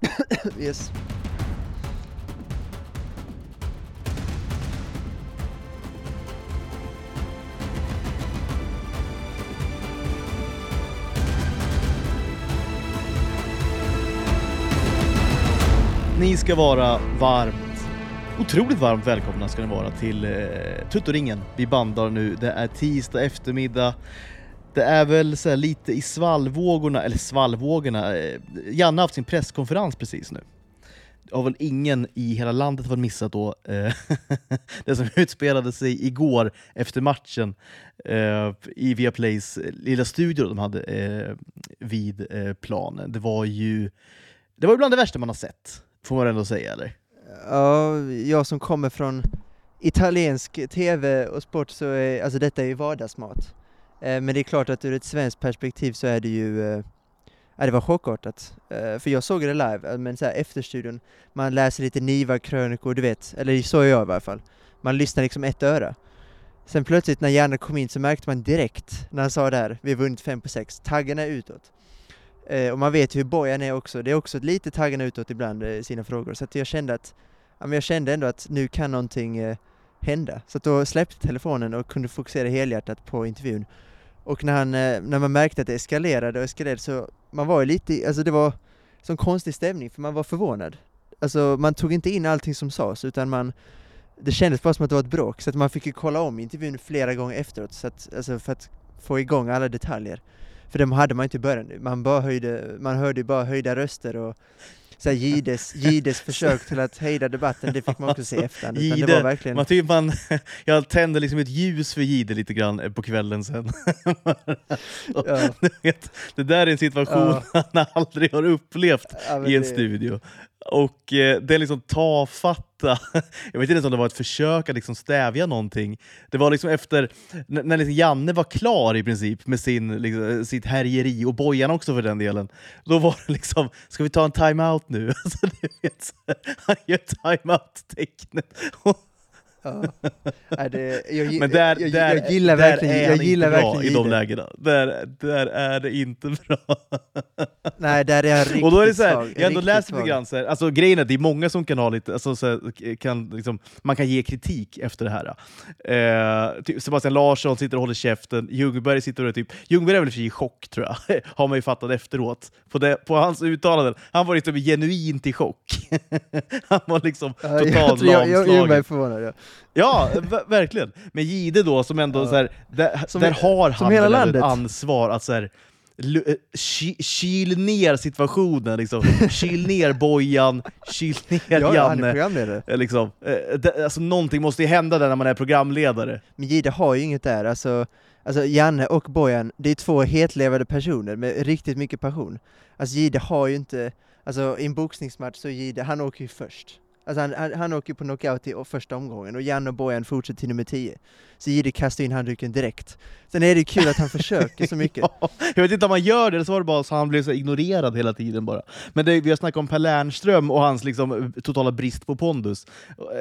yes. Ni ska vara varmt, otroligt varmt välkomna ska ni vara till eh, Tuttoringen. Vi bandar nu, det är tisdag eftermiddag. Det är väl så här lite i svallvågorna, eller svallvågorna. Eh, Janne har haft sin presskonferens precis nu. Det har väl ingen i hela landet fått missat då eh, det som utspelade sig igår efter matchen eh, i Viaplays lilla studio de hade eh, vid eh, planen. Det var ju det var bland det värsta man har sett, får man ändå säga eller? Ja, jag som kommer från italiensk tv och sport så är, alltså detta är ju vardagsmat. Eh, men det är klart att ur ett svenskt perspektiv så är det ju, eh, ja, det var chockartat. Eh, för jag såg det live, men så här efterstudion, man läser lite Niva-krönikor, du vet, eller så är jag i varje fall. Man lyssnar liksom ett öra. Sen plötsligt när hjärnan kom in så märkte man direkt när han sa det här, vi har vunnit 5 på 6, taggarna är utåt. Eh, och man vet ju hur Bojan är också, det är också lite taggarna utåt ibland i sina frågor, så att jag kände att, ja, men jag kände ändå att nu kan någonting eh, hända. Så att då släppte telefonen och kunde fokusera helhjärtat på intervjun. Och när, han, eh, när man märkte att det eskalerade och eskalerade så, man var ju lite, alltså det var sån konstig stämning för man var förvånad. Alltså man tog inte in allting som sades utan man, det kändes bara som att det var ett bråk, så att man fick ju kolla om intervjun flera gånger efteråt, så att, alltså för att få igång alla detaljer. För de hade man inte i början, man, bara höjde, man hörde ju bara höjda röster och så här, Gides, Gides försök till att hejda debatten, det fick man också se i efterhand. utan det Gide, var verkligen... man tycker man, jag tände liksom ett ljus för Gide lite grann eh, på kvällen sen. Ja. Vet, det där är en situation han aldrig har upplevt Ja, i en det- studio. Och eh, det är liksom tafatta, jag vet inte ens om det var ett försök att liksom stävja någonting. Det var liksom efter, när liksom Janne var klar i princip med sin, liksom, sitt härjeri, och Bojan också för den delen, då var det liksom, ska vi ta en time-out nu? Alltså, vet, han gör time-out-tecknet. Ja. Det, jag, Men där, jag, där, jag gillar där verkligen, är jag gillar inte bra i de lägena. Där, där är det inte bra. Nej, där är han riktigt och då är det så här, svag. jag har ändå läst lite grann, så här, alltså, grejen är att det är många som kan ha lite, alltså, så här, kan, liksom, man kan ge kritik efter det här. Eh, typ Sebastian Larsson sitter och håller käften, Ljungberg sitter och är typ, Ljungberg är väl i chock tror jag, har man ju fattat efteråt. På, det, på hans uttalanden, han var liksom genuint i chock. han var liksom Ja, jag totalt tror jag- jag- Ljungberg är förvånad, ja. Ja, ver- verkligen. Men Gide då, som ändå så här, där, Som där har han hela landet. ett ansvar att så här, eh, ky- kyl ner situationen. Liksom. Kyl ner Bojan, kyl ner Ja, ja, han är Janne. programledare. Eh, Liksom. Eh, alltså, någonting måste ju hända där när man är programledare. Men Gide har ju inget där, alltså, alltså Janne och Bojan, det är två hetlevade personer med riktigt mycket passion. Alltså Gide har ju inte, alltså i en boxningsmatch så Gide, han åker ju först. Alltså han, han, han åker på knockout i första omgången och Janne och Bojan fortsätter till nummer 10. Så Gide kastar in handduken direkt. Sen är det ju kul att han försöker så mycket. Ja, jag vet inte om han gör det, eller så var det bara så han blev så ignorerad hela tiden bara. Men det, vi har snackat om Per Lernström och hans liksom, totala brist på pondus.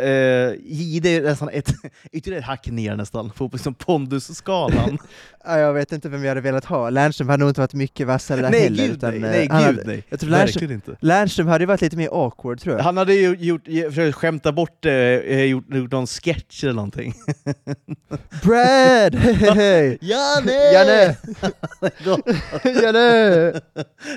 Eh, Gide är nästan ett, ytterligare ett hack ner nästan på liksom, pondusskalan. Ja, jag vet inte vem jag hade velat ha. Lernström hade nog inte varit mycket vassare där nej, heller. gud utan, nej, eh, nej, han gud hade, nej. jag tror Lernström, inte. Lernström hade varit lite mer awkward tror jag. Han hade ju gjort, försökt skämta bort det, eh, gjort, gjort någon sketch eller någonting. Brad! Hej, hej! Janne! Janne! Janne!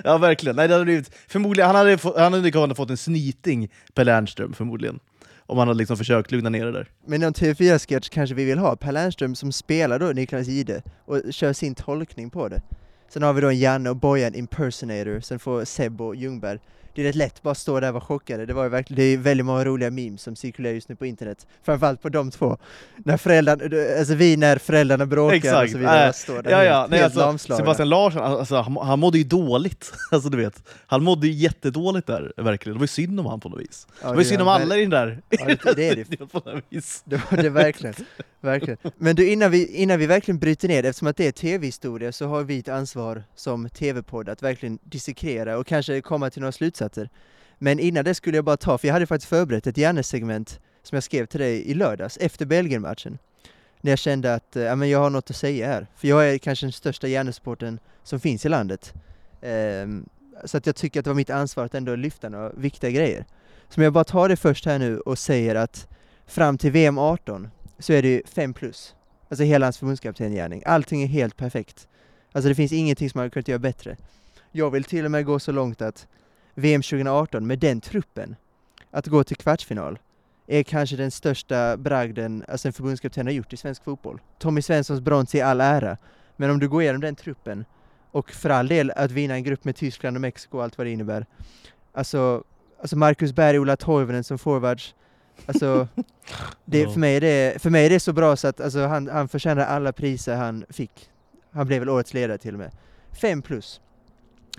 ja verkligen, Nej, det hade blivit, förmodligen, han hade, han hade kunnat fått en snyting, Per Lernström förmodligen. Om han hade liksom försökt lugna ner det där. Men någon TV4-sketch kanske vi vill ha, Per Lernström som spelar då Niklas Jihde och kör sin tolkning på det. Sen har vi då en Janne och Bojan impersonator, sen får Seb och Ljungberg. Det är rätt lätt, bara stå där och vara chockade. Det, var ju verkligen, det är väldigt många roliga memes som cirkulerar just nu på internet. Framförallt på de två. När föräldrarna, alltså vi när föräldrarna bråkar och Exakt. så vidare, Äh, står där Ja, helt, ja, nej, helt alltså, lamslagna. Sebastian Larsson, alltså, han, han mådde ju dåligt. Alltså, du vet. Han mådde ju jättedåligt där, verkligen. Det var ju synd om han på något vis. Ja, det var ju synd om alla i den där. Ja, det- det är det. på något vis. Det var det verkligen, verkligen. Men du, innan vi, innan vi verkligen bryter ner det, eftersom att det är tv-historia så har vi ett ansvar som tv-podd att verkligen dissekera och kanske komma till några slutsatser. Men innan det skulle jag bara ta, för jag hade faktiskt förberett ett hjärnesegment som jag skrev till dig i lördags, efter Belgien-matchen. När jag kände att eh, ja, men jag har något att säga här. För jag är kanske den största hjärnesporten som finns i landet. Um, Så att jag tycker att det var mitt ansvar att ändå lyfta några viktiga grejer. Så om jag bara tar det först här nu och säger att fram till VM 18 så är det ju fem plus. Alltså hela hans förbundskaptengärning. Allting är helt perfekt. Alltså det finns ingenting som man kunnat göra bättre. Jag vill till och med gå så långt att VM 2018 med den truppen, att gå till kvartsfinal, är kanske den största bragden alltså en förbundskapten har gjort i svensk fotboll. Tommy Svenssons brons i all ära, men om du går igenom den truppen och för all del att vinna en grupp med Tyskland och Mexiko och allt vad det innebär. Alltså, alltså Marcus Berg, Ola Toivonen som forwards. Alltså, det, för, mig är det, för mig är det så bra så att alltså, han, han förtjänar alla priser han fick. Han blev väl årets ledare till och med. Fem plus.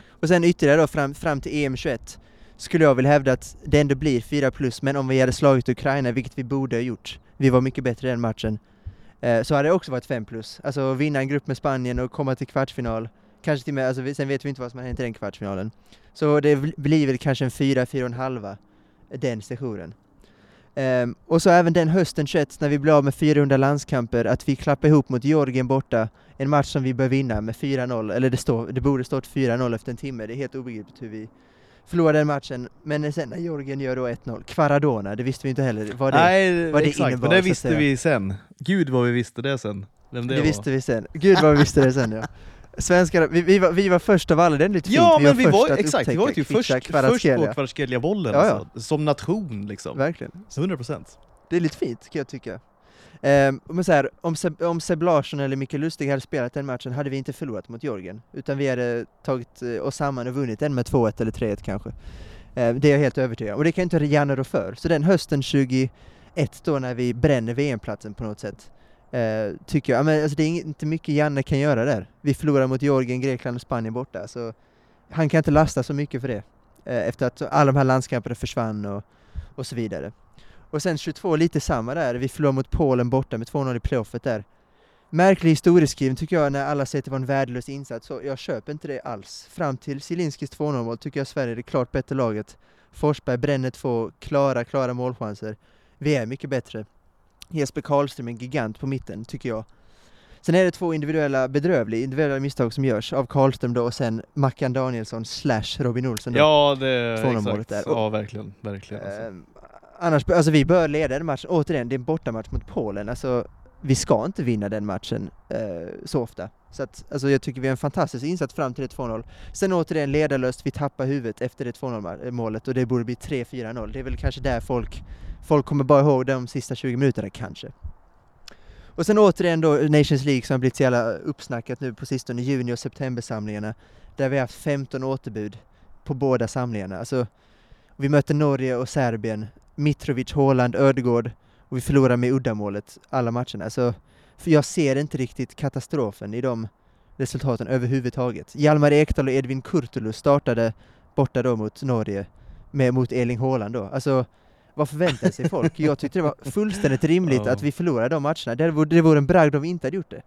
Och sen ytterligare då fram, fram till EM21 skulle jag vilja hävda att det ändå blir 4 plus, men om vi hade slagit Ukraina, vilket vi borde ha gjort, vi var mycket bättre i den matchen, eh, så hade det också varit 5 plus. Alltså vinna en grupp med Spanien och komma till kvartsfinal, kanske till och med, alltså, sen vet vi inte vad som har hänt i den kvartsfinalen. Så det blir väl kanske en 4, 4,5 den sessionen. Um, och så även den hösten 21 när vi blev av med 400 landskamper, att vi klappade ihop mot Georgien borta, en match som vi bör vinna med 4-0, eller det, står, det borde stått 4-0 efter en timme, det är helt obegripligt hur vi förlorade den matchen, men sen när Georgien gör då 1-0, Kvaradona, det visste vi inte heller vad det, Nej, vad det exakt, innebar. men det visste vi sen. Gud vad vi visste det sen. Vem det, det visste vi sen. Gud vad vi visste det sen ja. Svenskar, vi, vi, var, vi var först av alla, det är lite ja, fint. Vi men var vi var exakt, vi var ju typ först, först på Kvaratskhelia-bollen ja, ja. alltså, som nation liksom. Verkligen. 100%. Det är lite fint kan jag tycka. Um, men så här, om, Seb, om Seb Larsson eller Micke Lustig hade spelat den matchen hade vi inte förlorat mot Georgien, utan vi hade tagit uh, oss samman och vunnit den med 2-1 eller 3-1 kanske. Uh, det är jag helt övertygad om, och det kan inte Janne rå för. Så den hösten 21 då när vi bränner VM-platsen på något sätt, Eh, tycker jag, men alltså det är inte mycket Janne kan göra där. Vi förlorar mot Georgien, Grekland och Spanien borta, så han kan inte lasta så mycket för det. Eh, efter att alla de här landskamperna försvann och, och så vidare. Och sen 22, lite samma där, vi förlorade mot Polen borta med 2-0 i playoffet där. Märklig historieskrivning tycker jag när alla säger att det var en värdelös insats, så jag köper inte det alls. Fram till Zielinskis 2-0 mål tycker jag Sverige är det klart bättre laget. Forsberg bränner två klara, klara målchanser. Vi är mycket bättre. Jesper Karlström en gigant på mitten, tycker jag. Sen är det två individuella bedrövliga individuella misstag som görs av Karlström då och sen Mackan Danielsson slash Robin Olsson då. Ja, det exakt. Där. ja, verkligen. verkligen alltså. äh, annars, alltså vi bör leda den matchen, återigen, det är en bortamatch mot Polen, alltså vi ska inte vinna den matchen eh, så ofta. Så att, alltså jag tycker vi har en fantastisk insats fram till det 2-0. Sen återigen ledarlöst, vi tappar huvudet efter det 2-0 målet och det borde bli 3-4-0. Det är väl kanske där folk, folk kommer bara ihåg de sista 20 minuterna kanske. Och sen återigen då Nations League som har blivit så jävla uppsnackat nu på sistone, juni och septembersamlingarna, där vi har haft 15 återbud på båda samlingarna. Alltså, vi möter Norge och Serbien Mitrovic, Haaland, Ödegård och vi förlorar med uddamålet alla matcherna. Alltså, för jag ser inte riktigt katastrofen i de resultaten överhuvudtaget. Hjalmar Ekdal och Edvin Kurtulus startade borta då mot Norge med, mot Erling Haaland då. Alltså, vad förväntar sig folk? Jag tyckte det var fullständigt rimligt att vi förlorade de matcherna. Det vore, det vore en bragd om vi inte hade gjort det.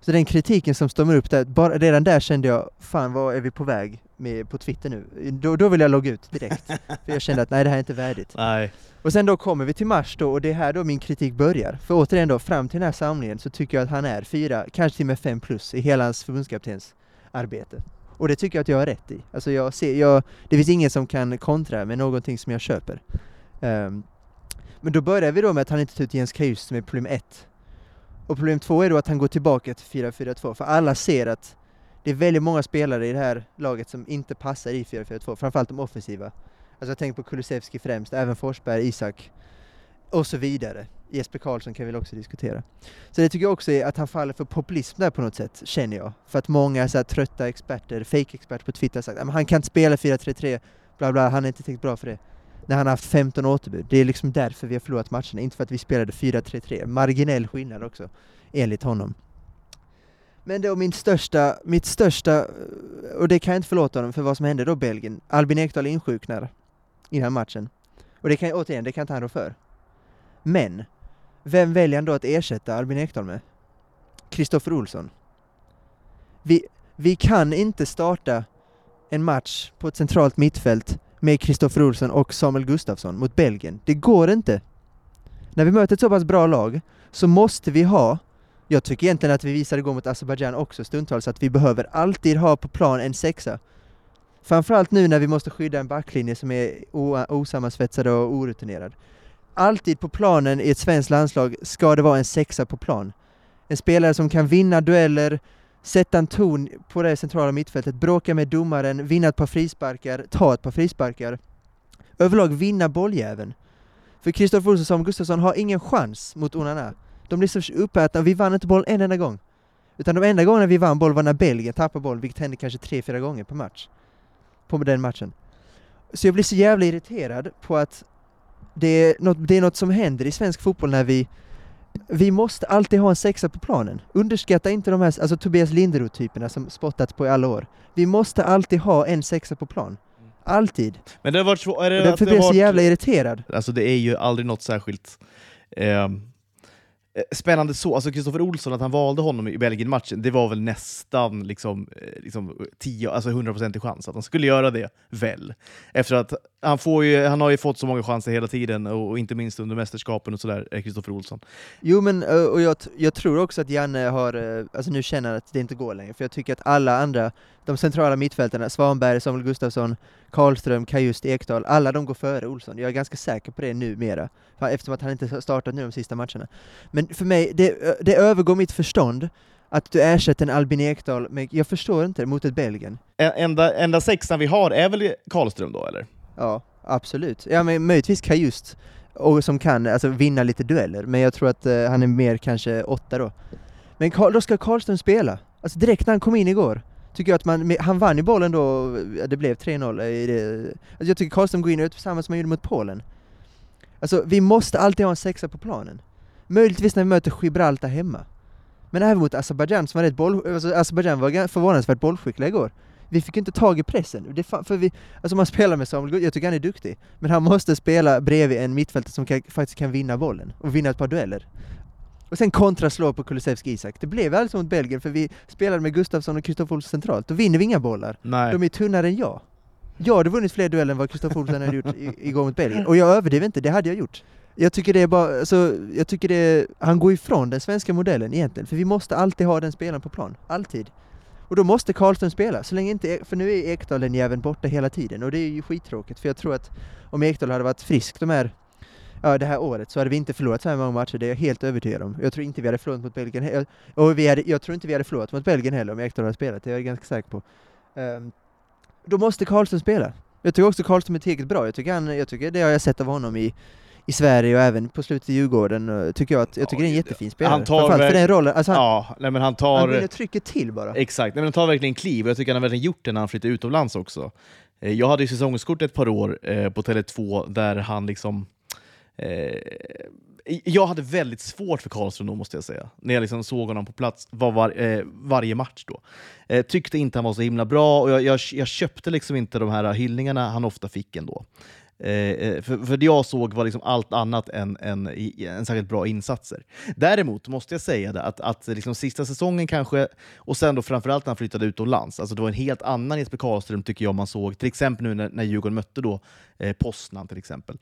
Så den kritiken som stormar upp där, bara, redan där kände jag, fan vad är vi på väg med på Twitter nu? Då, då vill jag logga ut direkt. för jag kände att nej det här är inte värdigt. Nej. Och sen då kommer vi till mars då och det är här då min kritik börjar. För återigen då, fram till den här samlingen så tycker jag att han är fyra, kanske till och med fem plus i hela hans förbundskaptens arbete. Och det tycker jag att jag har rätt i. Alltså jag ser, jag, det finns ingen som kan kontra med någonting som jag köper. Um, men då börjar vi då med att han inte tar ut Jens Kajus som är problem ett. Och problem två är då att han går tillbaka till 4-4-2, för alla ser att det är väldigt många spelare i det här laget som inte passar i 4-4-2, framförallt de offensiva. Alltså jag tänker på Kulusevski främst, även Forsberg, Isak och så vidare. Jesper Karlsson kan vi väl också diskutera. Så det tycker jag också är att han faller för populism där på något sätt, känner jag. För att många så här trötta experter, fake-experter på Twitter har sagt att han kan inte spela 4-3-3, bla bla, han är inte tillräckligt bra för det. När han har haft 15 återbud. Det är liksom därför vi har förlorat matcherna, inte för att vi spelade 4-3-3. Marginell skillnad också, enligt honom. Men då min största, mitt största, och det kan jag inte förlåta honom för vad som hände då Belgien. Albin Ekdal insjuknar innan matchen. Och det kan återigen, det kan inte han rå för. Men, vem väljer han då att ersätta Albin Ekdal med? Kristoffer Olsson. Vi, vi kan inte starta en match på ett centralt mittfält med Kristoffer Olsson och Samuel Gustafsson mot Belgien. Det går inte. När vi möter ett så pass bra lag så måste vi ha jag tycker egentligen att vi visade igår mot Azerbajdzjan också stundtals att vi behöver alltid ha på plan en sexa. Framförallt nu när vi måste skydda en backlinje som är osammansvetsad och orutinerad. Alltid på planen i ett svenskt landslag ska det vara en sexa på plan. En spelare som kan vinna dueller, sätta en ton på det centrala mittfältet, bråka med domaren, vinna ett par frisparkar, ta ett par frisparkar. Överlag vinna bolljäveln. För Kristoffer Olsson och Samuel Gustafsson har ingen chans mot Onana. De blir så uppätna vi vann inte boll en enda gång. Utan de enda gångerna vi vann boll var när Belgien tappade boll, vilket hände kanske tre, fyra gånger per match. På den matchen. Så jag blir så jävla irriterad på att det är något, det är något som händer i svensk fotboll när vi vi måste alltid ha en sexa på planen. Underskatta inte de här alltså Tobias Linderoth-typerna som spottats på i alla år. Vi måste alltid ha en sexa på plan. Alltid. Men det har varit svårt... Är det därför blir jag så varit- jävla irriterad. Alltså det är ju aldrig något särskilt eh, eh, spännande så. Alltså Kristoffer Olsson, att han valde honom i Belgien-matchen, det var väl nästan liksom, eh, liksom 10, alltså 100% chans att han skulle göra det, väl? Efter att han, får ju, han har ju fått så många chanser hela tiden, och, och inte minst under mästerskapen och sådär, Kristoffer Olsson. Jo men, och jag, jag tror också att Janne har, alltså nu känner att det inte går längre, för jag tycker att alla andra, de centrala mittfältarna, Svanberg, Samuel Gustafsson, Karlström, Kajust, Ekdal, alla de går före Olsson. Jag är ganska säker på det numera, eftersom att han inte har startat nu de sista matcherna. Men för mig, det, det övergår mitt förstånd att du ersätter en Albin Ekdal med, jag förstår inte, mot ett Belgien. Enda, enda sexan vi har är väl Karlström då, eller? Ja, absolut. Ja men möjligtvis Kajust, och som kan alltså, vinna lite dueller, men jag tror att eh, han är mer kanske åtta då. Men Carl, då ska Karlström spela. Alltså direkt när han kom in igår, tycker jag att man, han vann ju bollen då, det blev 3-0 i det. Alltså jag tycker Karlström går in och gör samma som han gjorde mot Polen. Alltså vi måste alltid ha en sexa på planen. Möjligtvis när vi möter Gibraltar hemma. Men även mot Azerbajdzjan som var rätt boll, alltså Azerbajdzjan var förvånansvärt bollskickliga igår. Vi fick inte tag i pressen. Det fa- för vi, alltså man spelar med Samuel Gustafsson, jag tycker han är duktig, men han måste spela bredvid en mittfältare som kan, faktiskt kan vinna bollen och vinna ett par dueller. Och sen kontra slå på Kulusevski Isak. Det blev alltså mot Belgien för vi spelade med Gustafsson och Kristoffer Olsson centralt. Då vinner vi inga bollar. Nej. De är tunnare än jag. Jag hade vunnit fler dueller än vad Kristoffer Olsson hade gjort igår mot Belgien. Och jag överdriver inte, det hade jag gjort. Jag tycker det är bara, alltså, jag tycker det är, han går ifrån den svenska modellen egentligen, för vi måste alltid ha den spelaren på plan. Alltid. Och då måste Karlström spela, så länge inte, e- för nu är Ekdal den jäveln borta hela tiden, och det är ju skittråkigt, för jag tror att om Ekdal hade varit frisk de här, ja, det här året så hade vi inte förlorat så här många matcher, det är jag helt övertygad om. Jag tror inte vi hade förlorat mot Belgien och vi hade, jag tror inte vi hade förlorat mot Belgien heller om Ekdal hade spelat, det är jag ganska säker på. Um, då måste Karlström spela. Jag tycker också Karlström är tillräckligt bra, jag tycker, han, jag tycker det har jag sett av honom i i Sverige och även på slutet i Djurgården, och tycker jag att, jag tycker det är en jättefin spelare. Han tar Framförallt för den rollen, alltså han, Ja, nej, men han han tar... och trycker till bara. Exakt, nej, men han tar verkligen kliv och jag tycker han har verkligen gjort det när han flyttade utomlands också. Eh, Jag hade ju säsongskort ett par år eh, på Tele2 där han liksom... Eh, jag hade väldigt svårt för Karlström då måste jag säga, när jag liksom såg honom på plats var, var, eh, varje match. då. Eh, tyckte inte han var så himla bra och jag, jag, jag köpte liksom inte de här hyllningarna han ofta fick ändå. Eh, eh, för, för det jag såg var liksom allt annat än, än, än särskilt bra insatser. Däremot måste jag säga det, att, att liksom sista säsongen kanske, och sen då framförallt när han flyttade utomlands, alltså det var en helt annan Jesper Karlström tycker jag man såg, till exempel nu när, när Djurgården mötte då eh, Poznan till exempel.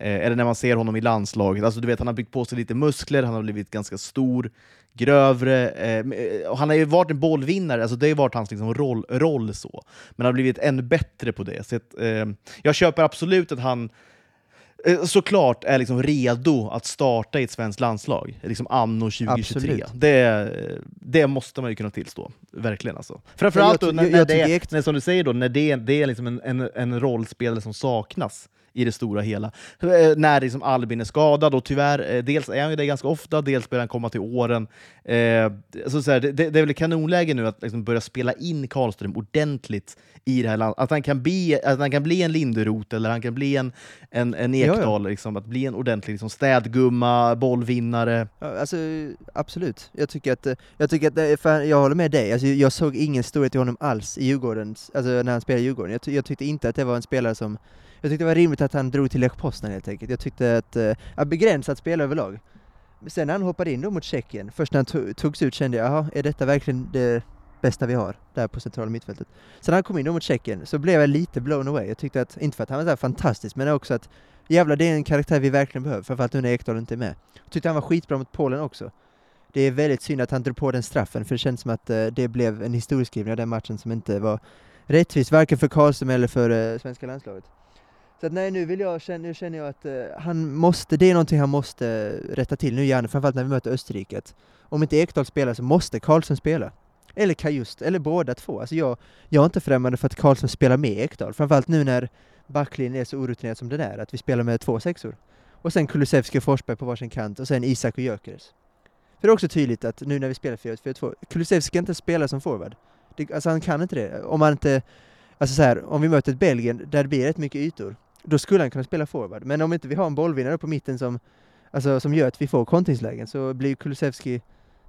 Eh, eller när man ser honom i landslaget, alltså du vet han har byggt på sig lite muskler, han har blivit ganska stor, grövre, eh, och han har ju varit en bollvinnare, alltså det har varit hans liksom roll, roll så. Men han har blivit ännu bättre på det. Så att, eh, jag köper absolut att han eh, såklart är liksom redo att starta i ett svenskt landslag, liksom anno 2023. Absolut. Det, det måste man ju kunna tillstå, verkligen. Alltså. Framförallt då, när, när det när, som du säger, då, när det, det är liksom en, en, en rollspelare som saknas i det stora hela. Eh, När liksom Albin är skadad, och tyvärr, eh, dels är han ju det ganska ofta, dels börjar han komma till åren. Eh, alltså så här, det, det är väl kanonläge nu att liksom börja spela in Karlström ordentligt i det här landet. Att han kan bli, att han kan bli en Linderoth eller han kan bli en, en, en Ja, ja. Ekdal, Liksom, att bli en ordentlig liksom, städgumma, bollvinnare. Alltså absolut. Jag tycker att, jag tycker att, för jag håller med dig, alltså, jag såg ingen storhet i honom alls i Djurgården, alltså när han spelade i Djurgården. Jag, jag tyckte inte att det var en spelare som, jag tyckte det var rimligt att han drog till Lech Poznan helt enkelt. Jag tyckte att, eh, ja, begränsat spel överlag. Sen när han hoppade in då mot Tjeckien, först när han togs ut kände jag, jaha, är detta verkligen det bästa vi har där på centrala mittfältet? Sen när han kom in då mot Tjeckien så blev jag lite blown away. Jag tyckte att, inte för att han var så här fantastisk, men också att jävlar det är en karaktär vi verkligen behöver, framförallt nu när Ekdal inte är med. Jag tyckte han var skitbra mot Polen också. Det är väldigt synd att han drog på den straffen, för det känns som att eh, det blev en historieskrivning av den matchen som inte var rättvis, varken för Karlström eller för eh, svenska landslaget. Så att nej, nu, vill jag, nu känner jag att eh, han måste, det är någonting han måste rätta till nu gärna, framförallt när vi möter Österrike. Om inte Ekdal spelar så måste Karlsson spela. Eller Kajust, eller båda två. Alltså jag, jag är inte främmande för att Karlsson spelar med Ekdal, framförallt nu när backlinjen är så orutinerad som den är, att vi spelar med två sexor. Och sen Kulusevski och Forsberg på varsin kant och sen Isak och Gyökeres. För det är också tydligt att nu när vi spelar 4-4-2, Kulusevski inte spela som forward. Det, alltså han kan inte det. Om man inte, alltså så här, om vi möter ett Belgien där det blir rätt mycket ytor, då skulle han kunna spela forward. Men om inte vi har en bollvinnare på mitten som, alltså, som gör att vi får kontringslägen så blir Kulusevski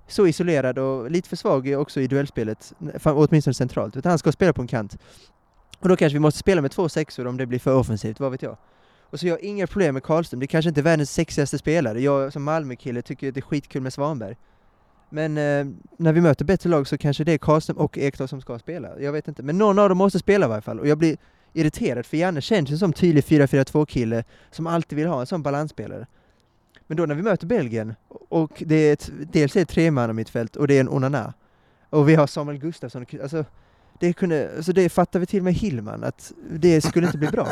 så isolerad och lite för svag också i duellspelet, åtminstone centralt. Utan han ska spela på en kant. Och då kanske vi måste spela med två sexor om det blir för offensivt, vad vet jag. Och så jag har inga problem med Karlström, det kanske inte är världens sexigaste spelare. Jag som Malmö-kille tycker det är skitkul med Svanberg. Men eh, när vi möter bättre lag så kanske det är Karlström och Ekdal som ska spela. Jag vet inte, men någon av dem måste spela i varje fall. Och jag blir irriterad, för Janne känns ju som tydlig 4-4-2-kille som alltid vill ha en sån balansspelare. Men då när vi möter Belgien, och det är ett, dels är det ett tremannamittfält och det är en Onana, och vi har Samuel Gustafsson, alltså det, kunde, alltså det fattar vi till och med Hillman, att det skulle inte bli bra.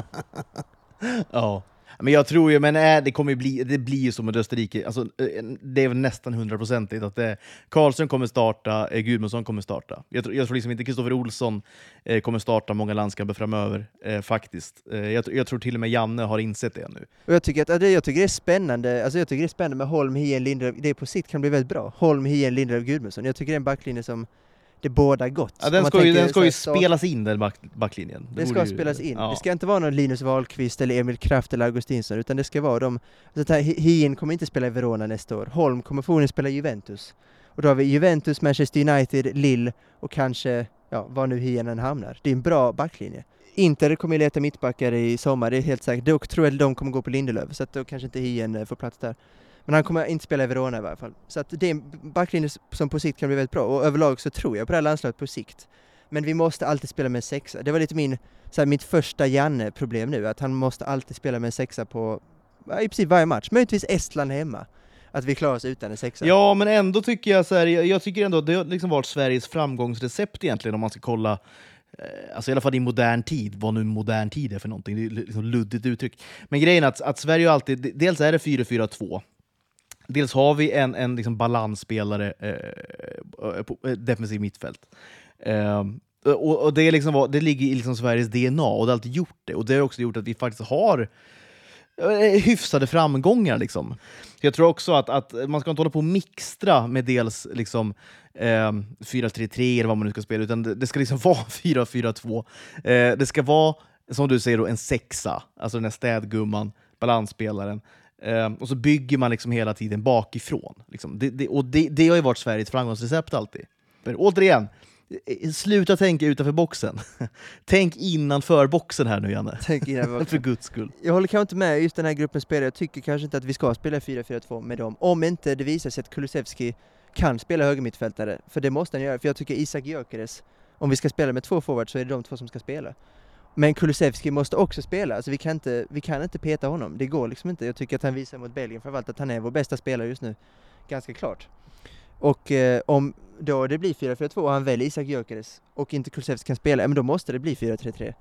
ja. Men jag tror ju, men äh, det kommer bli, det blir ju som med Österrike, alltså, eh, det är väl nästan hundraprocentigt att det, Karlsson kommer starta, eh, Gudmundsson kommer starta. Jag, tror, jag tror liksom inte Kristoffer Olsson eh, kommer starta många landskamper framöver, eh, faktiskt. Eh, jag, jag, tror till och med Janne har insett det nu. Och jag tycker att alltså, jag tycker det är spännande, alltså jag tycker det är spännande med Holm, Hien, Lindelöf, det på sikt kan bli väldigt bra. Holm, Hien, Lindelöf, Gudmundsson. Jag tycker det är en backlinje som det båda gott. Ja, den ska ju, den ska ju spelas in den back, backlinjen. Det, det ska ju, spelas in. Ja. Det ska inte vara någon Linus Wahlqvist eller Emil Kraft eller Augustinsson, utan det ska vara de... Alltså, Hien kommer inte spela i Verona nästa år. Holm kommer förmodligen spela i Juventus. Och då har vi Juventus, Manchester United, Lille och kanske, ja, var nu Hien än hamnar. Det är en bra backlinje. Inter kommer leta mittbackar i sommar, det är helt säkert. Dock tror jag att de kommer gå på Lindelöf, så att då kanske inte Hien eh, får plats där. Men han kommer inte spela i Verona i varje fall. Så att det är en backlinje som på sikt kan bli väldigt bra och överlag så tror jag på det här landslaget på sikt. Men vi måste alltid spela med en sexa. Det var lite min, så här, mitt första Janne-problem nu, att han måste alltid spela med en sexa på i princip varje match. Möjligtvis Estland hemma. Att vi klarar oss utan en sexa. Ja, men ändå tycker jag så här, jag, jag tycker ändå att det har liksom varit Sveriges framgångsrecept egentligen om man ska kolla eh, Alltså i alla fall i modern tid, vad nu modern tid är för någonting, det är liksom luddigt uttryck. Men grejen är att, att Sverige alltid, dels är det 4-4-2, Dels har vi en, en liksom balansspelare eh, eh på eh, defensiv mittfält. Eh, och, och, det, är liksom, det ligger i liksom Sveriges DNA och det har alltid gjort det. Och det har också gjort att vi faktiskt har eh, hyfsade framgångar. Liksom. Jag tror också att, att man ska inte hålla på och mixtra med dels liksom, eh, 4-3-3 eller vad man nu ska spela, utan det, det ska liksom vara 4-4-2. Eh, det ska vara, som du säger, då, en sexa, alltså den här städgumman, balansspelaren. Um, och så bygger man liksom hela tiden bakifrån. Liksom. Det, det, och det, det har ju varit Sveriges framgångsrecept alltid. Men återigen, eh, sluta tänka utanför boxen. Tänk innanför boxen här nu Janne. Tänk innanför För guds skull. Jag håller kanske inte med just den här gruppen spelare. Jag tycker kanske inte att vi ska spela 4-4-2 med dem. Om inte det visar sig att Kulusevski kan spela högermittfältare. För det måste han göra. För jag tycker Isak Gyökeres, om vi ska spela med två forwards så är det de två som ska spela. Men Kulusevski måste också spela, alltså vi kan, inte, vi kan inte peta honom. Det går liksom inte. Jag tycker att han visar mot Belgien framförallt att han är vår bästa spelare just nu. Ganska klart. Och eh, om då det blir 4-4-2 och han väljer Isak Gyökeres och inte Kulusevski kan spela, men då måste det bli 4-3-3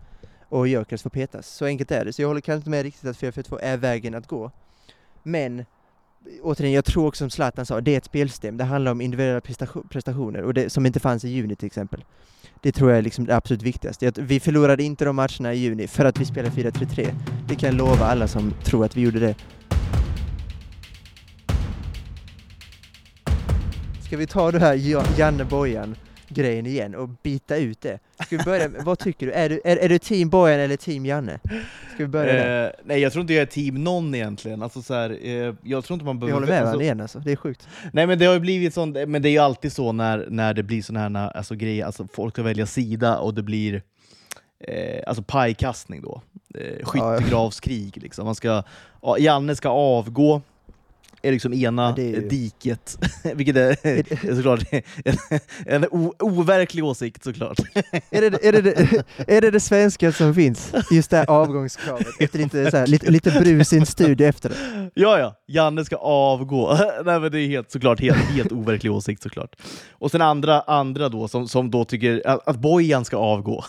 och Gyökeres får petas. Så enkelt är det. Så jag håller kanske inte med riktigt att 4-4-2 är vägen att gå. Men återigen, jag tror också som Zlatan sa, det är ett spelsystem. Det handlar om individuella prestationer och det, som inte fanns i juni till exempel. Det tror jag är liksom det absolut viktigaste. Vi förlorade inte de matcherna i juni för att vi spelade 4-3-3. Det kan jag lova alla som tror att vi gjorde det. Ska vi ta det här Janne Bojan grejen igen och bita ut det. Ska vi börja, vad tycker du? Är, du? är, är du team Bojan eller team Janne? Ska vi börja där? Eh, nej, jag tror inte jag är team någon egentligen. Alltså, så här, eh, jag tror inte man behöver... Vi håller med varandra igen alltså, det är sjukt. Nej men det har ju blivit sånt, men det är ju alltid så när, när det blir såna här alltså, grejer, alltså folk ska välja sida och det blir eh, alltså pajkastning då. Eh, skyttegravskrig liksom. Man ska, Janne ska avgå, är liksom ena är ju... diket, vilket är, är såklart en, en overklig åsikt såklart. är, det, är, det, är det det svenska som finns? Just det här avgångskravet, efter lite, så här, lite, lite brus i en studie efter det? Ja, ja, Janne ska avgå. Nej, men det är helt, såklart helt, helt overklig åsikt såklart. Och sen andra, andra då som, som då tycker att, att Bojan ska avgå.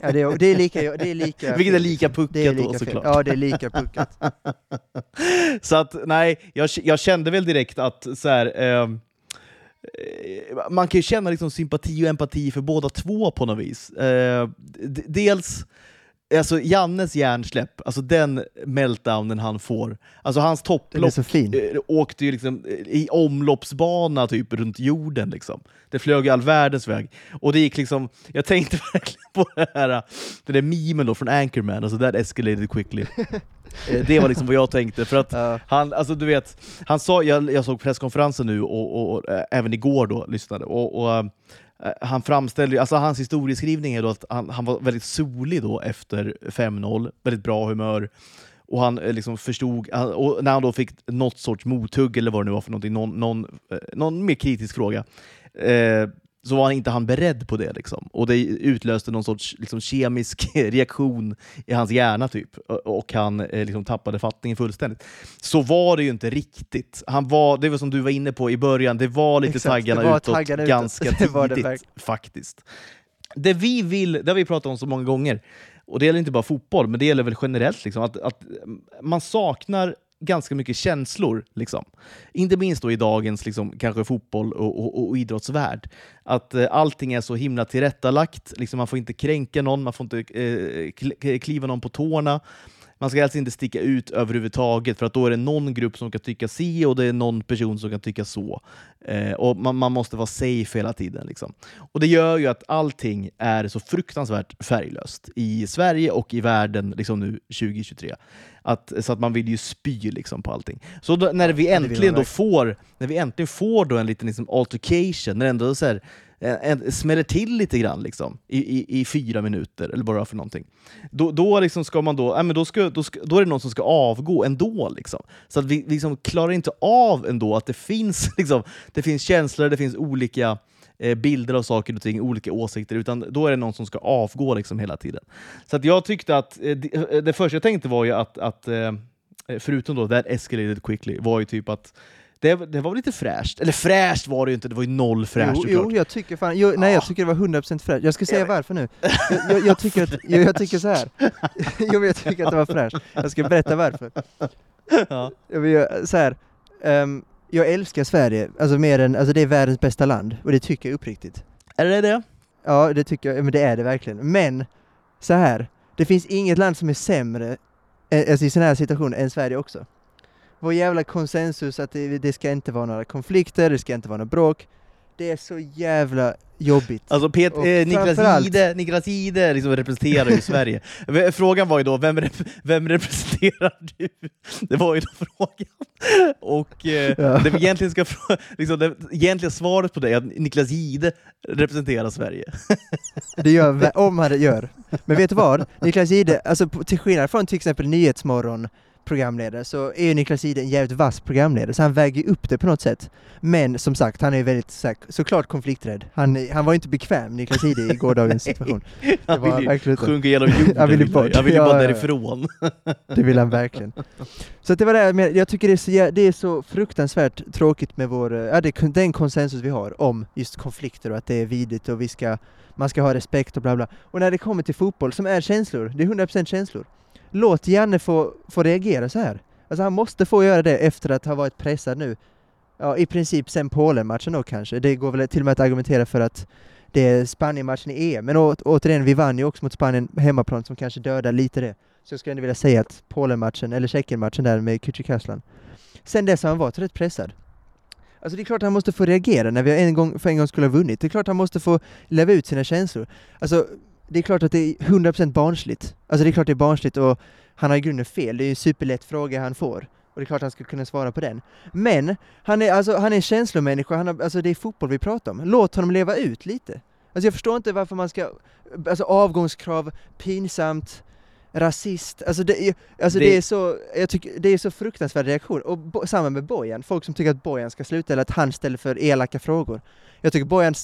Ja, det, är, det är lika... Det är lika Vilket är lika det är puckat lika då fel. såklart. Ja, det är lika puckat. Så att nej, jag, jag kände väl direkt att så här, eh, eh, man kan ju känna liksom sympati och empati för båda två på något vis. Eh, dels Alltså Jannes hjärnsläpp, alltså den meltdownen han får. Alltså hans topplock eh, åkte ju liksom eh, i omloppsbana typ runt jorden. Liksom. Det flög all världens väg. Och det gick liksom, jag tänkte verkligen på det här, den där memen då från Anchorman, alltså that escalated quickly. Eh, det var liksom vad jag tänkte, för att Ja. han, alltså du vet, han sa, jag, jag såg presskonferensen nu och, och, och även igår då lyssnade, och, och Eh, han framställde, ju- alltså hans historieskrivning är då att han, han var väldigt solig då efter 5-0, väldigt bra humör, och han eh, liksom förstod, och när han då fick något sorts mothugg eller vad det nu var för någonting, någon, någon, eh, någon mer kritisk fråga, eh, så var han inte han beredd på det. Liksom. Och det utlöste någon sorts liksom, kemisk reaktion i hans hjärna typ. Och- han eh, liksom, tappade fattningen fullständigt. Så var det ju inte riktigt. Han var, det var som du var inne på i början, det var lite Exakt, taggarna det var utåt taggarna utåt. ganska Det var det tidigt verkligen. faktiskt. Det vi vill, det har vi pratat om så många gånger, och det gäller inte bara fotboll, men det gäller väl generellt, liksom, att, att man saknar ganska mycket känslor. Liksom. Inte minst då i dagens liksom, kanske fotboll och, och, och idrottsvärld. Att eh, allting är så himla tillrättalagt, liksom, man får inte kränka någon, man får inte eh, kliva någon på tårna. Man ska alltså inte sticka ut överhuvudtaget, för att då är det någon grupp som kan tycka si och det är någon person som kan tycka så. Eh, och man, man måste vara safe hela tiden. Liksom. Och Det gör ju att allting är så fruktansvärt färglöst i Sverige och i världen liksom nu 2023. Att, så att man vill ju spy liksom på allting. Så då, när vi äntligen då får, när vi äntligen får då en liten liksom altercation, när ändå så här, en, smäller till lite grann liksom, i, i, i fyra minuter, eller bara för någonting. Då, då, liksom ska man då, men då, ska, då, ska, då är det någon som ska avgå ändå. Liksom. Så att vi, vi liksom klarar inte av ändå att det finns, liksom, det finns känslor, det finns olika eh, bilder av saker och ting, olika åsikter, utan då är det någon som ska avgå liksom hela tiden. Så att jag tyckte att, eh, det, eh, det första jag tänkte var ju att, att förutom då that escalated quickly, var ju typ att det, det var väl lite fräscht, eller fräscht var det ju inte, det var ju noll fräscht Jo, såklart. jo, jag tycker fan, jo, nej jag tycker det var 100% fräscht. Jag ska säga varför nu. Jag, jag, jag, tycker att, jag, jag tycker så här. Jo, jag tycker att det var fräscht. Jag ska berätta varför. Ja. Jag, så här. ehm, jag älskar Sverige, alltså mer än, alltså det är världens bästa land, och det tycker jag uppriktigt. Är det det? Ja, det tycker jag, men det är det verkligen. Men, så här. det finns inget land som är sämre eh, alltså i sådana här situationer än Sverige också. Vår jävla konsensus att det, det ska inte vara några konflikter, det ska inte vara några bråk. Det är så jävla jobbigt. Alltså Pet, Och eh, Niklas Ide, Niklas Ide liksom representerar ju Sverige. Frågan var ju då, vem, rep vem representerar du? Det var ju då frågan. Och eh, Ja. det egentligen ska liksom, det egentliga svaret på det är att Niklas Ide representerar Sverige. Det gör, om han det gör. Men vet du vad? Niklas Jihde, alltså till skillnad från till exempel Nyhetsmorgon programledare så är ju Niklas Jihde en jävligt vass programledare, så han väger upp det på något sätt. Men som sagt, han är väldigt så här, såklart konflikträdd. Han, han var inte bekväm, Niklas Jihde, i gårdagens situation. Det Han vill ju verkligen sjunka genom jorden. Han vill ju bort. Han vill ju bara därifrån. Det vill han verkligen. Så det var det, men jag tycker det är, så, det är så fruktansvärt tråkigt med vår, eh, ja, det, den konsensus vi har om just konflikter och att det är vidrigt och vi ska, man ska ha respekt och bla bla. Och när det kommer till fotboll som är känslor, det är 100% känslor. Låt Janne få, få reagera så här. Alltså han måste få göra det efter att ha varit pressad nu. Ja, i princip sen Polen-matchen då kanske. Det går väl till och med att argumentera för att det är Spanien-matchen i EM. Men å, återigen, vi vann ju också mot Spanien hemmaplan som kanske dödar lite det. Så jag skulle ändå vilja säga att Polen-matchen, eller Tjeckien-matchen där med Kücükaslan. Sen dess har han varit rätt pressad. Alltså det är klart han måste få reagera när vi en gång, för en gång skulle ha vunnit. Det är klart han måste få leva ut sina känslor. Alltså, det är klart att det är 100% barnsligt. Alltså det är klart det är barnsligt och han har i grunden fel. Det är ju en superlätt fråga han får. Och det är klart han ska kunna svara på den. Men, han är, alltså, han är en känslomänniska, han har, alltså det är fotboll vi pratar om. Låt honom leva ut lite. Alltså jag förstår inte varför man ska, alltså avgångskrav, pinsamt, rasist, alltså det, är- alltså det, Det- är så, jag tycker, det är så fruktansvärd reaktion. Och bo, samma med Bojan, folk som tycker att Bojan ska sluta eller att han ställer för elaka frågor. Jag tycker Bojan,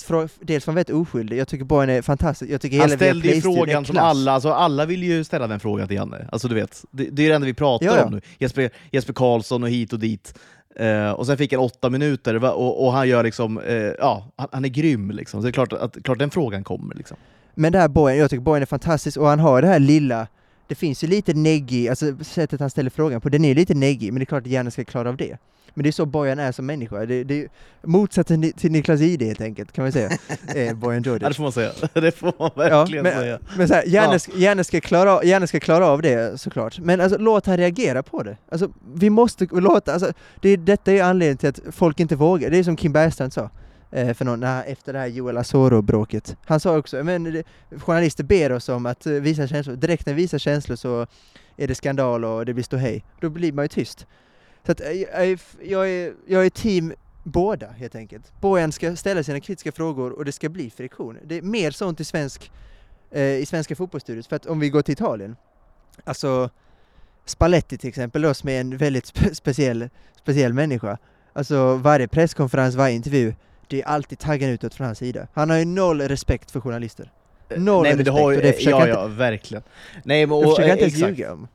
dels var han väldigt oskyldig, jag tycker Bojan är fantastisk, jag tycker Han hela ställde ju frågan som alla, alltså alla vill ju ställa den frågan till Janne. Alltså du vet, det, det är det enda vi pratar Ja, ja. om nu. Jesper, Jesper Karlsson och hit och dit. Eh, och sen fick han åtta minuter och, och han gör liksom, eh, ja, han, han är grym liksom. Så det är klart att klart den frågan kommer liksom. Men det här Bojan, jag tycker Bojan är fantastisk och han har det här lilla, det finns ju lite neggig, alltså sättet han ställer frågan på, den är ju lite neggig, men det är klart att Janne ska klara av det. Men det är så Bojan är som människa, det, det är motsatsen till Niklas Jihde helt enkelt, kan man säga, eh, Bojan Ja, det Djordjic. får man säga. Det får man Ja, verkligen men, säga. men så här, Janne, Ja. ska- Janne, ska klara, Janne ska klara av det såklart, men alltså, låt han reagera på det. Alltså, vi måste låta, alltså, det, detta är anledningen till att folk inte vågar, det är som Kim Bergstrand sa eh, För någon, när, efter det här Joel Asoro-bråket. Han sa också, men journalister ber oss om att eh, visa känslor, direkt när vi visar känslor så är det skandal och det blir ståhej. Då blir man ju tyst. Så att, eh, jag, är, jag, är, jag är team båda helt enkelt. Bojan ska ställa sina kritiska frågor och det ska bli friktion. Det är mer sånt i svensk eh, i svenska fotbollsstudios, för att om vi går till Italien, alltså Spalletti till exempel då, som är en väldigt spe speciell, speciell människa, alltså varje presskonferens, varje intervju, det är alltid taggen utåt från hans sida. Han har ju noll respekt för journalister. Noll Nej, men det respekt, har ju, och det försöker ja, inte- ja, verkligen. Nej, men, Det och, försöker jag eh, inte ens ljuga om.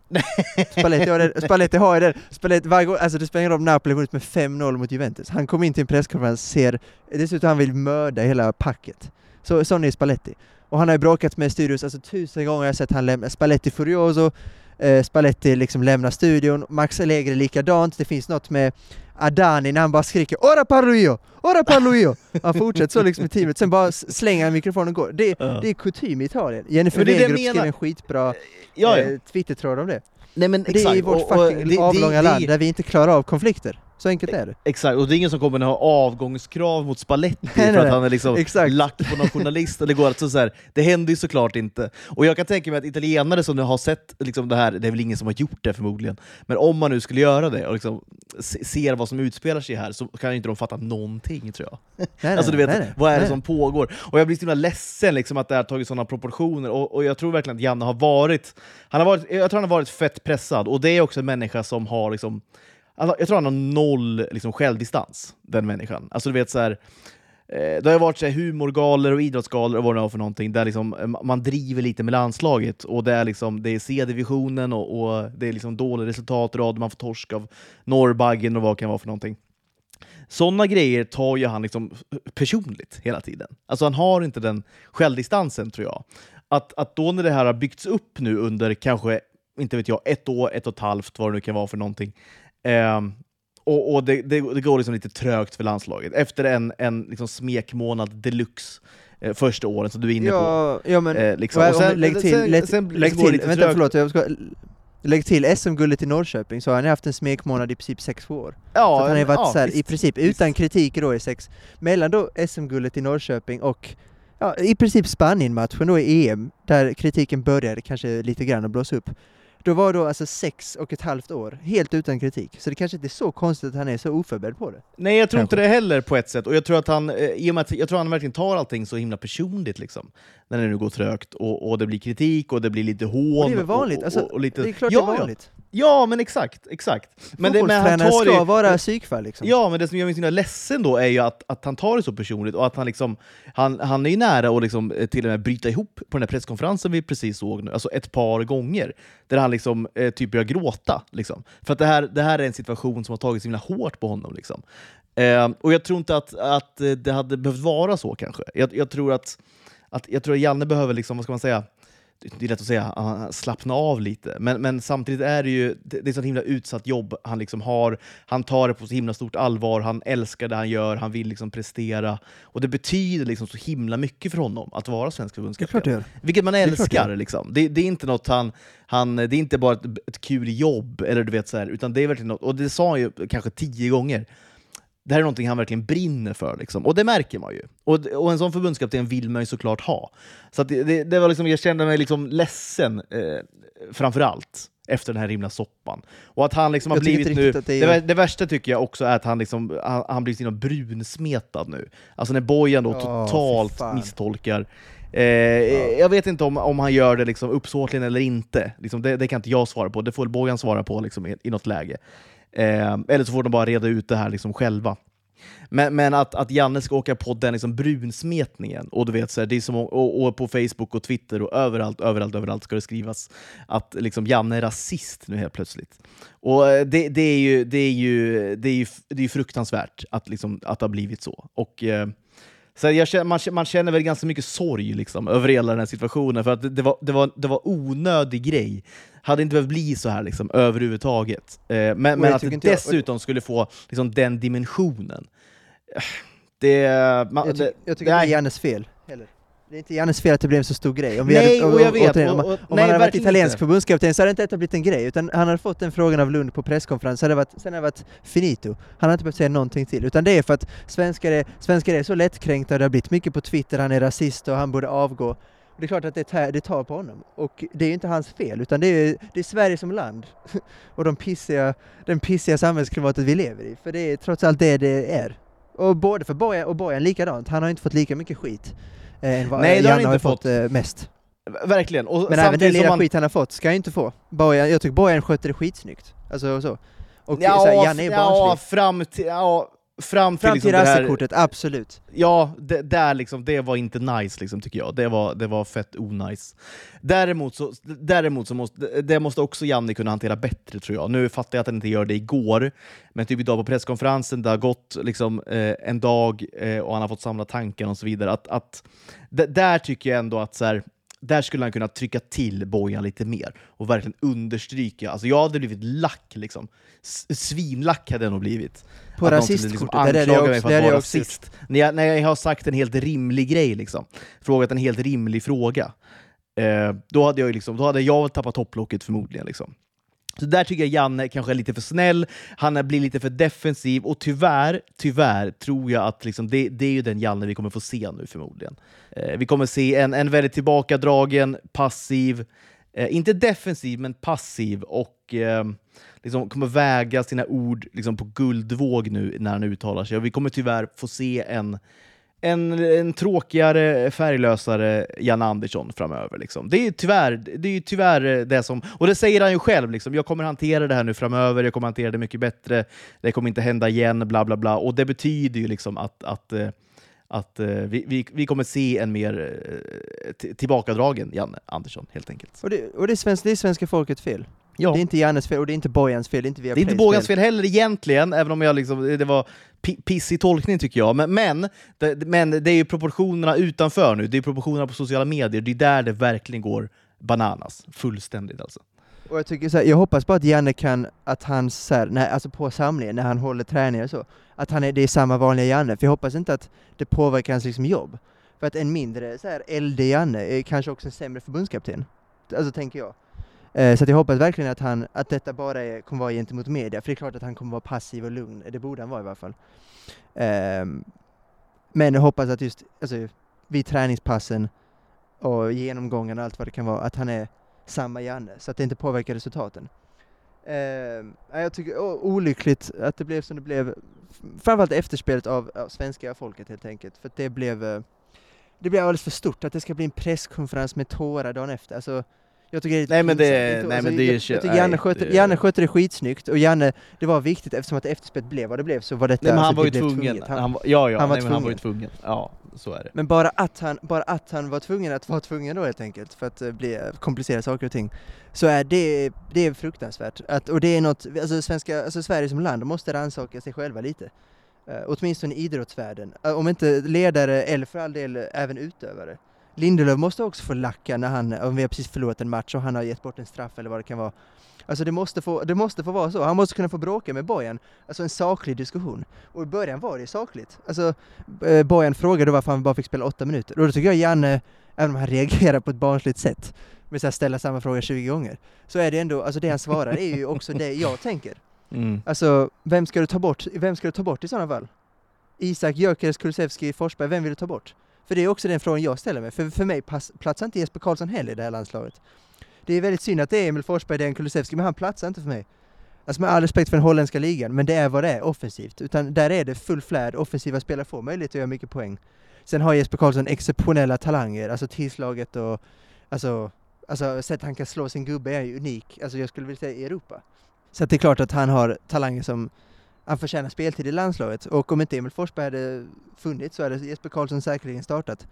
Spalletti har det, Spalletti har ju det, Spalletti, varje gång, alltså det spelar ingen roll om Napoli vunnit med 5-0 mot Juventus. Han kommer in till en presskonferens, ser, dessutom han vill mörda hela packet. Så, sån är Spalletti. Och han har ju bråkat med studios, alltså tusen gånger har jag sett han lämna, Spalletti Furioso, eh, Spalletti liksom lämnar studion, Max Allegri likadant, det finns något med Adani när han bara skriker ”Ora parlo io! Ora parlo io!” Han fortsätter så liksom i teamet, sen bara slänger han mikrofonen och går. Det, Ja. det är kutym i Italien. Jennifer det är det Wegerup skrev en skitbra Ja, ja. eh, Twittertråd om det. Nej, men Det är exakt. i vårt och- och fucking det- det- avlånga det- land där vi inte klarar av konflikter. Så enkelt är det. Exakt, och det är ingen som kommer att ha avgångskrav mot Spalletti för att han är liksom Exakt. lack på någon journalist. eller går alltså så här. Det händer ju såklart inte. Och jag kan tänka mig att italienare som nu har sett liksom det här, det är väl ingen som har gjort det förmodligen, men om man nu skulle göra det och liksom se- ser vad som utspelar sig här så kan ju inte de fatta någonting tror jag. Nej, Alltså du vet, nej, vad är det Nej. som pågår? Och jag blir så himla ledsen liksom, att det har tagit sådana proportioner, och, och jag tror verkligen att Janne har varit, han har varit, jag tror han har varit fett pressad, och det är också en människa som har liksom, alltså, jag tror han har noll liksom, självdistans, den människan. Alltså du vet så här, eh, det har varit så här, humorgalor och idrottsgalor och vad det var för någonting, där liksom, man driver lite med landslaget, och det är, liksom, det är C-divisionen och, och det är liksom dåliga resultatrad, man får torsk av Norrbaggen och vad det kan vara för någonting. Sådana grejer tar ju han liksom personligt hela tiden. Alltså han har inte den självdistansen tror jag. Att, att då när det här har byggts upp nu under kanske, inte vet jag, ett år, ett och ett halvt, vad det nu kan vara för någonting ehm, och och det, det, det går liksom lite trögt för landslaget. Efter en, en liksom smekmånad deluxe eh, första åren som du är inne på. Ja, ja men, Eh, liksom. och, sen- lägg till, sen- lägg, sen lägg till vänta trögt. förlåt, jag ska, lägg till SM-guldet i Norrköping, så har han haft en smekmånad i princip 6-7 år. Ja, så han har varit ja, så här, visst. i princip utan kritik då i sex, mellan då SM-guldet i Norrköping och ja, i princip Spanien-matchen då i EM, där kritiken började kanske lite grann att blåsa upp. Då var då alltså sex och ett halvt år helt utan kritik, så det kanske inte är så konstigt att han är så oförberedd på det. Nej, jag tror Kanske. inte det heller på ett sätt. Och jag tror att han, eh, i och med att, jag tror han verkligen tar allting så himla personligt, liksom. när det nu går trögt, och, och det blir kritik, och det blir lite hån. Och det är väl vanligt, och, alltså, och, och lite... det är klart ja, det är vanligt. Ja. Ja, men exakt, exakt. Men, det, men han tar ska det, vara psykfall liksom. Ja, men det som gör mig så ledsen då är ju att, att han tar det så personligt, och att han liksom, han, han är ju nära att liksom, eh, till och med bryta ihop på den här presskonferensen vi precis såg nu, alltså ett par gånger, där han liksom eh, typ börjar gråta. Liksom. För att det här, det här är en situation som har tagit så himla hårt på honom. Liksom. Eh, och jag tror inte att, att eh, det hade behövt vara så kanske. Jag, jag tror att, att jag tror att Janne behöver, liksom, vad ska man säga, det är lätt att säga, han slappna av lite. Men, men samtidigt är det ju det är ett så himla utsatt jobb han liksom har. Han tar det på så himla stort allvar, han älskar det han gör, han vill liksom prestera. Och det betyder liksom så himla mycket för honom att vara svensk är förbundskapten. Vilket man är klart det älskar. gör. liksom. det, det är inte något han, han, det är inte bara ett, ett kul jobb, eller du vet så här, utan det är verkligen något, och det sa han ju kanske tio gånger. Det här är någonting han verkligen brinner för, liksom. och det märker man ju. Och, och en sån förbundskapten vill man ju såklart ha. Så det, det, det var liksom, jag kände mig liksom ledsen, eh, framför allt efter den här himla soppan. Och att han liksom har Jag blivit nu... det Det, är- vär- det värsta tycker jag också är att han, liksom, han, han blivit brunsmetad nu. Alltså när Bojan då Ja, fy totalt misstolkar Eh, Jag vet inte om, om han gör det liksom uppsåtligen eller inte. Liksom det, det kan inte jag svara på, det får Bojan svara på liksom i, i något läge. Eh, eller så får de bara reda ut det här liksom själva. Men, men att, att Janne ska åka på den liksom brunsmetningen, och du vet, så här, det är som, och, och på Facebook och Twitter och överallt, överallt, överallt ska det skrivas att liksom, Janne är rasist nu helt plötsligt. Och eh, det, det, är, ju, det, är, ju, det, är, ju, det är fruktansvärt att, liksom, att det har blivit så. Och, eh, så jag känner, man, man känner väl ganska mycket sorg liksom, över hela den här situationen, för att det, det, var, det, var, det var onödig grej. Hade inte behövt bli så här liksom, överhuvudtaget. Eh, men men att det inte jag- dessutom skulle få liksom, den dimensionen. eh, Det... Man, Jag, ty det jag tycker det är. Jannes fel heller. Det är inte Jannes fel att det blev en så stor grej. Om, Nej, hade, och jag vet, återigen, om, och- och- om nej, han hade varit italiensk förbundskapten så hade inte detta blivit en grej, utan han hade fått den frågan av Lund på presskonferens, så hade varit, sen hade det varit finito. Han hade inte behövt säga någonting till, utan det är för att svenskar är, svenskar är så lättkränkta, det har blivit mycket på Twitter, han är rasist och han borde avgå. Det är klart att det tar, det tar på honom. Och det är ju inte hans fel, utan det är, det är Sverige som land. och de pissiga, den pissiga samhällsklimatet vi lever i. För det är trots allt det det är. Och både för Bojan och Bojan likadant, han har inte fått lika mycket skit. Eh, än vad Nej, han Janne har inte fått fått. eh, mest. Verkligen. Och Men även den lilla man- skit han har fått ska jag inte få. Bojan, jag tycker Bojan skötte det skitsnyggt. Alltså så. Och ja, så här, Janne är ja, barnslig. fram till... Ja, fram till, Fram liksom till här- rasterkortet, absolut. Ja, det, där liksom, det var inte nice liksom, tycker jag. Det var, det var fett onajs. Däremot så, däremot så måste, det måste också Janne kunna hantera bättre tror jag. Nu fattar jag att han inte gör det igår, men typ idag på presskonferensen, det har gått liksom, eh, en dag eh, och han har fått samla tankar och så vidare. Att, att, där tycker jag ändå att så här, där skulle han kunna trycka till Bojan lite mer och verkligen understryka. Alltså jag hade blivit lack liksom. Svinlack hade jag nog blivit. På Att skulle liksom rasistkortet, det är det mig också, för att vara rasist. När jag, när jag har sagt en helt rimlig grej, liksom. frågat en helt rimlig fråga, eh, då, hade jag liksom, då hade jag tappat topplocket förmodligen. Liksom. Så där tycker jag Janne kanske är lite för snäll, han blir lite för defensiv och tyvärr, tyvärr tror jag att liksom det, det är ju den Janne vi kommer få se nu förmodligen. Eh, vi kommer se en, en väldigt tillbakadragen, passiv, eh, inte defensiv men passiv och eh, liksom kommer väga sina ord liksom på guldvåg nu när han uttalar sig. Och vi kommer tyvärr få se en, en, en tråkigare, färglösare Jan Andersson framöver. Liksom. Det är tyvärr det, är tyvärr det som... Och det säger han ju själv, liksom. jag kommer hantera det här nu framöver, jag kommer hantera det mycket bättre, det kommer inte hända igen, bla bla bla. Och det betyder ju liksom att, att, eh, att eh, vi, vi, vi kommer se en mer eh, tillbakadragen Jan Andersson, helt enkelt. Och det, och det, är, svensk, det är svenska folkets fel. Ja. Det är inte Jannes fel, och det är inte Bojans fel, det är inte Det är inte Bogans fel heller egentligen, även om jag liksom, det var pi- pissig tolkning tycker jag. Men, men, det, men det är ju proportionerna utanför nu, det är proportionerna på sociala medier, det är där det verkligen går bananas. Fullständigt alltså. Och jag, tycker så här, jag hoppas bara att Janne kan, att han så här, när, alltså på samlingen, när han håller träningar och så, att han är, det är samma vanliga Janne, för jag hoppas inte att det påverkar hans liksom, jobb. För att en mindre så här, eldig Janne är kanske också en sämre förbundskapten. Alltså tänker jag. Eh, så att jag hoppas verkligen att, han, att detta bara är, kommer vara gentemot media, för det är klart att han kommer vara passiv och lugn, det borde han vara i varje fall. Ehm, men jag hoppas att just alltså, vid träningspassen och genomgången och allt vad det kan vara, att han är samma Janne, så att det inte påverkar resultaten. Ehm, jag tycker o- olyckligt att det blev som det blev, framförallt efterspelet av, av svenska folket helt enkelt, för att det blev eh, det blev alldeles för stort, att det ska bli en presskonferens med tårar dagen efter. Alltså, jag tycker det är Nej, men det- nej, Alltså, men det är jag, ju jag tycker Janne skötte, det- Janne skötte det skitsnyggt, och Janne, det var viktigt eftersom att efterspelet blev vad det blev, så var detta, Nej, men han alltså, var ju tvungen. Han- Han, ja, ja, han var nej, men han var ju tvungen. Ja, så är det. men bara att, han, bara att han var tvungen att vara tvungen då helt enkelt, för att eh, bli, komplicera saker och ting, så är det, det är fruktansvärt. Att, och det är något, alltså, svenska, alltså Sverige som land, måste rannsaka sig själva lite. Uh, åtminstone i idrottsvärlden. Eh, om inte ledare, eller för all del även utövare. Lindelöf måste också få lacka när han, om vi har precis förlorat en match och han har gett bort en straff eller vad det kan vara. Alltså det måste få, det måste få vara så. Han måste kunna få bråka med Bojan. Alltså en saklig diskussion. Och i början var det sakligt. Alltså eh, Bojan frågade varför han bara fick spela åtta minuter. Och då tycker jag Janne, även om han reagerar på ett barnsligt sätt, med att ställa samma fråga 20 gånger, så är det ändå, alltså det han svarar är ju också det jag tänker. Mm. Alltså, vem ska du ta bort, vem ska du ta bort i sådana fall? Isak, Gyökeres, Kulusevski, Forsberg, vem vill du ta bort? För det är också den frågan jag ställer mig, för för mig pass, platsar inte Jesper Karlsson heller i det här landslaget. Det är väldigt synd att det är Emil Forsberg, det är en Kulusevski, men han platsar inte för mig. Alltså med all respekt för den holländska ligan, men det är vad det är offensivt. Utan där är det full flärd, offensiva spelare får möjlighet att göra mycket poäng. Sen har Jesper Karlsson exceptionella talanger, alltså tillslaget och alltså, alltså sättet han kan slå sin gubbe är ju unik, alltså jag skulle vilja säga i Europa. Så att det är klart att han har talanger som han förtjänar speltid i landslaget och om inte Emil Forsberg hade funnits så hade Jesper Karlsson säkerligen startat.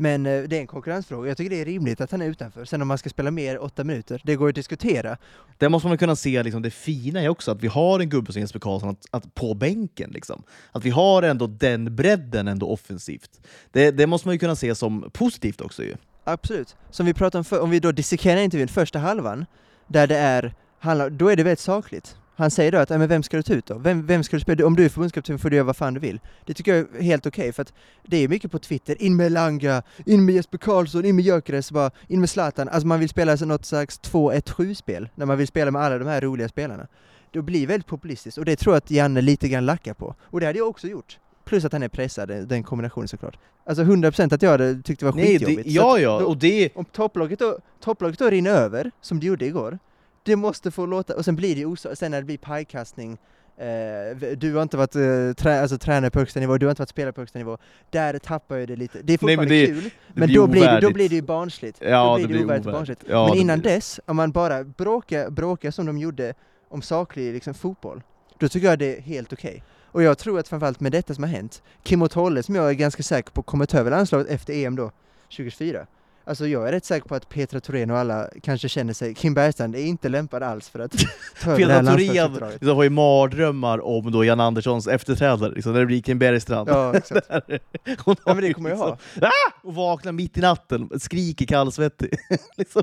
Men eh, det är en konkurrensfråga. Jag tycker det är rimligt att han är utanför. Sen om man ska spela mer åtta minuter, det går att diskutera. Där måste man kunna se liksom, det fina är också att vi har en gubbe som Jesper Karlsson att, att på bänken. Liksom. Att vi har ändå den bredden ändå offensivt. Det, det måste man ju kunna se som positivt också ju. Absolut. Som vi pratade om för, om vi då dissekerar intervjun första halvan, där det är, handlar, då är det väldigt sakligt. Han säger då att, men vem ska du ta ut då? Vem, vem ska du spela? Om du är förbundskapten får du göra vad fan du vill. Det tycker jag är helt okej, okay, för att det är mycket på Twitter, in med Langa, in med Jesper Karlsson, in med Gyökeres, bara in med Zlatan. Alltså man vill spela något slags 2-1-7-spel, när man vill spela med alla de här roliga spelarna. Det blir väldigt populistiskt, och det tror jag att Janne lite grann lackar på. Och det hade jag också gjort. Plus att han är pressad, den kombinationen såklart. Alltså 100% att jag hade tyckt det var Nej, skitjobbigt. Det, ja, ja, och det... Om topplaget då, topplaget då rinner över, som det gjorde igår, det måste få låta, och sen blir det osa, sen när det blir pajkastning, eh, du har inte varit eh, trä, alltså, tränare på högsta nivå, du har inte varit spelare på högsta nivå, där tappar ju det lite, det är fortfarande Nej, men det, kul, men då, blir det, då blir det ju barnsligt. Ja, då blir det, det, ovärdigt barnsligt. Ja, men innan blir... dess, om man bara bråkar, bråkar som de gjorde om saklig liksom, fotboll, då tycker jag det är helt okej. Okay. Och jag tror att framförallt med detta som har hänt, Kim Tolle som jag är ganska säker på kommer ta över landslaget efter EM då, 2024, Alltså jag är rätt säker på att Petra Thorén och alla kanske känner sig, Kim Bergstrand är inte lämpad alls för att ta över det här. Petra har ju mardrömmar om då Jan Anderssons efterträdare, liksom, när det blir Kim Bergstrand. Ja, exakt. ja, men det kommer jag ha. Liksom, ah! Och vaknar mitt i natten, skriker kallsvettig. liksom,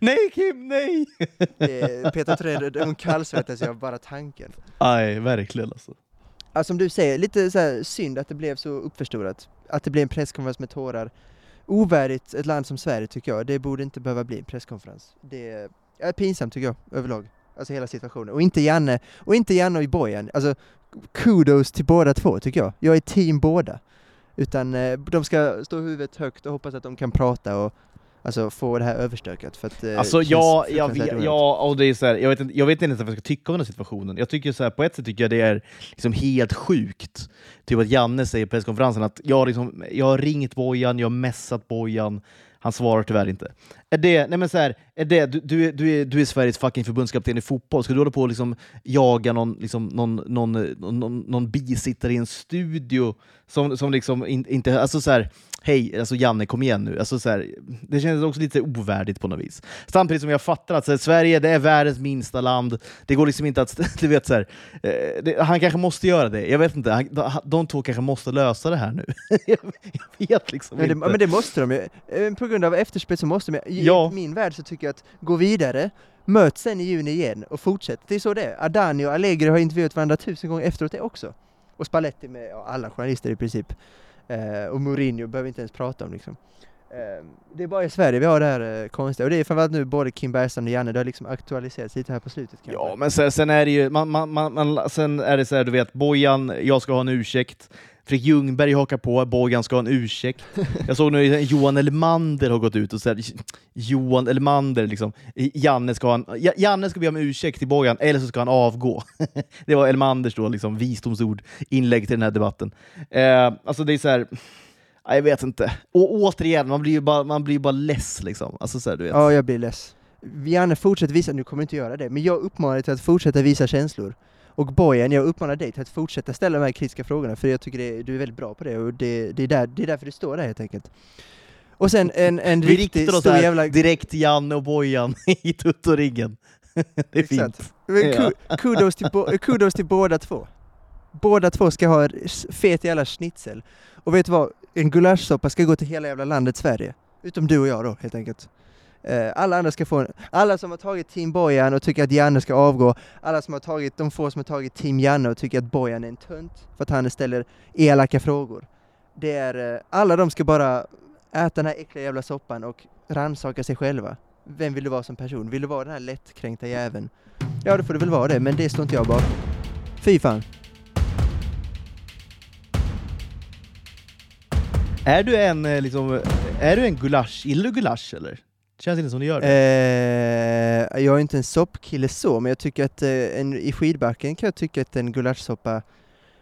nej Kim, nej! Petra Thorén, hon kallsvettas av bara tanken. Nej, verkligen alltså. Alltså som du säger, lite så synd att det blev så uppförstorat. Att det blev en presskonferens med tårar ovärdigt ett land som Sverige tycker jag. Det borde inte behöva bli en presskonferens. Det är pinsamt tycker jag, överlag. Alltså hela situationen. Och inte Janne, och inte Janne och Bojan. Alltså kudos till båda två tycker jag. Jag är team båda. Utan eh, de ska stå huvudet högt och hoppas att de kan prata och Alltså få det här överstökat för att eh, Alltså ja, jag, ja, och det är så här, jag, vet inte, jag vet inte ens vad jag ska tycka om den här situationen. Jag tycker så här, på ett sätt tycker jag det är liksom helt sjukt. Typ att Janne säger på presskonferensen att jag, liksom, jag har ringt Bojan, jag har messat Bojan, han svarar tyvärr inte. Är det, nej men så här, är det, du, du, du, är, du är Sveriges fucking förbundskapten i fotboll, ska du hålla på och liksom jaga någon, liksom, någon, någon, någon, någon bisittare i en studio som, som liksom in, inte... Alltså så här, hej, alltså Janne kom igen nu. Alltså, så här, det känns också lite ovärdigt på något vis. Samtidigt som jag fattar att här, Sverige det är världens minsta land. Det går liksom inte att... Du vet, så här, eh, det, han kanske måste göra det. Jag vet inte. Han, de två kanske måste lösa det här nu. jag, vet liksom men det, inte. Men det måste de ju. Eh, på grund av efterspel så måste de I ja. min värld så tycker jag att gå vidare, möts sen i juni igen och fortsätt. Det är så det är. Adani och Allegri har intervjuat varandra tusen gånger efteråt det också. Och Spalletti med ja, alla journalister i princip. Eh, och Mourinho behöver vi inte ens prata om liksom. Eh, det är bara i Sverige vi har det här eh, konstiga, och det är framförallt nu både Kim Bergstrand och Janne, det har liksom aktualiserats lite här på slutet kanske. Ja, men sen, sen är det ju, man, man, man, sen är det så här, du vet, Bojan, jag ska ha en ursäkt. Fredrik Ljungberg hakar på, Bojan ska ha en ursäkt. Jag såg nu Johan Elmander har gått ut och sagt Johan Elmander, liksom, Janne, ska ha en, Janne ska be om ursäkt till Bojan, eller så ska han avgå. det var Elmanders då, liksom, visdomsord, inlägg till den här debatten. Eh, alltså det är så här, jag vet inte. Och återigen, man blir ju bara, man blir bara less liksom. Alltså, så här, du vet. Ja, jag blir less. Janne, fortsätt visa, nu kommer inte göra det, men jag uppmanar dig till att fortsätta visa känslor. Och Bojan, jag uppmanar dig till att fortsätta ställa de här kritiska frågorna, för jag tycker det, du är väldigt bra på det, och det, det, är, där, det är därför du står där helt enkelt. Och sen en, en Vi riktig stor här, jävla... direkt Janne och Bojan i tuttoringen. det är fint. Men kudos, till kudos till båda två. Båda två ska ha fet jävla schnitzel. Och vet du vad? En gulaschsoppa ska gå till hela jävla landet Sverige. Utom du och jag då, helt enkelt. Eh, alla andra ska få, alla som har tagit Team Bojan och tycker att Janne ska avgå, alla som har tagit, de få som har tagit Team Janne och tycker att Bojan är en tunt för att han ställer elaka frågor. Det är, eh, alla de ska bara äta den här äckliga jävla soppan och rannsaka sig själva. Vem vill du vara som person? Vill du vara den här lättkränkta jäveln? Ja, då får du väl vara det, men det står inte jag bakom. Fy fan. Är du en, eh, liksom, är du en gulasch, gillar du gulasch eller? Känns inte som du gör det. Eh, jag är inte en soppkille så, men jag tycker att eh, en, i skidbacken kan jag tycka att en gulaschsoppa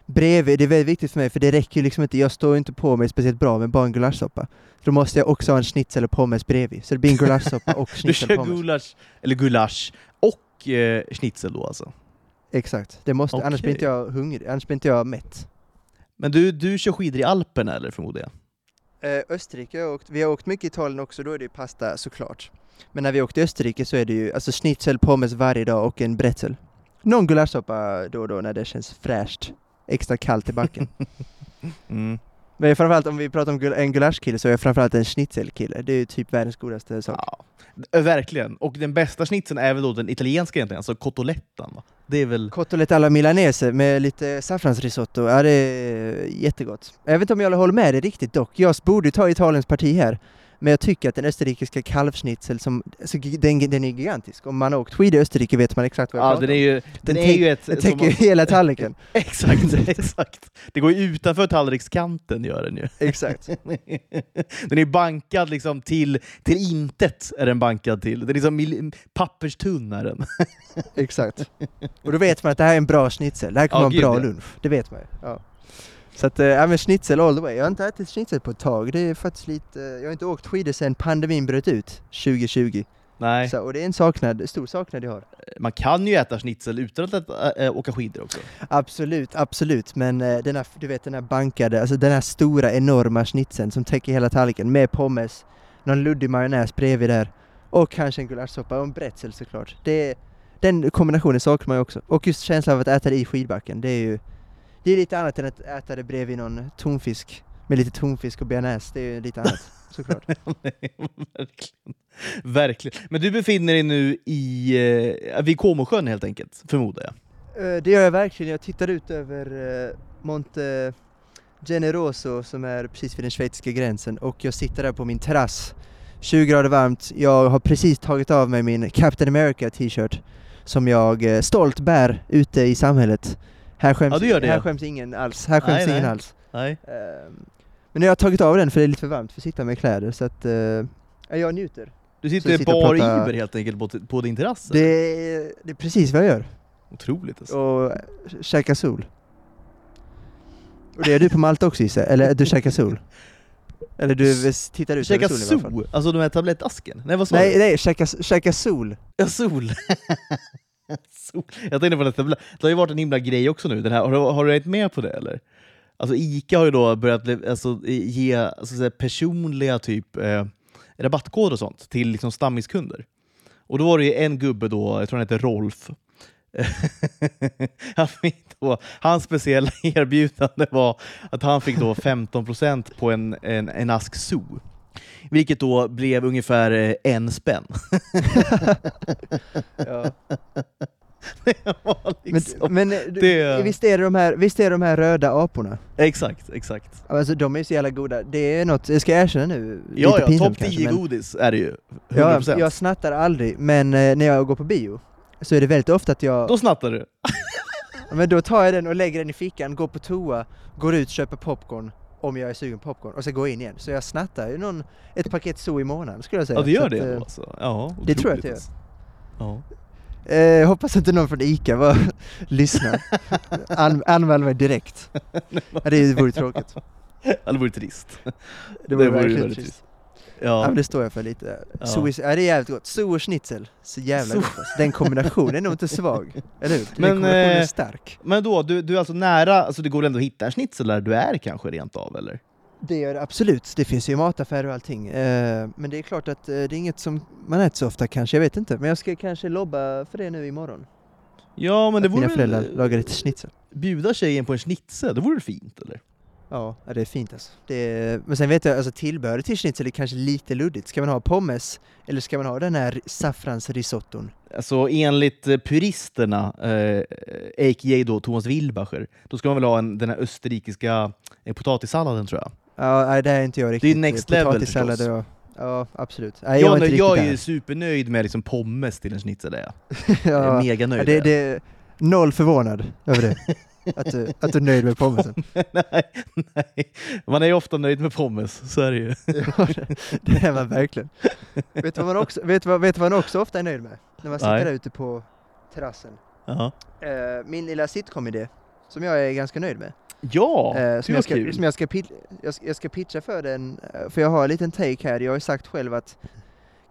bredvid, det är väldigt viktigt för mig för det räcker ju liksom inte, jag står inte på mig speciellt bra med bara en gulaschsoppa. Då måste jag också ha en schnitzel och pommes bredvid. Så det blir en gulaschsoppa och Du schnitzel kör och pommes. gulasch, eller gulasch och eh, schnitzel då alltså? Exakt, det måste, annars blir inte jag hungrig, annars blir inte jag mätt. Men du, du kör skidor i Alperna eller förmodar jag? Eh, Österrike har åkt, vi har åkt mycket i Italien också, då är det ju pasta såklart. Men när vi åkte i Österrike så är det ju alltså schnitzel, pommes varje dag och en bretzel. Någon gulaschsoppa då och då när det känns fräscht, extra kallt i backen. Mm. Men framförallt om vi pratar om en gulaschkille så är jag framförallt en schnitzelkille. Det är typ världens godaste sak. Ja, eh, verkligen. Och den bästa schnitzeln är väl då den italienska egentligen, alltså cotolettan va? Det är väl... Cotolette alla milanese med lite saffransrisotto, ja det är jättegott. Jag vet inte om jag håller med dig riktigt dock. Jag borde ta Italiens parti här. Men jag tycker att den österrikiska kalvschnitzel, som, alltså, den, den är gigantisk. Om man har åkt skidor i Österrike vet man exakt vad jag Ja, pratar den är om. ju, Den den är ju ett... Den täcker ju hela tallriken. Exakt, exakt. Det går ju utanför tallrikskanten gör den ju. exakt. Den är bankad liksom till, till intet är den bankad till. Den är liksom mil- papperstunn är den. Exakt. Och då vet man att det här är en bra schnitzel. Det här kommer Ja, vara en gud, bra ja. lunch. Det vet man ju. Ja. Så att, äh, ja men schnitzel all the way. Jag har inte ätit schnitzel på ett tag. Det är faktiskt lite, jag har inte åkt skidor sedan pandemin bröt ut 2020. Nej, Så, och det är en saknad, stor saknad jag har. man kan ju äta schnitzel utan att äta, äh, åka skidor också. Absolut, absolut. Men äh, den här, du vet den här bankade, alltså den här stora enorma schnitzeln som täcker hela tallriken med pommes, någon luddig majonnäs bredvid där och kanske en gulaschsoppa och en bretzel såklart. Det, den kombinationen saknar man ju också. Och just känslan av att äta det i skidbacken, det är ju det är lite annat än att äta det bredvid någon tonfisk med lite tonfisk och bearnaise. Det är ju lite annat såklart. Nej, Verkligen. Verkligen. Men du befinner dig nu i, eh, vid Comosjön helt enkelt, förmodar jag. Eh, Det gör jag verkligen. Jag tittar ut över eh, Monte Generoso som är precis vid den schweiziska gränsen och jag sitter där på min terrass. 20 grader varmt. Jag har precis tagit av mig min Captain America t-shirt som jag eh, stolt bär ute i samhället. Här skäms, Ja, du gör det, här ja. skäms ingen alls. Här skäms Nej, ingen nej. alls. Nej. Ehm, Men jag har tagit av den för det är lite för varmt för att sitta med kläder så att ja, jag njuter. Du sitter sitter bar pratar- iver helt enkelt på, på din terrass? Det det är precis vad jag gör. Otroligt alltså. och käka sol. Och det är du på Malta också gissar? Eller du käkar sol? Eller du tittar ut Käka över solen sol? Alltså de här tablettasken? Nej vad sa Nej, du? nej, käka, käka sol. Ja, sol. Jag tänkte på det, det har ju varit en himla grej också nu, den här. Har, du, har du varit med på det eller? Alltså Ica har ju då börjat alltså, ge alltså, personliga typ eh, rabattkoder och sånt till liksom, stammiskunder. Och då var det ju en gubbe då, jag tror han heter Rolf, han fick då, hans speciella erbjudande var att han fick då 15% på en, en, en ask zoo. Vilket då blev ungefär eh, en spänn. Ja. Var liksom... Men, men eh, det- visst, är det de här, visst är det de här röda aporna? Exakt, exakt. Alltså de är så jävla goda. Det är något, jag ska erkänna nu, Ja, lite ja, topp 10 kanske, men- godis är det ju. 100%. Ja, jag snattar aldrig, men eh, när jag går på bio så är det väldigt ofta att jag, Då snattar du. men då tar jag den och lägger den i fickan, går på toa, går ut, köper popcorn om jag är sugen på popcorn och så går jag in igen. Så jag snattar ju någon, ett paket så i månaden skulle jag säga. Ja, det gör det att, ändå eh, alltså. Ja, det tror jag att det alltså. Ja. Eh, jag hoppas inte någon från ICA var lyssnar. An, anmäl mig direkt. Det vore tråkigt. Ja, det vore trist. Det vore Det vore väldigt trist. Ja. Ja. men det står jag för lite. Ja. Ja. ja, det är jävligt gott. So och schnitzel. Så jävla So- gott alltså. Den kombinationen är nog inte svag. Eller hur? Den Men, kombinationen är eh, stark. Men då, du, du är alltså nära, alltså det går ändå att hitta en schnitzel där du är kanske rent av eller? Det gör det absolut. Det finns ju mataffärer och allting. Eh, men det är klart att eh, det är inget som man äter så ofta kanske. Jag vet inte. Men jag ska kanske lobba för det nu imorgon. Ja men det att mina vore föräldrar väl, lagar lite schnitzel. bjuda tjejen på en schnitzel, det vore väl fint eller? Ja, ja, det är fint alltså. Det är, men sen vet jag, alltså tillbehöret till schnitzel är kanske lite luddigt. Ska man ha pommes eller ska man ha den här saffransrisotton? Alltså enligt eh, puristerna, eh, a.k.a. då Thomas Wilbacher, då ska man väl ha en, den här österrikiska eh, potatissalladen tror jag. Ja, nej, det är inte jag riktigt. next level förstås. och, Ja, absolut. Nej, Jag, jag är jag, är supernöjd med liksom pommes till en schnitzel. Är jag. jag är ja, mega ja, det, det är noll förvånad över det. Att du, att du är nöjd med pommesen. nej, nej. Man är ju ofta nöjd med pommes, så är det ju. Ja, det- är man verkligen. Vet du vad man också, vet vad, vet vad man också ofta är nöjd med? När man sitter Nej. där ute på terrassen. Ja. Eh, min lilla sitcom-idé som jag är ganska nöjd med. Ja, Eh, som, jag ska, kul. som jag, ska jag, ska, jag ska pitcha för den, eh, för jag har en liten take här. Jag har ju sagt själv att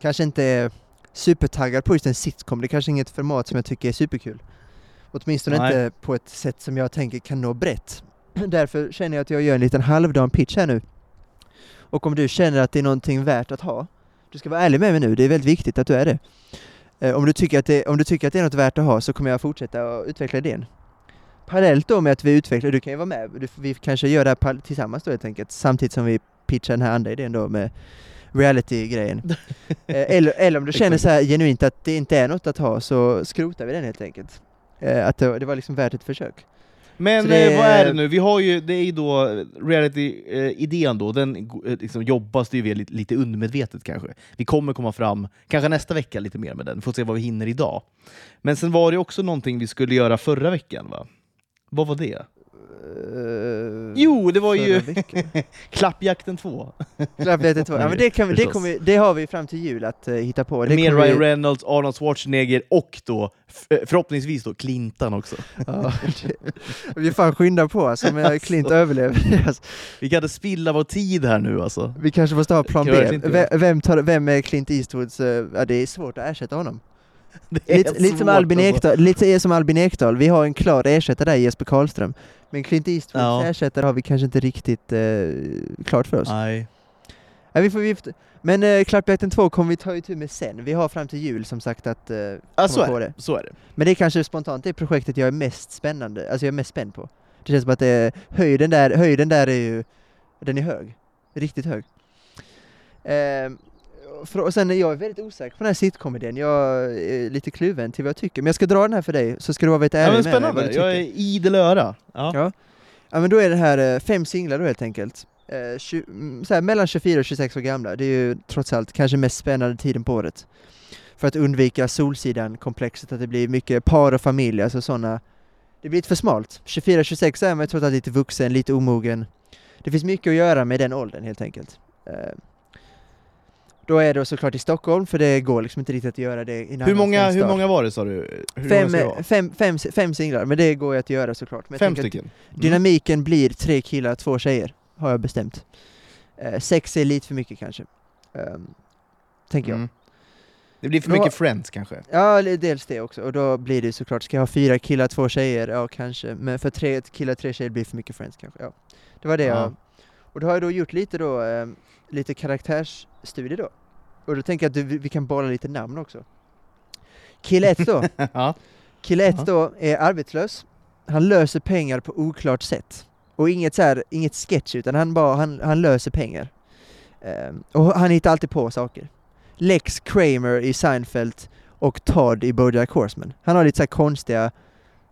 kanske inte är supertaggad på just en sitcom. Det är kanske inget format som jag tycker är superkul. Åtminstone Nej. inte på ett sätt som jag tänker kan nå brett. Därför känner jag att jag gör en liten halvdan pitch här nu. Och om du känner att det är någonting värt att ha, du ska vara ärlig med mig nu, det är väldigt viktigt att du är det. Eh, Om du tycker att det, om du tycker att det är något värt att ha så kommer jag fortsätta att utveckla idén. Parallellt då med att vi utvecklar, du kan ju vara med, du, vi kanske gör det här tillsammans då helt enkelt, samtidigt som vi pitchar den här andra idén då med reality-grejen. Eh, eller, eller om du känner så här genuint att det inte är något att ha så skrotar vi den helt enkelt. Eh, Att det, det var liksom värt ett försök. Men Så det- eh, vad är det nu? Vi har ju, det är ju då reality-idén då, den eh, liksom jobbas det ju lite, lite undermedvetet kanske. Vi kommer komma fram, kanske nästa vecka lite mer med den, får se vad vi hinner idag. Men sen var det också någonting vi skulle göra förra veckan va? Vad var det? Eh, Jo, det var ju. Klappjakten 2. Klappjakten två. Ja, men det, kan vi, det, kommer, det har vi fram till jul att eh, hitta på. Det Med kommer vi- Ryan Reynolds, Arnold Schwarzenegger och då eh, förhoppningsvis då Clintan också. Ja, det, vi får skynda på alltså, men Clint överlever. Alltså, Vi kan inte spilla vår tid här nu alltså. vi kanske måste ha plan B. Vem, tar, vem är Clint Eastwoods, eh, ja, det är svårt att ersätta honom. Lite, lite, som Albin. Ekdal, lite som Albin Ekdal, vi har en klar ersättare där Jesper Karlström. Men Clint Eastwoods Ja. ersättare har vi kanske inte riktigt eh, klart för oss. Nej. Ja, vi får, vi får, men eh, Klappjakten 2 kommer vi ta itu med sen. Vi har fram till jul som sagt att eh, Ja, komma så på det. det. Så är det. Men det är kanske spontant det projektet jag är mest spännande, alltså jag är mest spänd på. Det känns som att det höjden där, höjden där är ju, den är hög. Riktigt hög. För, och sen är jag väldigt osäker på den här sitcom-idén. Jag är lite kluven till vad jag tycker. Men jag ska dra den här för dig, så ska du vara väldigt Ja, ärlig men med mig vad spännande, du jag tycker. är idel öra. Ja. Ja. Ja men då är det här eh, fem singlar då helt enkelt. Eh, tju- mm, så här, mellan 24 och 26 år gamla, det är ju trots allt kanske mest spännande tiden på året. För att undvika Solsidan-komplexet, att det blir mycket par och familj, alltså sådana. Det blir lite för smalt. 24-26 är man trots allt lite vuxen, lite omogen. Det finns mycket att göra med den åldern helt enkelt. Eh, Då är det såklart i Stockholm, för det går liksom inte riktigt att göra det i en Hur, många, hur många var det sa du? Hur Fem, eh, fem, fem, fem singlar, men det går ju att göra såklart. Men jag Fem stycken? Mm. Dynamiken blir tre killar, två tjejer, har jag bestämt. Eh, sex är lite för mycket kanske. Um, tänker jag. Mm. Det blir för Då- mycket Friends kanske? Ja, dels det också. Och då blir det såklart, ska jag ha fyra killar, två tjejer? Ja, kanske. Men för tre killar, tre tjejer blir för mycket Friends kanske. Ja. Det var det Ja. jag... Och då har jag då gjort lite då, ehm, lite karaktärsstudie då. Och då tänker jag att du, vi kan bolla lite namn också. Kille 1 då. ja. Kille 1 Ja. då är arbetslös. Han löser pengar på oklart sätt. Och inget så här, inget sketch utan han bara, han, han löser pengar. Ehm, och han hittar alltid på saker. Lex Kramer i Seinfeld och Todd i Bojack Horseman. Han har lite så här konstiga,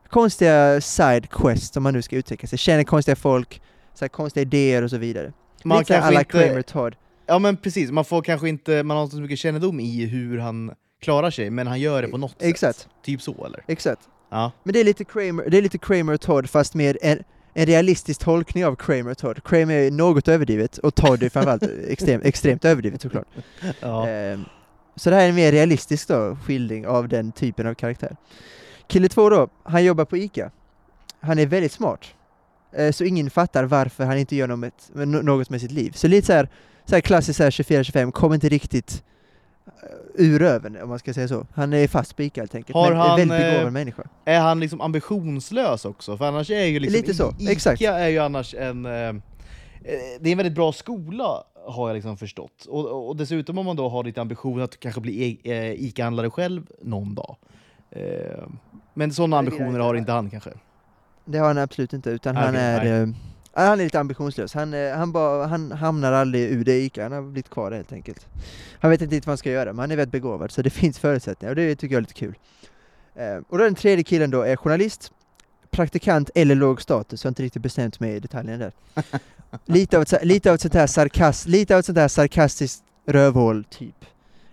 konstiga side quests om man nu ska uttrycka sig. Känner konstiga folk, så konstiga idéer och så vidare. Man lite kanske alla inte, Kramer Todd. ja men precis, man får kanske inte, man har inte så mycket kännedom i hur han klarar sig, men han gör det på något Exakt. sätt. Typ så eller? Exakt. Ja. Men det är lite Kramer, det är lite Kramer Todd fast med en, en realistisk tolkning av Kramer och Todd. Kramer är något överdrivet och Todd är framförallt extremt, extremt överdrivet såklart. ja. Ehm, så det här är en mer realistisk då, skildring av den typen av karaktär. Kille två då, han jobbar på ICA. Han är väldigt smart. Eh, så ingen fattar varför han inte gör något, med- något med sitt liv. Så lite så här, så här klassiskt så här 24-25, kommer inte riktigt eh, ur röven om man ska säga så. Han är fast ICA helt enkelt, Har men han, väldigt begåvad eh, människa. Är han liksom ambitionslös också? För annars är ju liksom Lite så, Ica exakt. är ju annars en... Eh, det är en väldigt bra skola har jag liksom förstått. Och, och dessutom om man då har lite ambition att kanske bli e- eh, Ica-handlare själv någon dag. Men sådana ambitioner har ha. inte han kanske. Det har han absolut inte, utan Nej, han är... nej. eh, han är lite ambitionslös. Han, eh, han, bara, han hamnar aldrig ur det ICA, han har blivit kvar där helt enkelt. Han vet inte riktigt vad han ska göra, men han är väldigt begåvad, så det finns förutsättningar och det tycker jag är lite kul. Eh, och då den tredje killen då är journalist, praktikant eller låg status, jag har inte riktigt bestämt mig i detaljerna där. lite, av ett, lite av ett sånt här sarkast, lite av ett sånt här sarkastiskt rövhål, typ.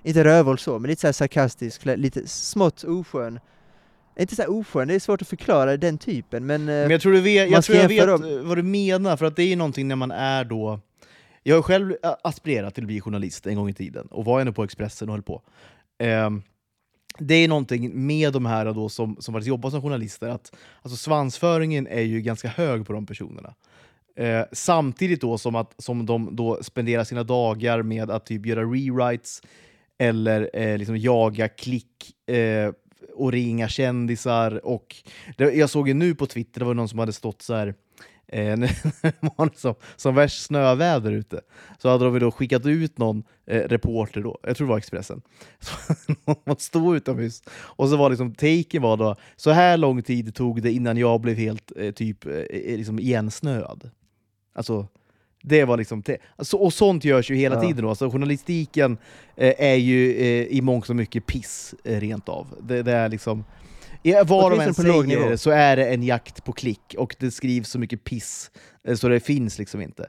Inte rövhål så, men lite så här sarkastisk, lite smått oskön. Inte så oskön, det är svårt att förklara den typen, men... eh, Men jag tror, du vet, jag, tror jag vet jämföra eh, vad du menar, för att det är ju någonting när man är då... Jag har själv eh, aspirerat till att bli journalist en gång i tiden, och var ändå på Expressen och höll på. Ehm, det är någonting med de här då som, som faktiskt jobbar som journalister, att alltså svansföringen är ju ganska hög på de personerna. Eh, samtidigt då som, att, som de då spenderar sina dagar med att typ göra rewrites eller eh, liksom jaga klick eh, och ringa kändisar. Och det, jag såg ju nu på Twitter, det var någon som hade stått så här eh, var det som, som värst snöväder ute, så hade de då skickat ut någon eh, reporter, då, jag tror det var Expressen, som stod utomhus. Och så var liksom taken var då, så här lång tid tog det innan jag blev helt eh, typ eh, eh liksom igensnöad. Alltså, det var liksom alltså, och sånt görs ju hela ja. tiden. Då. Alltså, journalistiken eh, är ju eh, i mångt och mycket piss, eh, rent av. Det, det är liksom... Var de än säger så är det en jakt på klick, och det skrivs så mycket piss eh, så det finns liksom inte.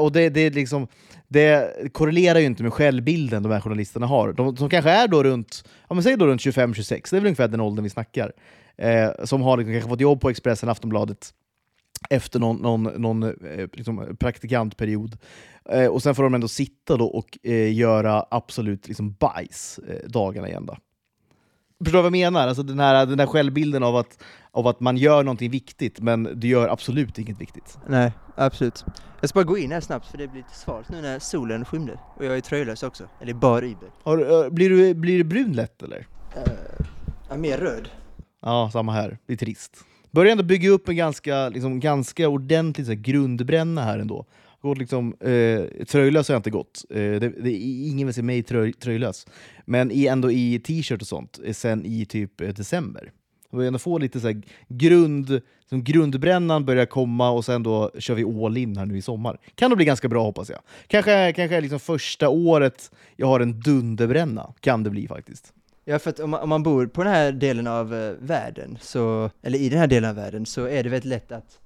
Och det, det, liksom, det korrelerar ju inte med självbilden de här journalisterna har. De som kanske är då runt, ja, men säg då runt 25-26, det är väl ungefär den åldern vi snackar. Eh, som har liksom kanske fått jobb på Expressen, Aftonbladet, efter någon, någon, någon eh, liksom, praktikantperiod. Eh, och sen får de ändå sitta då och eh, göra absolut liksom, bajs eh, dagarna igen. Då. Förstår du vad jag menar? Alltså den, här, den här självbilden av att, av att man gör någonting viktigt, men du gör absolut inget viktigt. Nej, absolut. Jag ska bara gå in här snabbt, för det blir lite svalt nu när solen skymde. Och jag är tröjlös också, eller bara Uber. Har, blir, du, blir du brun lätt eller? Uh, mer röd. Ja, samma här. Det är trist. Börjar ändå bygga upp en ganska, liksom, ganska ordentlig så här, grundbränna här ändå. Gått liksom, eh, tröjlös har jag inte gått. Eh, det, det, ingen vill se mig tröj, tröjlös. Men i, ändå i t-shirt och sånt, eh, sen i typ eh, december. Jag börjar ändå få lite så här, grund, som grundbrännan börjar komma och sen då kör vi all in här nu i sommar. Kan det bli ganska bra hoppas jag. Kanske, kanske liksom första året jag har en dunderbränna, kan det bli faktiskt. Ja, för att om man, om man bor på den här delen av uh, världen, så, eller i den här delen av världen, så är det väldigt lätt att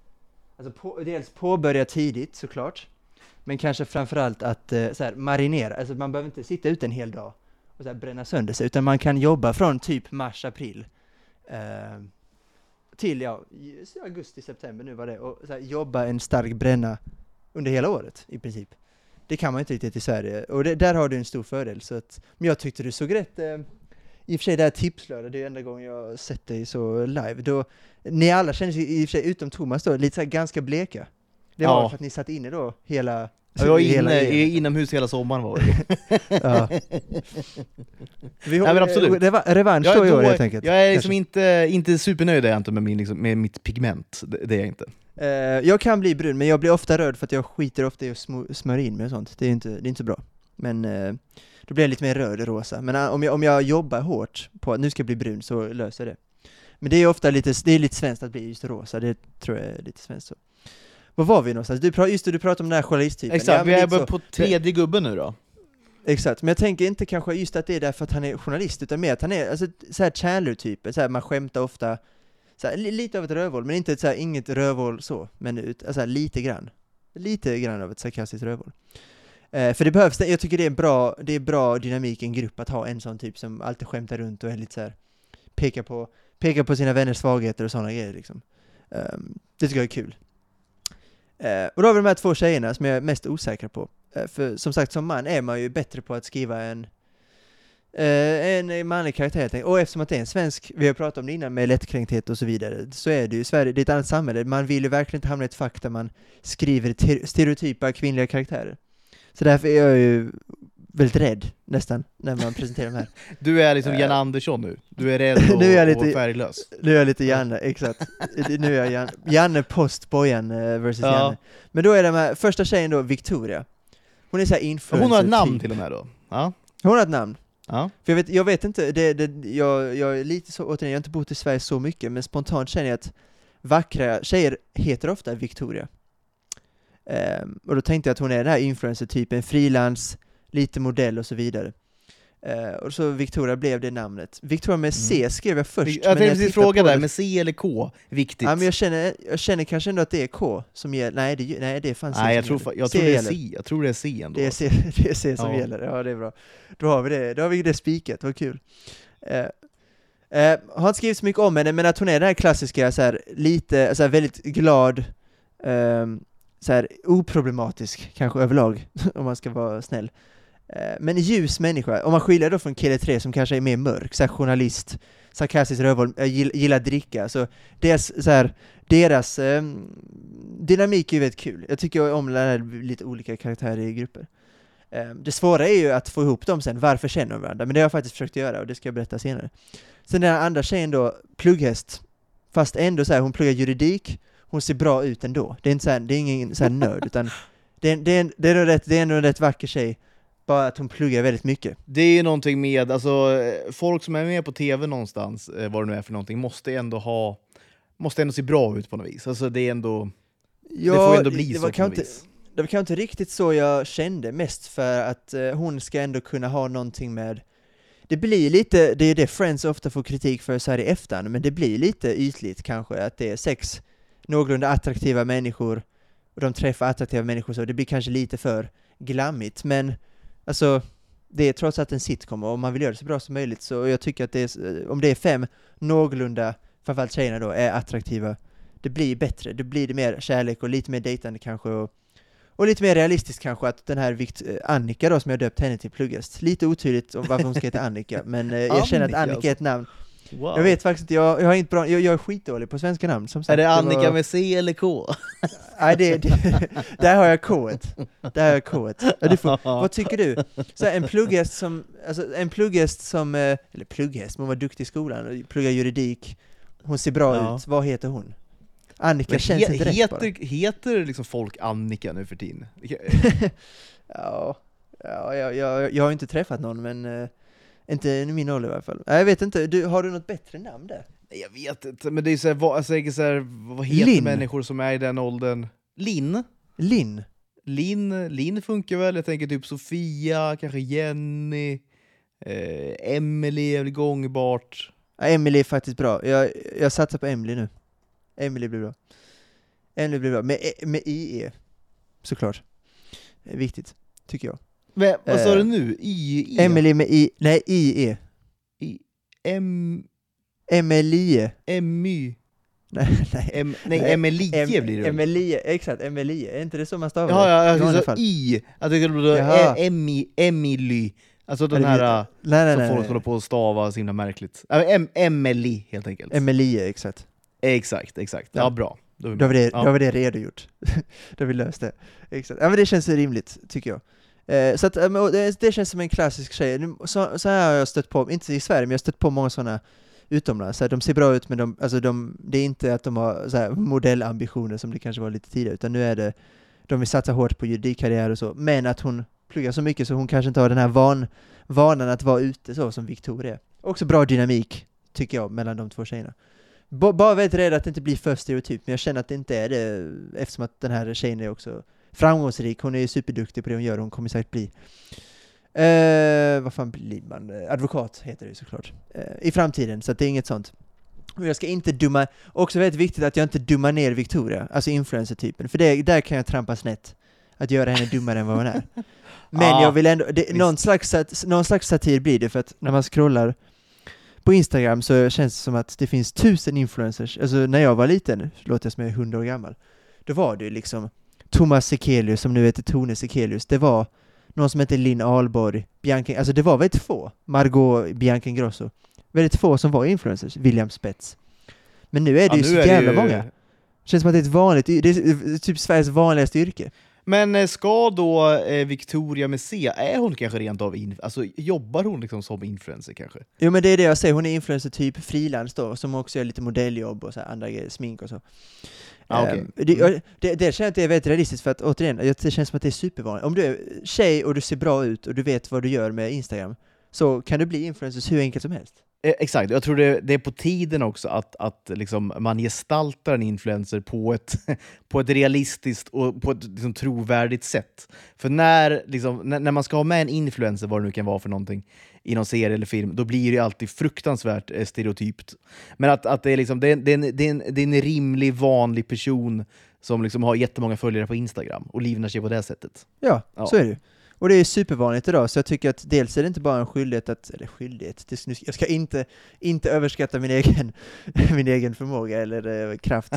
alltså på, dels påbörja tidigt såklart, men kanske framförallt att uh, så här, marinera, alltså man behöver inte sitta ute en hel dag och så här, bränna sönder sig, utan man kan jobba från typ mars, april uh, till ja, augusti, september nu var det, och så här, jobba en stark bränna under hela året i princip. Det kan man inte riktigt i Sverige, och det, där har du en stor fördel. Så att, men jag tyckte du såg rätt i och för sig det här tipslördag, det är enda gången jag sett dig så live, då, ni alla känner sig i och för sig, utom Thomas då, lite så ganska bleka. Det var ja. för att ni satt inne då hela jag var inne, inomhus hela sommaren var ja. Vi har, Nej, absolut. Reva, revansch då i år helt enkelt. Jag är liksom inte, inte supernöjd är jag inte med, min, liksom, med mitt pigment, det, det är jag inte. Uh, jag kan bli brun, men jag blir ofta röd för att jag skiter ofta i att smörja in mig och sånt. Det är inte, det är inte så bra. Men uh, då blir jag lite mer röd och rosa. Men äh, om jag, om jag jobbar hårt på att nu ska jag bli brun så löser jag det. Men det är ofta lite, det är lite svenskt att bli just rosa, det tror jag är lite svenskt så. Var var vi någonstans? Du, just det, du pratade om den här journalisttypen. Exakt, ja, vi är på tredje gubben nu då. Exakt, men jag tänker inte kanske just att det är därför att han är journalist, utan mer att han är alltså, så här Chandler-typen, så här, man skämtar ofta, så här, lite av ett rövhål, men inte så här, inget rövhål så, men ut, alltså, lite grann. Lite grann av ett sarkastiskt rövhål. Eh, för det behövs, jag tycker det är bra, det är bra dynamik i en grupp att ha en sån typ som alltid skämtar runt och är lite så här, pekar på, pekar på sina vänners svagheter och sådana grejer liksom. Eh, det tycker jag är kul. Eh, och då har vi de här två tjejerna som jag är mest osäker på. Eh, för som sagt, som man är man ju bättre på att skriva en Uh, en manlig karaktär och eftersom att det är en svensk, vi har pratat om det innan med lättkränkthet och så vidare, så är det ju Sverige, det är ett annat samhälle, man vill ju verkligen inte hamna i ett fack där man skriver stereotypa kvinnliga karaktärer. Så därför är jag ju väldigt rädd nästan när man presenterar de här. Du är liksom Jan Andersson nu, du är rädd och, nu är jag lite, och färglös. Nu är jag lite Janne, exakt. nu är jag Janne, Janne post Bojan eh, versus ja. Janne. Men då är det med, första tjejen då, Victoria. Hon är såhär influencer Hon har ett namn typ. till och med då? Ja. Hon har ett namn. Ja. För jag vet, jag vet inte, det, det, jag, jag är lite så, återigen, jag har inte bott i Sverige så mycket, men spontant känner jag att vackra tjejer heter ofta Victoria. Um, och då tänkte jag att hon är den här influencer-typen, frilans, lite modell och så vidare. Uh, och så Victoria blev det namnet. Victoria med C mm. skrev jag först. Jag tänkte precis fråga där, med C eller K? Viktigt. Ja, men jag, känner, jag känner kanske ändå att det är K som gäller. Nej, det, nej, det fanns Nej, jag tror, jag, tror det är C. jag tror det är C ändå. Det är C, det är C som ja. gäller, ja det är bra. Då har vi det, då har vi det spiket, vad kul. Uh, uh, har inte skrivit så mycket om henne, men att hon är den här klassiska, så här, lite, så här, väldigt glad, um, så här, oproblematisk, kanske överlag, om man ska vara snäll. Eh, men ljus människa, om man skiljer då från kille 3 som kanske är mer mörk, så här journalist, sarkastisk rövhål, gillar dricka, så deras, så här, deras eh, dynamik är ju väldigt kul. Jag tycker om när lite olika karaktärer i grupper. Eh, det svåra är ju att få ihop dem sen, varför känner de varandra? Men det har jag faktiskt försökt göra och det ska jag berätta senare. Sen den här andra tjejen då, plugghäst, fast ändå så här, hon pluggar juridik, hon ser bra ut ändå. Det är inte så här, det är ingen så här nörd, utan det är, det, det, är rätt, det är ändå en rätt vacker tjej, bara att hon pluggar väldigt mycket. Det är ju någonting med, alltså eh, folk som är med på TV någonstans, eh, vad det nu är för någonting, måste ändå ha, måste ändå se bra ut på något vis. Alltså det är ändå, det får ändå bli så på något inte, vis. det var kanske inte riktigt så jag kände, mest för att eh, hon ska ändå kunna ha någonting med det blir lite, det är det Friends ofta får kritik för så här i efterhand, men det blir lite ytligt kanske, att det är sex någorlunda attraktiva människor, och de träffar attraktiva människor så, det blir kanske lite för glammigt, men alltså, det är trots allt en sitcom, och om man vill göra det så bra som möjligt, så jag tycker att det är, om det är fem någorlunda, framförallt tjejerna då, är attraktiva, det blir bättre, det blir det mer kärlek och lite mer dejtande kanske, och, och lite mer realistiskt kanske att den här Vikt eh, Annika då, som jag döpt henne till plugghäst, lite otydligt om varför hon ska heta Annika, men eh, jag känner att Annika, är ett namn Wow. jag vet faktiskt jag, jag har inte bra, jag, jag är skitdålig på svenska namn som sagt. är det Annika var, med C eller K? Nej, det, det, där har jag K Där har jag K ja, du får, Vad tycker du? Så här, en plugghäst som, alltså en plugghäst som, eh, eller plugghäst, men hon var duktig i skolan, och pluggar juridik, hon ser bra Ja. ut, vad heter hon? Annika Men känns he, inte rätt bara. heter, heter liksom folk Annika nu för tiden? Ja, ja jag, jag, jag har inte träffat någon men eh, inte i min ålder i alla fall. Nej, Jag vet inte, du, har du något bättre namn där? Nej, Jag vet inte, men det är så här, vad, alltså, jag tänker så här, vad heter Linn. människor som är i den åldern? Linn? Linn? Linn, Linn funkar väl, jag tänker typ Sofia, kanske Jenny, eh, Emily är väl gångbart. Ja, Emily är faktiskt bra. Jag, jag satsar på Emily nu. Emily blir bra. Emily blir bra. Med, med IE, såklart. Är viktigt, tycker jag. Men, vad sa Eh, du nu? I, E? Emily med I, nej IE. I, M, Emelie. Emmy, Nej, nej. em, nej, Nej, Emelie Em- blir det. Emelie, exakt, Emelie. Är inte det så man stavar Ja, det? ja, I jag sa fall. I. Jag det Jaha. är Emmy, Emily. Alltså den det här äh, Nej, nej, som nej. folk nej. håller på att stava så himla märkligt. Äh, em, Emily helt enkelt. Emelie, exakt. exakt, exakt. Ja, Ja. bra. Då har vi det, Ja. det redogjort. då har vi löst det. Exakt. Ja men det känns rimligt, tycker jag. Eh, så att, eh, det, det känns som en klassisk tjej. Så, så här har jag stött på, inte i Sverige, men jag har stött på många sådana utomlands. Så här, de ser bra ut, men de, alltså de, det är inte att de har så här, modellambitioner som det kanske var lite tidigare, utan nu är det, de vill satsa hårt på juridikkarriär och så, men att hon pluggar så mycket så hon kanske inte har den här van, vanan att vara ute så som Victoria. Också bra dynamik, tycker jag, mellan de två tjejerna. B- bara väldigt rädd att det inte blir för stereotyp, men jag känner att det inte är det eftersom att den här tjejen är också framgångsrik, hon är ju superduktig på det hon gör och hon kommer säkert bli eh, vad fan blir man? Advokat heter det såklart. Eh, I framtiden, så det är inget sånt. Och jag ska inte dumma, också väldigt viktigt att jag inte dummar ner Victoria, alltså influencer-typen, för det, där kan jag trampa snett. Att göra henne dummare än vad hon är. Men Ja, jag vill ändå, det, någon, slags, någon slags satir blir det, för att när man scrollar på Instagram så känns det som att det finns tusen influencers. Alltså när jag var liten, låter jag som jag är hundra år gammal, då var det liksom Thomas Sekelius, som nu heter Tone Sekelius, det var någon som hette Linn Ahlborg, Bianca, alltså det var väldigt få, Margot Bianca Ingrosso, väldigt få som var influencers, William Spets. Men nu är det Ja, ju så jävla ju- många. Känns som att det är ett vanligt, det är typ Sveriges vanligaste yrke. Men eh, ska då eh, Victoria med C, är hon kanske rent av, in, alltså jobbar hon liksom som influencer kanske? Jo men det är det jag säger, hon är influencer typ frilans då, som också gör lite modelljobb och så här, andra grejer, smink och så. Ah, okej. Ehm, det, jag- det, det känner jag att det är väldigt realistiskt för att återigen, det känns som att det är supervanligt. Om du är tjej och du ser bra ut och du vet vad du gör med Instagram, så kan du bli influencer hur enkelt som helst. Eh, exakt, jag tror det, det är på tiden också att, att liksom man gestaltar en influencer på ett, på ett realistiskt och på ett liksom trovärdigt sätt. För när, liksom, när, när man ska ha med en influencer, vad det nu kan vara för någonting, i någon serie eller film, då blir det alltid fruktansvärt eh, stereotypt. Men att, att det, är liksom, det, är, det, är en, det, är en, det är en rimlig, vanlig person som liksom har jättemånga följare på Instagram och livnär sig på det sättet. Ja, Ja. så är det ju. Och det är supervanligt idag, så jag tycker att dels är det inte bara en skyldighet att, eller skyldighet, jag ska inte, inte överskatta min egen, min egen förmåga eller eh, kraft,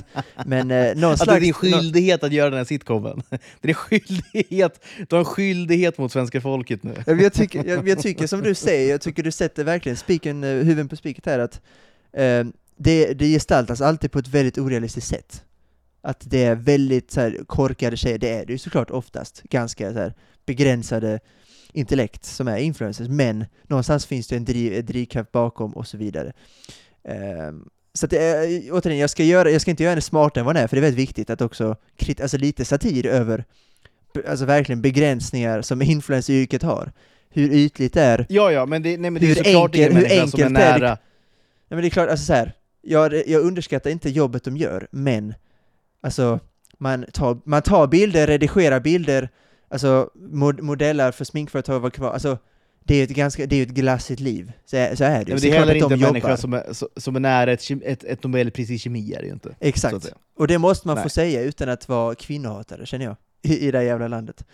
men eh, någon Att det slags... är din skyldighet att göra den här sitcomen. Det är skyldighet. Du har en skyldighet mot svenska folket nu. Jag tycker, jag, jag tycker som du säger, jag tycker du sätter verkligen spiken, eh, huvudet på spiket här, att eh, det, det gestaltas alltid på ett väldigt orealistiskt sätt. Att det är väldigt så här, korkade tjejer, det är det ju såklart oftast, ganska så här, begränsade intellekt som är influencers, men någonstans finns det en driv, drivkraft bakom och så vidare. Ehm, så att är, återigen, jag ska, göra, jag ska inte göra henne smartare än vad den är, för det är väldigt viktigt att också, krit, alltså lite satir över, alltså verkligen begränsningar som influenceryrket har. Hur ytligt det är. Ja, ja, men det, nej, men det är såklart ingen enkel- hur människa som är är det? nära. Nej men det är klart, alltså så här, jag, jag underskattar inte jobbet de gör, men alltså man tar, man tar bilder, redigerar bilder, alltså mod, modeller för sminkföretag vad kvar, alltså det är ju ett ganska, det är ju ett glassigt liv, så är, så är det ju. men det är heller inte en människa som är, som är nära ett, ett, ett Nobelpris i kemi, är det ju inte. Exakt. Och det måste man få Nej. säga utan att vara kvinnohatare, känner jag, i, i det här jävla landet.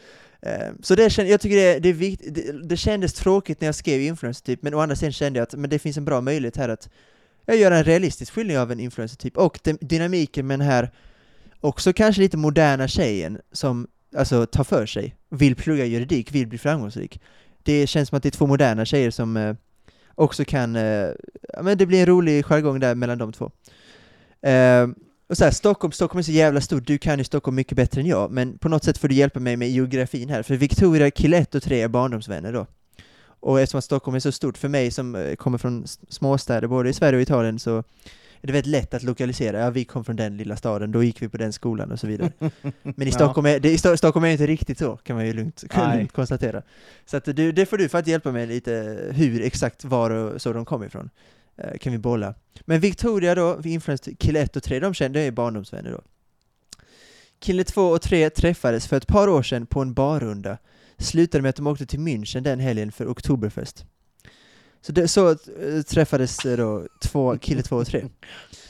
Eh, Så det jag tycker det, det är viktigt, det, det kändes tråkigt när jag skrev influencer typ, men å andra sidan kände jag att men det finns en bra möjlighet här att jag gör en realistisk skildring av en influencer typ, och den, dynamiken med den här också kanske lite moderna tjejen som alltså tar för sig, vill plugga juridik, vill bli framgångsrik. Det känns som att det är två moderna tjejer som eh, också kan, eh, ja men det blir en rolig jargong där mellan de två. Eh, och så här, Stockholm, Stockholm är så jävla stort, du kan ju Stockholm mycket bättre än jag, men på något sätt får du hjälpa mig med geografin här, för Victoria, kille 1 och 3 är barndomsvänner då. Och eftersom att Stockholm är så stort för mig som eh, kommer från småstäder både i Sverige och Italien så är det väldigt lätt att lokalisera, ja vi kom från den lilla staden, då gick vi på den skolan och så vidare. Men i. Stockholm är det, i Sto- Stockholm är det inte riktigt så, kan man ju lugnt, lugnt konstatera. Så att du, det får du för att hjälpa mig lite hur exakt var och så de kom ifrån. Eh, kan vi bolla. Men Victoria då, influencer kille 1 och 3, de kände jag är barndomsvänner då. Kille 2 och 3 träffades för ett par år sedan på en barrunda. Slutade med att de åkte till München den helgen för Oktoberfest. Så, det, så eh, träffades då två, kille 2 och 3.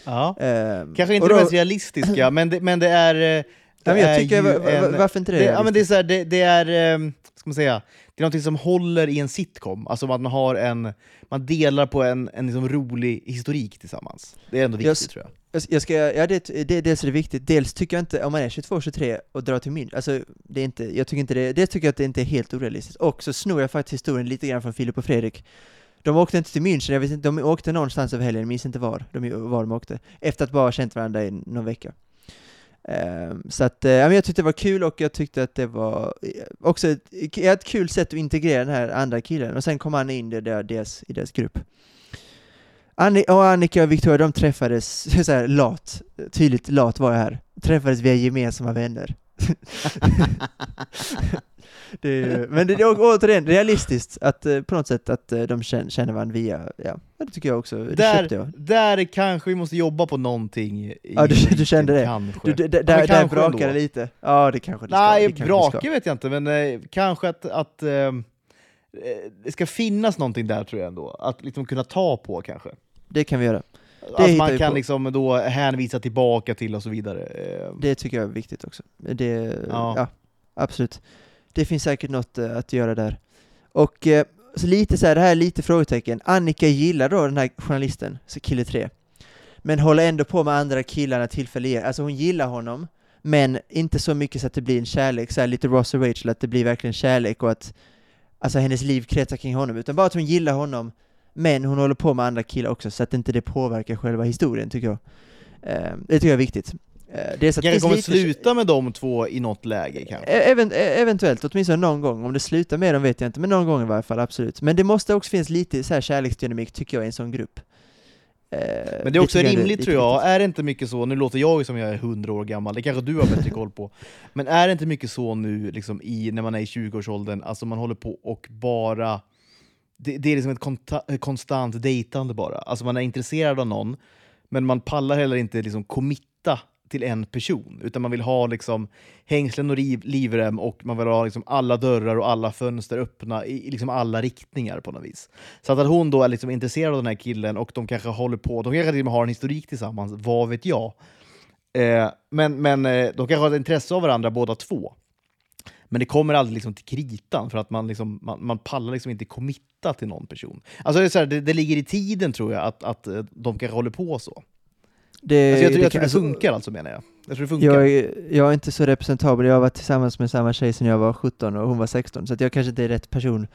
Ja. Ehm, Kanske inte det mest realistiska, men det, men det är... eh, Det Ja, jag är tycker, ju va- va- en- varför inte det? Det, ja, men det är så här, det, det är, eh, ska man säga, det är någonting som håller i en sitcom. Alltså att man har en, man delar på en, en liksom rolig historik tillsammans. Det är ändå viktigt Jag- tror jag. Jag, jag ska, ja det, det, dels är det viktigt, dels tycker jag inte, om man är 22-23 och drar till München, alltså det är inte, jag tycker inte det, det tycker jag att det inte är helt orealistiskt. Och så snor jag faktiskt historien lite grann från Filip och Fredrik. De åkte inte till München, jag vet inte, de åkte någonstans över helgen, jag minns inte var, de, var de åkte, efter att bara ha känt varandra i någon vecka. Ehm, så att, eh, ja, men jag tyckte det var kul och jag tyckte att det var eh, också ett, ett kul sätt att integrera den här andra killen, och sen kom han in i deras, i deras grupp. Anni och Annika och Victoria, de träffades, så här, lat, tydligt lat var jag här, träffades via gemensamma vänner. det är, men det är återigen realistiskt, att eh, på något sätt att eh, de känner, varandra via, ja, det tycker jag också, det Där, jag. där kanske vi måste jobba på någonting. I, Ja, du- du kände det. Kanske. Du, där, där kanske brakar det lite. Ja, det kanske det ska. Nej, det det brake vet jag inte, men eh, kanske att, att eh, det ska finnas någonting där tror jag ändå. Att liksom kunna ta på kanske. Det kan vi göra. Att hittar man kan på. liksom då hänvisa tillbaka till och så vidare. Eh, Det tycker jag är viktigt också. Det, Ja. ja. absolut. Det finns säkert något eh, att göra där. Och eh, så lite så här, det här är lite frågetecken. Annika gillar då den här journalisten, så kille 3. Men håller ändå på med andra killarna tillfälligt. Alltså hon gillar honom, men inte så mycket så att det blir en kärlek, så här lite Ross och Rachel, att det blir verkligen kärlek och att alltså hennes liv kretsar kring honom, utan bara att hon gillar honom, men hon håller på med andra killar också, så att inte det påverkar själva historien, tycker jag. Eh, det tycker jag är viktigt. Eh, dels att kanske det finns kommer lite- sluta med de två i något läge kanske. E- Event, e- eventuellt, åtminstone någon gång. Om det slutar med dem vet jag inte, men någon gång i varje fall, absolut. Men det måste också finnas lite så här kärleksdynamik, tycker jag, i en sån grupp. Eh, Men det är också jag rimligt tror jag, viktigt. är det inte mycket så, nu låter jag som jag är 100 år gammal, det kanske du har bättre koll på, men är det inte mycket så nu liksom, i, när man är i 20-årsåldern, alltså man håller på och bara, det, det är liksom ett konta, ett konstant dejtande bara, alltså man är intresserad av någon, men man pallar heller inte liksom committa till en person, utan man vill ha liksom hängslen och riv, livrem och man vill ha liksom alla dörrar och alla fönster öppna i, i liksom alla riktningar på något vis. Så att, att hon då är liksom intresserad av den här killen och de kanske håller på, de kanske till och med har en historik tillsammans, vad vet jag. Eh, men men eh, de kanske har ett intresse av varandra båda två. Men det kommer aldrig liksom till kritan för att man, liksom, man, man pallar liksom inte committa till någon person. Alltså det, är så här, det, det ligger i tiden tror jag att, att eh, de kanske håller på så. Det, Alltså jag tror, jag tror det alltså, funkar alltså menar jag. Jag tror det funkar. Jag, jag är inte så representabel, jag har varit tillsammans med samma tjej sedan jag var 17 och hon var 16, så att jag kanske inte är rätt person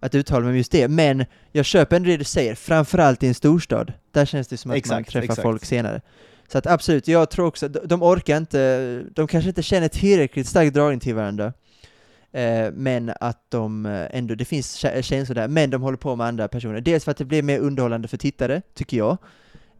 att uttala mig om just det, men jag köper ändå det du säger, framförallt i en storstad. Där känns det som att man Exakt, träffar exakt. folk senare. Så att absolut, jag tror också, de, orkar inte, de kanske inte känner tillräckligt stark dragning till varandra, eh, men att de eh, ändå, det finns kä- känslor där, men de håller på med andra personer. Dels för att det blir mer underhållande för tittare, tycker jag,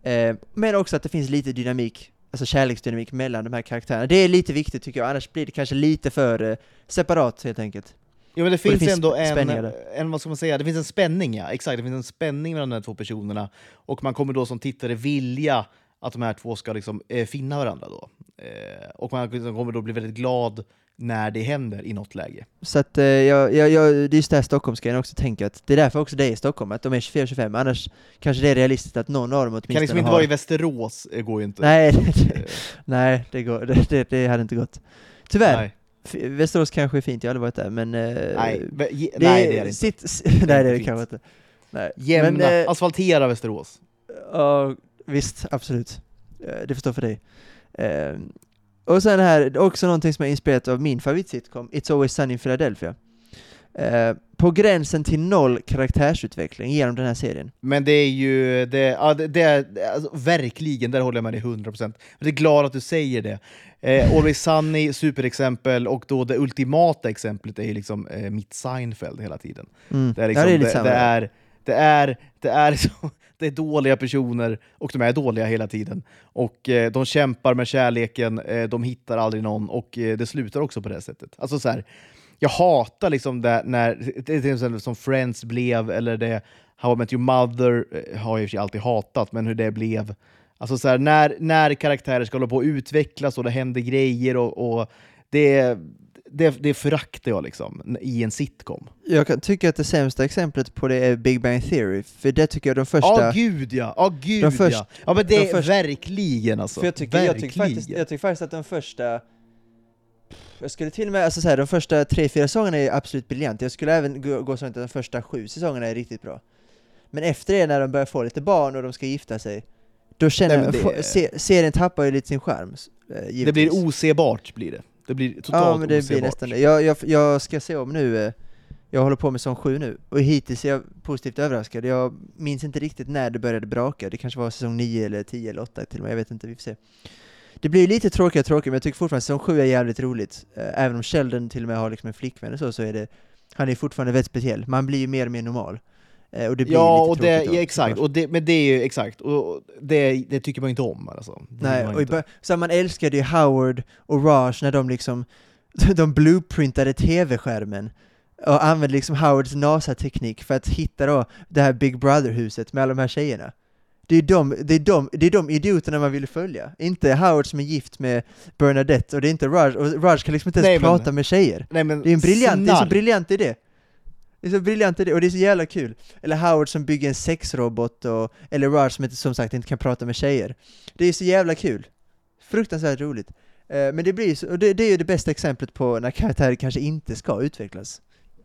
eh, men också att det finns lite dynamik, alltså kärleksdynamik mellan de här karaktärerna. Det är lite viktigt tycker jag, annars blir det kanske lite för eh, separat helt enkelt. Jo, men det finns, finns ändå en, där. en, vad ska man säga, det finns en spänning ja, exakt, det finns en spänning mellan de här två personerna och man kommer då som tittare vilja att de här två ska liksom, eh, finna varandra då. Eh, och man liksom kommer då bli väldigt glad när det händer i något läge. Så att eh, jag, jag, jag, det är just det här Stockholmsgrejen också tänker att det är därför också det är i Stockholm, att de är 24-25, annars kanske det är realistiskt att någon av dem åtminstone kan liksom inte har... vara i Västerås, eh, går ju inte. Nej, Eh, nej det, går, det, det, det hade inte gått. Tyvärr, nej. Västerås kanske är fint, jag har aldrig varit där, men... eh, Nej, det nej, det är det inte. Sitt, nej, det är det kanske inte. Nej. Jämna, Men, eh, asfaltera Västerås. Ja, visst, absolut. Eh, Det förstår för dig. Och sen här, också någonting som är inspirerat av min favoritsitcom, It's Always Sunny in Philadelphia. Eh, på gränsen till noll karaktärsutveckling genom den här serien. Men det är ju, det, ja, det, det är, alltså, verkligen, där håller jag med dig 100%. Jag är glad att du säger det. Eh, Always Sunny, superexempel, och då det ultimata exemplet är ju liksom eh, mitt Seinfeld hela tiden. Mm. Det är, liksom, ja, det är det, lite samma. det är, det är, det är, liksom, det är dåliga personer, och de är dåliga hela tiden. Och eh, de kämpar med kärleken, eh, de hittar aldrig någon, och eh, det slutar också på det sättet. Alltså så här, jag hatar liksom det när, till exempel typ som Friends blev, eller det How I Met Your Mother eh, har jag i och för sig alltid hatat, men hur det blev. Alltså så här, när, när karaktärer ska hålla på att utvecklas och det händer grejer och, och det, det, det föraktar jag liksom i en sitcom. Jag tycka att det sämsta exemplet på det är Big Bang Theory, för det tycker jag de första... Ja, gud ja! Ja, gud De först- ja! Ja, men det de är först- verkligen alltså. För jag tycker, jag, tycker verkligen. faktiskt, jag tycker faktiskt att de första jag skulle till och med, alltså så här, de första tre, fyra säsongerna är absolut briljanta. Jag skulle även gå, gå så långt att de första sju säsongerna är riktigt bra. Men efter det, när de börjar få lite barn och de ska gifta sig, då känner Nej, jag, det- se, serien tappar ju lite sin charm. eh, det givetvis. blir osebart, blir det. Det blir totalt Ja, men det osebart. blir nästan det. Jag, jag, jag ska se om nu, eh, jag håller på med säsong sju nu, och hittills är jag positivt överraskad. Jag minns inte riktigt när det började braka, det kanske var säsong 9 eller 10 eller 8 till och med, jag vet inte, vi får se. Det blir lite tråkigare och tråkigare, men jag tycker fortfarande säsong 7 är jävligt roligt. Eh, Även om Sheldon till och med har liksom en flickvän och så, så är det, han är fortfarande väldigt speciell. Man blir ju mer och mer normal. Eh, Och det blir Ja, lite och det, ja, exakt. Och det, men det är ju exakt, och det, det tycker man inte om alltså. Nej, man och inte. så man älskade ju Howard och Raj när de liksom, de blueprintade tv-skärmen och använde liksom Howards NASA-teknik för att hitta då det här Big Brother-huset med alla de här tjejerna. Det är de, det är de, det är de idioterna man vill följa, inte Howard som är gift med Bernadette och det är inte Raj, och Raj kan liksom inte ens Nej, men- prata med tjejer. Nej, men Det är en briljant, det är så snark. briljant idé. Det är så briljant idé, och det är så jävla kul. Eller Howard som bygger en sexrobot, och, eller Raj som inte, som sagt inte kan prata med tjejer. Det är så jävla kul. Fruktansvärt roligt. Eh, men det blir så, och det, det är ju det bästa exemplet på när karaktärer kanske inte ska utvecklas.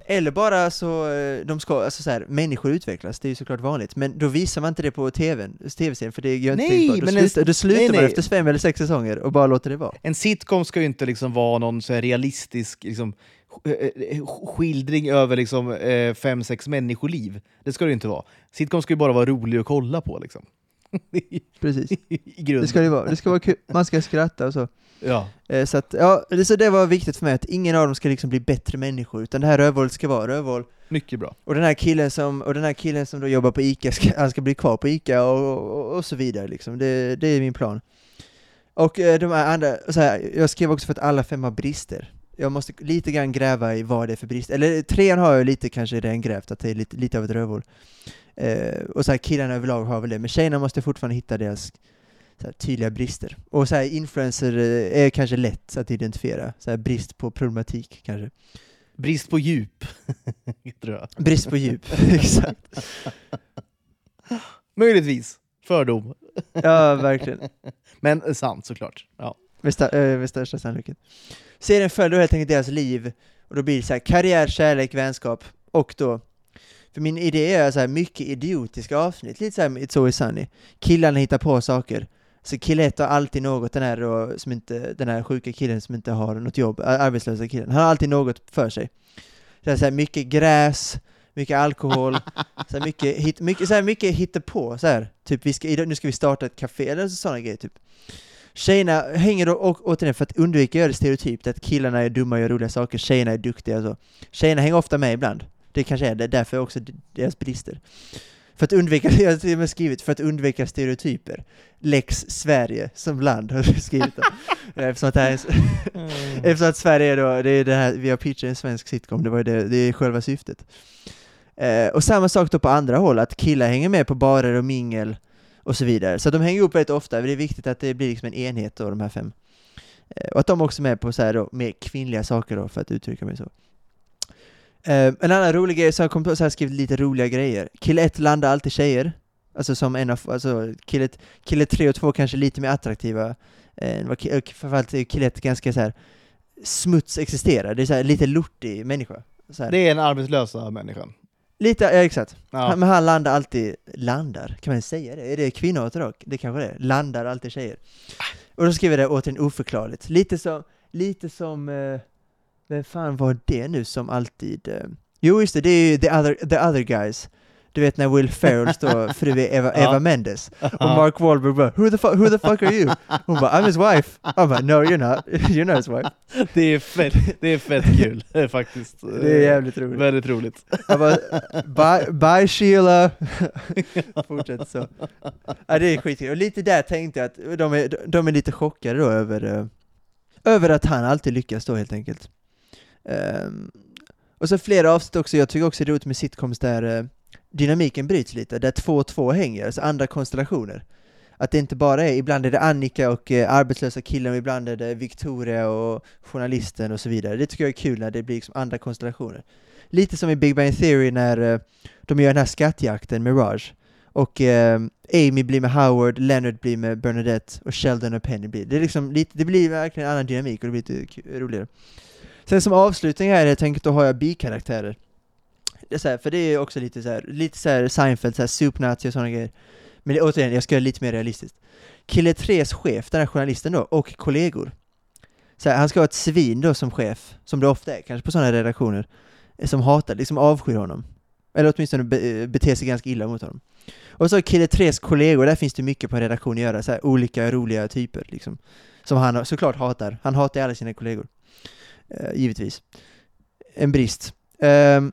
Eller bara så, eh, de ska, alltså så här, människor utvecklas, det är ju såklart vanligt, men då visar man inte det på tvn, tv-serien, för det gör inte Nej. Då men en- slutar, då slutar nej, man nej. efter fem eller sex säsonger och bara låter det vara. En sitcom ska ju inte liksom vara någon så realistisk liksom, skildring över liksom, eh, fem, sex människoliv. Det ska det ju inte vara. Sitcom ska ju bara vara rolig att kolla på liksom. Precis. Det ska det vara, det ska vara kul, man ska skratta och så. Ja. Eh, Så, att, ja, det, så det var viktigt för mig att ingen av dem ska liksom bli bättre människor, utan det här rövhålet ska vara rövhål. Mycket bra. Och den här killen som, och den här killen som då jobbar på ICA, ska, han ska bli kvar på ICA och, och, och så vidare liksom. Det, det är min plan. Och eh, de här andra, så här, jag skrev också för att alla fem har brister. Jag måste lite grann gräva i vad det är för brister. Eller trean har jag lite kanske redan grävt, att det är lite, lite av ett rövhål. Eh, och så här, killarna överlag har väl det, men tjejerna måste fortfarande hitta deras här, tydliga brister. Och så här, influencer eh, är kanske lätt att identifiera, så här, brist på problematik kanske. Brist på djup, tror jag. Brist på djup, exakt. Möjligtvis. Fördom. Ja, verkligen. Men sant såklart. Ja. Med, sta- eh, med största sannolikhet. Serien följer helt enkelt deras liv, Och då blir det så här karriär, kärlek, vänskap och då för min idé är så här mycket idiotiska avsnitt, lite såhär It's Always Sunny. Killarna hittar på saker. Så kille ett har alltid något, den här, då, som inte, den här sjuka killen som inte har något jobb, arbetslösa killen, han har alltid något för sig. Så här, så här, mycket gräs, mycket alkohol, så här, mycket, hit, mycket, så här, mycket hittepå, så här. Typ vi ska, nu ska vi starta ett café, eller sådana grejer typ. Tjejerna hänger då å, återigen för att undvika att göra det stereotypt, att killarna är dumma och gör roliga saker, tjejerna är duktiga och så. Tjejerna hänger ofta med ibland. Det kanske är det, därför också deras brister. För att undvika, jag har till och med skrivit, för att undvika stereotyper. Lex Sverige som land har jag skrivit. Eftersom att, det är, mm. eftersom att Sverige är då, det är det här, vi har pitchat en svensk sitcom, det var det, det är själva syftet. Eh, och samma sak då på andra håll, att killar hänger med på barer och mingel och så vidare. Så de hänger ihop väldigt ofta, det är viktigt att det blir liksom en enhet då, de här fem. Eh, och att de också är med på så här då, mer kvinnliga saker då, för att uttrycka mig så. Uh, en annan rolig grej, så jag kom på så här skrivit lite roliga grejer. Kille 1 landar alltid tjejer. Alltså som en av, alltså kille, kille 3 och 2 kanske lite mer attraktiva. Uh, framförallt är kille 1 ganska så här smuts existerar, det är så här, lite lortig människa. Det är en arbetslösa människan? Lite, ja exakt. Ja. Han, men han landar alltid, landar, kan man säga det? Är det kvinnoåterrock? Det kanske det är, landar alltid tjejer. Och då skriver jag det återigen oförklarligt. Lite som, lite som uh, vem fan var det nu som alltid... Uh... Jo just det, det är ju the other, the other guys. Du vet när Will Ferrell står fru Eva, Eva Mendes och Mark Wahlberg bara who the, fuck, who the fuck are you? Hon bara I'm his wife. Han bara no you're not, you're not his wife. Det är fett, det är fett kul faktiskt. Det är jävligt roligt. Väldigt roligt. Han bara bye, bye Sheila. Fortsätt så. Ja det är skitkul. Och lite där tänkte jag att de är, de är lite chockade då över, uh, över att han alltid lyckas då helt enkelt. Um, och så flera avsnitt också, jag tycker också det är roligt med sitcoms där uh, dynamiken bryts lite, där två och två hänger, alltså andra konstellationer. Att det inte bara är, ibland är det Annika och eh, arbetslösa killen, och ibland är det Victoria och journalisten och så vidare. Det tycker jag är kul när det blir liksom andra konstellationer. Lite som i Big Bang Theory när eh, de gör den här skattjakten med Raj. Och eh, Amy blir med Howard, Leonard blir med Bernadette och Sheldon och Penny blir det. Är liksom lite, det blir verkligen en annan dynamik och det blir lite roligare. Sen som avslutning här helt enkelt, då har jag bikaraktärer. Det är så här, för det är också lite så här, lite så här Seinfeld, så här supernazi och sådana grejer. Men återigen, jag ska göra lite mer realistiskt. Kille 3s chef, den här journalisten då, och kollegor. Så här, han ska ha ett svin då som chef, som det ofta är kanske på sådana redaktioner, eh, som hatar, liksom avskyr honom. Eller åtminstone be, eh, beter sig ganska illa mot honom. Och så Kille 3s kollegor, där finns det mycket på en redaktion att göra, så här, olika roliga typer liksom. Som han såklart hatar. Han hatar alla sina kollegor Uh, givetvis. En brist. Um,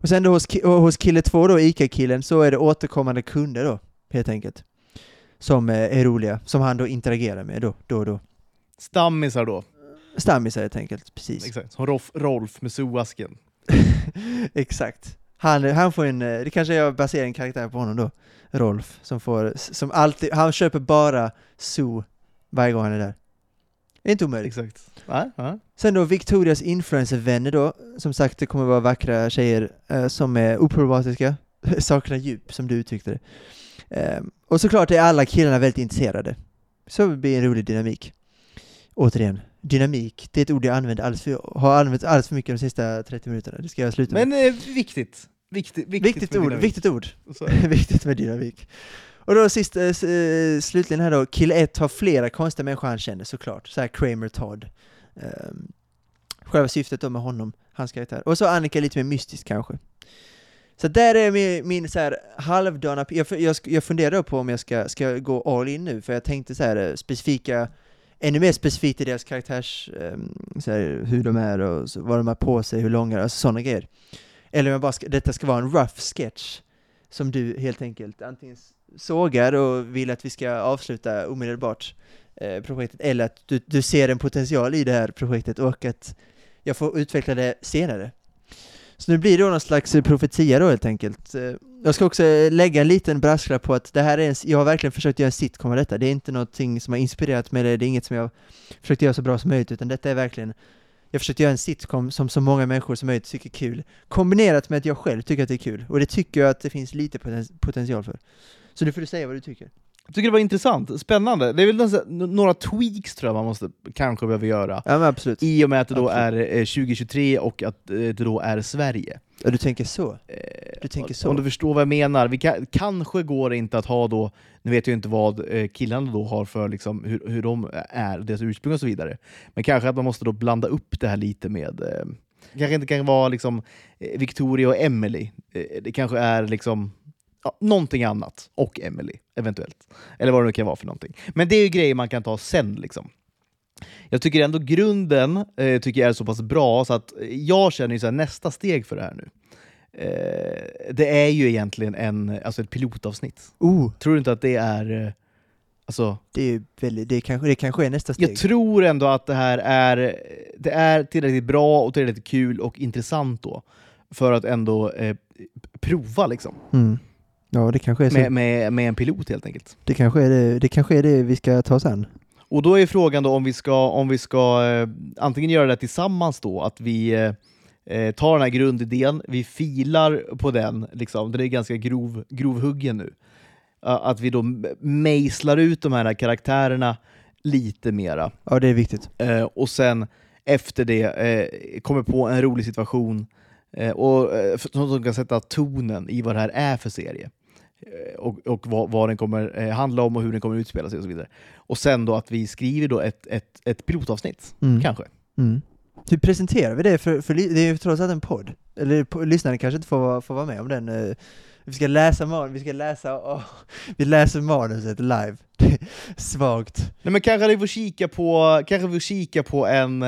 och sen då hos, hos kille två då, ICA-killen, så är det återkommande kunder då, helt enkelt. Som eh, är roliga, som han då interagerar med då, då och då. Stammisar då? Stammisar helt enkelt, precis. Exakt, som Rolf, Rolf med zoasken. Exakt. Han, han får en, eh, det kanske jag baserar en karaktär på honom då, Rolf, som får, som alltid, han köper bara zoo varje gång han är där. Det är inte omöjligt. Exakt. Ja, ja. Sen då Victorias influencervänner då, som sagt det kommer vara vackra tjejer eh, som är oproblematiska, saknar djup som du uttryckte det. Eh, och såklart är alla killarna väldigt intresserade. Så det blir en rolig dynamik. Återigen, dynamik, det är ett ord jag använder alldeles för, har använt alldeles för mycket de sista 30 minuterna, det ska jag sluta med. Men eh, viktigt. Viktigt, viktigt, viktigt ord, viktigt ord. viktigt med dynamik. Och då sist, äh, slutligen här då, kille 1 har flera konstiga människor han känner såklart, så här Kramer Todd. Um, själva syftet då med honom, hans karaktär. Och så Annika lite mer mystisk kanske. Så där är min, min så här halvdana, jag, jag, jag funderar på om jag ska, ska gå all in nu, för jag tänkte så här eh, specifika, ännu mer specifikt i deras karaktärs, um, så här, hur de är och så, vad de har på sig, hur långa, alltså sådana grejer. Eller om jag bara ska, detta ska vara en rough sketch, som du helt enkelt antingen sågar och vill att vi ska avsluta omedelbart eh, projektet, eller att du, du ser en potential i det här projektet och att jag får utveckla det senare. Så nu blir det någon slags eh, profetia då helt enkelt. Eh, jag ska också lägga en liten brasklapp på att det här är en, jag har verkligen försökt göra en sitcom av detta, det är inte någonting som har inspirerat mig, det är inget som jag har försökt göra så bra som möjligt, utan detta är verkligen jag försökte göra en sitcom som så många människor som möjligt tycker är kul, kombinerat med att jag själv tycker att det är kul, och det tycker jag att det finns lite potential för. Så nu får du säga vad du tycker. Jag tycker det var intressant, spännande. Det är väl några tweaks tror jag man måste kanske behöver göra. Ja men absolut. I och med att det då Absolut. är eh, 2023 och att eh, det då är Sverige. Ja, du tänker så? Eh, Du tänker så? Om du förstår vad jag menar. Vi kan, kanske går det inte att ha då, nu vet jag inte vad eh, killarna då har för liksom, hur, hur de är, deras ursprung och så vidare. Men kanske att man måste då blanda upp det här lite med, eh, kanske inte kan vara liksom eh, Victoria och Emily. Eh, det kanske är liksom ja, någonting annat, och Emily eventuellt. Eller vad det nu kan vara för någonting. Men det är ju grejer man kan ta sen liksom. Jag tycker ändå grunden eh, tycker jag är så pass bra så att jag känner ju så här, nästa steg för det här nu. Eh, det är ju egentligen en, alltså ett pilotavsnitt. Oh, Tror du inte att det är... Eh, alltså, det är väldigt, det kanske, det kanske är nästa steg. jag tror ändå att det här är, det är tillräckligt bra och tillräckligt kul och intressant då. För att ändå eh, prova liksom. Mm. Ja, det kanske är så. Med, med, med en pilot helt enkelt. Det kanske är det, det kanske är det vi ska ta an. Och då är frågan då om vi ska, om vi ska eh, antingen göra det tillsammans då, att vi eh, eh, tar den här grundidén, vi filar på den, liksom, den är ganska grov, grovhuggen nu. Att vi då mejslar ut de här karaktärerna lite mera. Ja, det är viktigt. Eh, och sen efter det eh, kommer på en rolig situation eh, och, eh, som kan sätta tonen i vad det här är för serie. Eh, och och vad, vad den kommer eh, handla om och hur den kommer utspela sig och så vidare. Och sen då att vi skriver då ett, ett, ett pilotavsnitt, Mm. kanske. Mm. Hur presenterar vi det? För, för det är ju trots allt en podd. Eller på, lyssnarna kanske inte får, får vara med om den. eh, Vi ska läsa manus, vi ska läsa, åh, vi läser manuset live. Svagt. Nej, men kanske vi får kika på, kanske vi får kika på en...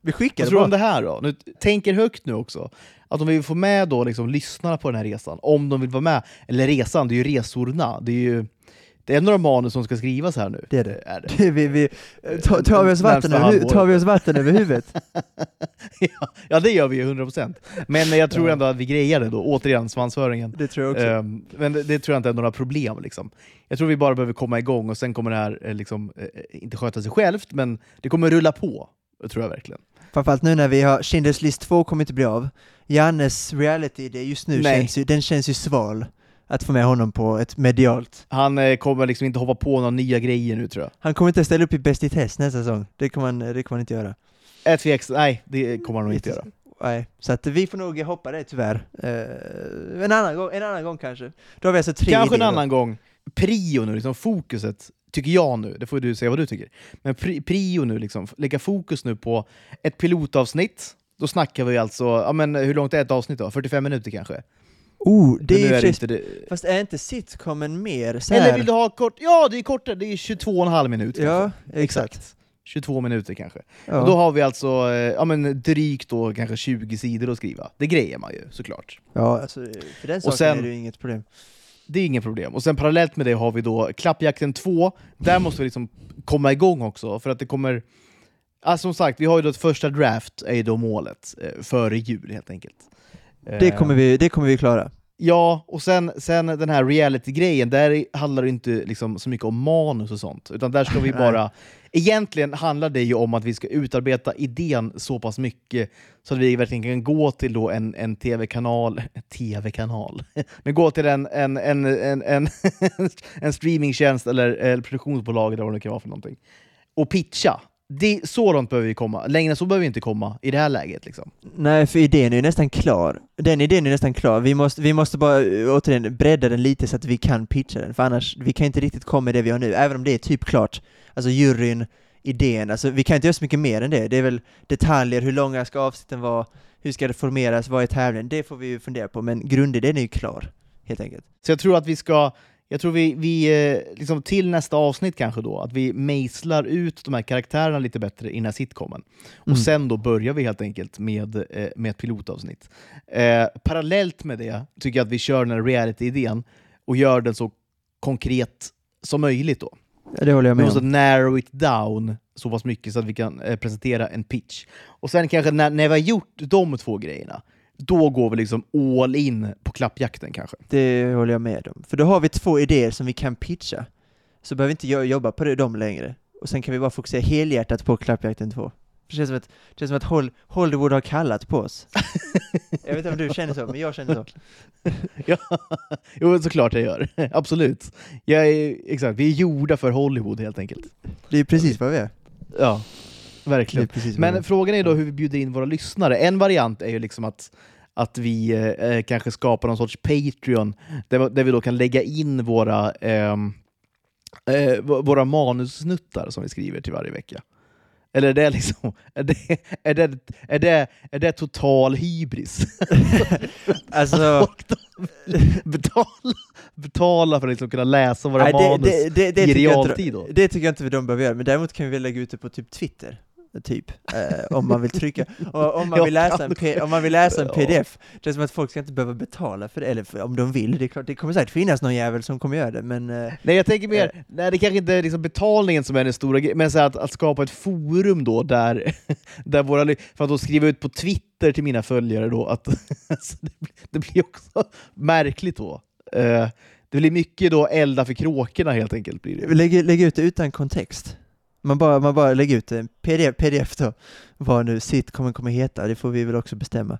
Vi skickar vad tror du om det här då? Nu, tänker högt nu också. Att om vi får med då liksom lyssnarna på den här resan, om de vill vara med, eller resan, det är ju resorna, det är ju det är några manus som ska skrivas här nu. Det är det. Är det. Vi, vi, tar, tar, vi oss vatten över, tar vi oss vatten över huvudet? ja, ja, det gör vi ju 100%. Men jag tror ändå att vi grejar det då, återigen svansföringen. Det tror jag också. Ehm, men det, det tror jag inte är några problem. Liksom. Jag tror vi bara behöver komma igång och sen kommer det här eh, liksom, eh, inte sköta sig självt, men det kommer rulla på. Det tror jag verkligen. Framförallt nu när vi har Schindler's list 2 kommer inte bli av. Jannes reality, det just nu Nej. känns ju, den känns ju sval. Att få med honom på ett medialt. Han eh, kommer liksom inte hoppa på några nya grejer nu tror jag. Han kommer inte ställa upp i Bäst i test nästa säsong. Det kommer han, det kommer han inte göra. Ett VX, nej det kommer han nog inte göra. Nej, så att vi får nog hoppa det tyvärr. Eh, en, annan gång, en annan gång kanske. Då har vi alltså tre Kanske en idéer. annan gång. Prio nu, liksom fokuset, tycker jag nu, det får du säga vad du tycker. Men pri, prio nu, liksom, lägga fokus nu på ett pilotavsnitt. Då snackar vi alltså, ja men hur långt är ett avsnitt då? 45 minuter kanske? Oh, det är, är det inte det. Fast är inte sitcomen mer så? Eller vill du ha kort? Ja, det är kortare, det är 22,5 minuter. Ja, kanske. exakt. 22 minuter kanske. Ja. Och då har vi alltså eh, ja, men drygt då, kanske 20 sidor att skriva. Det grejer man ju såklart. ja, alltså, för den saken sen- är det ju inget problem. Det är inget problem. Och sen parallellt med det har vi då Klappjakten 2. Där måste vi liksom komma igång också, för att det kommer... Alltså som sagt, vi har ju då ett första draft, är ju då målet, eh, före jul helt enkelt. Det Eh, kommer vi, det kommer vi klara. Ja, och sen, sen den här reality-grejen, där handlar det inte liksom så mycket om manus och sånt, utan där ska vi bara... Egentligen handlar det ju om att vi ska utarbeta idén så pass mycket så att vi verkligen kan gå till då en, en tv-kanal, tv-kanal, men gå till en, en, en, en, en, en streamingtjänst eller, eller produktionsbolag eller vad det kan vara för någonting, och pitcha. Det, så långt behöver vi komma. Längre än så behöver vi inte komma i det här läget. Liksom. Nej, för idén är ju nästan klar. Den idén är nästan klar. Vi måste, vi måste bara eh, återigen bredda den lite så att vi kan pitcha den, för annars, vi kan inte riktigt komma med det vi har nu, även om det är typ klart. Alltså juryn, idén, alltså vi kan inte göra så mycket mer än det. Det är väl detaljer, hur långa ska avsnitten vara, hur ska det formeras, vad är tävlingen? Det får vi ju fundera på, men grundidén är ju klar, helt enkelt. Så jag tror att vi ska, jag tror vi, vi eh, liksom till nästa avsnitt kanske då, att vi mejslar ut de här karaktärerna lite bättre i den här sitcomen. Och Mm. sen då börjar vi helt enkelt med, eh, med ett pilotavsnitt. Eh, parallellt med det tycker jag att vi kör den här reality-idén och gör den så konkret som möjligt då. Det håller jag Vi med måste om. narrow it down så pass mycket så att vi kan eh, presentera en pitch. Och sen kanske när, när vi har gjort de två grejerna, då går vi liksom all in på klappjakten kanske. Det håller jag med om. För då har vi två idéer som vi kan pitcha. Så behöver inte jo- jobba på det, dem längre. Och sen kan vi bara fokusera helhjärtat på Klappjakten 2. Det känns som att, det känns som att Hol- Hollywood har kallat på oss. jag vet inte om du känner så, men jag känner så. Ja, jo såklart jag gör. Absolut. Jag är, exakt, vi är gjorda för Hollywood helt enkelt. Det är precis vad vi är. Ja, verkligen. vi Men är. frågan är då hur vi bjuder in våra lyssnare. En variant är ju liksom att, att vi eh, kanske skapar någon sorts Patreon där, där vi då kan lägga in våra, ehm, eh, v- våra manussnuttar som vi skriver till varje vecka. Eller är det liksom, är det, är det, är det, är det total hybris? Alltså, betala, betala för att liksom kunna läsa våra nej, manus det, det, det, i realtid inte, då? det tycker jag inte de behöver göra, men däremot kan vi lägga ut det på typ Twitter. Typ, eh, om man vill trycka, och om man vill läsa en, om man vill läsa en pdf, det är som att folk ska inte behöva betala för det, eller för, om de vill, det är klart, det kommer säkert finnas någon jävel som kommer göra det, men eh, Nej jag tänker mer, nej det kanske inte är liksom betalningen som är den stora grejen, men så att, att skapa ett forum då där, där våra, för att då skriva ut på Twitter till mina följare då att alltså, det, blir, det blir också märkligt då. Eh, det blir mycket då elda för kråkorna helt enkelt. Blir det. lägg, lägg ut det utan kontext. Man bara, man bara lägger ut en pdf, pdf då, vad nu sitcomen kommer heta, det får vi väl också bestämma.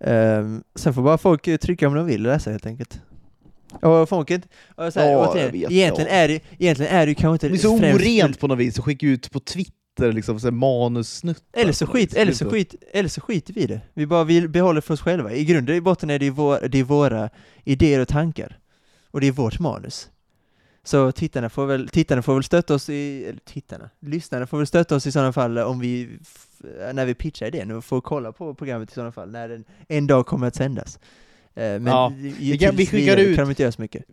Ehm, sen får bara folk trycka om de vill läsa helt enkelt. Och folk är inte, och så här, Ja, återigen, egentligen, ja. är det, egentligen är det ju kanske Det inte blir så främst- orent på något vis att skicka ut på Twitter liksom, så manussnuttar. Eller så, skit, eller, så skit, eller så skiter vi i det. Vi bara vill behåller för oss själva. I grunden i botten är det, vår, det är våra idéer och tankar. Och det är vårt manus. Så tittarna får väl, tittarna får väl stötta oss i, eller tittarna, lyssnarna får väl stötta oss i sådana fall eh, om vi, eh, när vi pitchar idén och får kolla på programmet i sådana fall, när den en dag kommer att sändas. Eh, Men Ja, vi kan- vi skickar ut- kan de inte göra så mycket.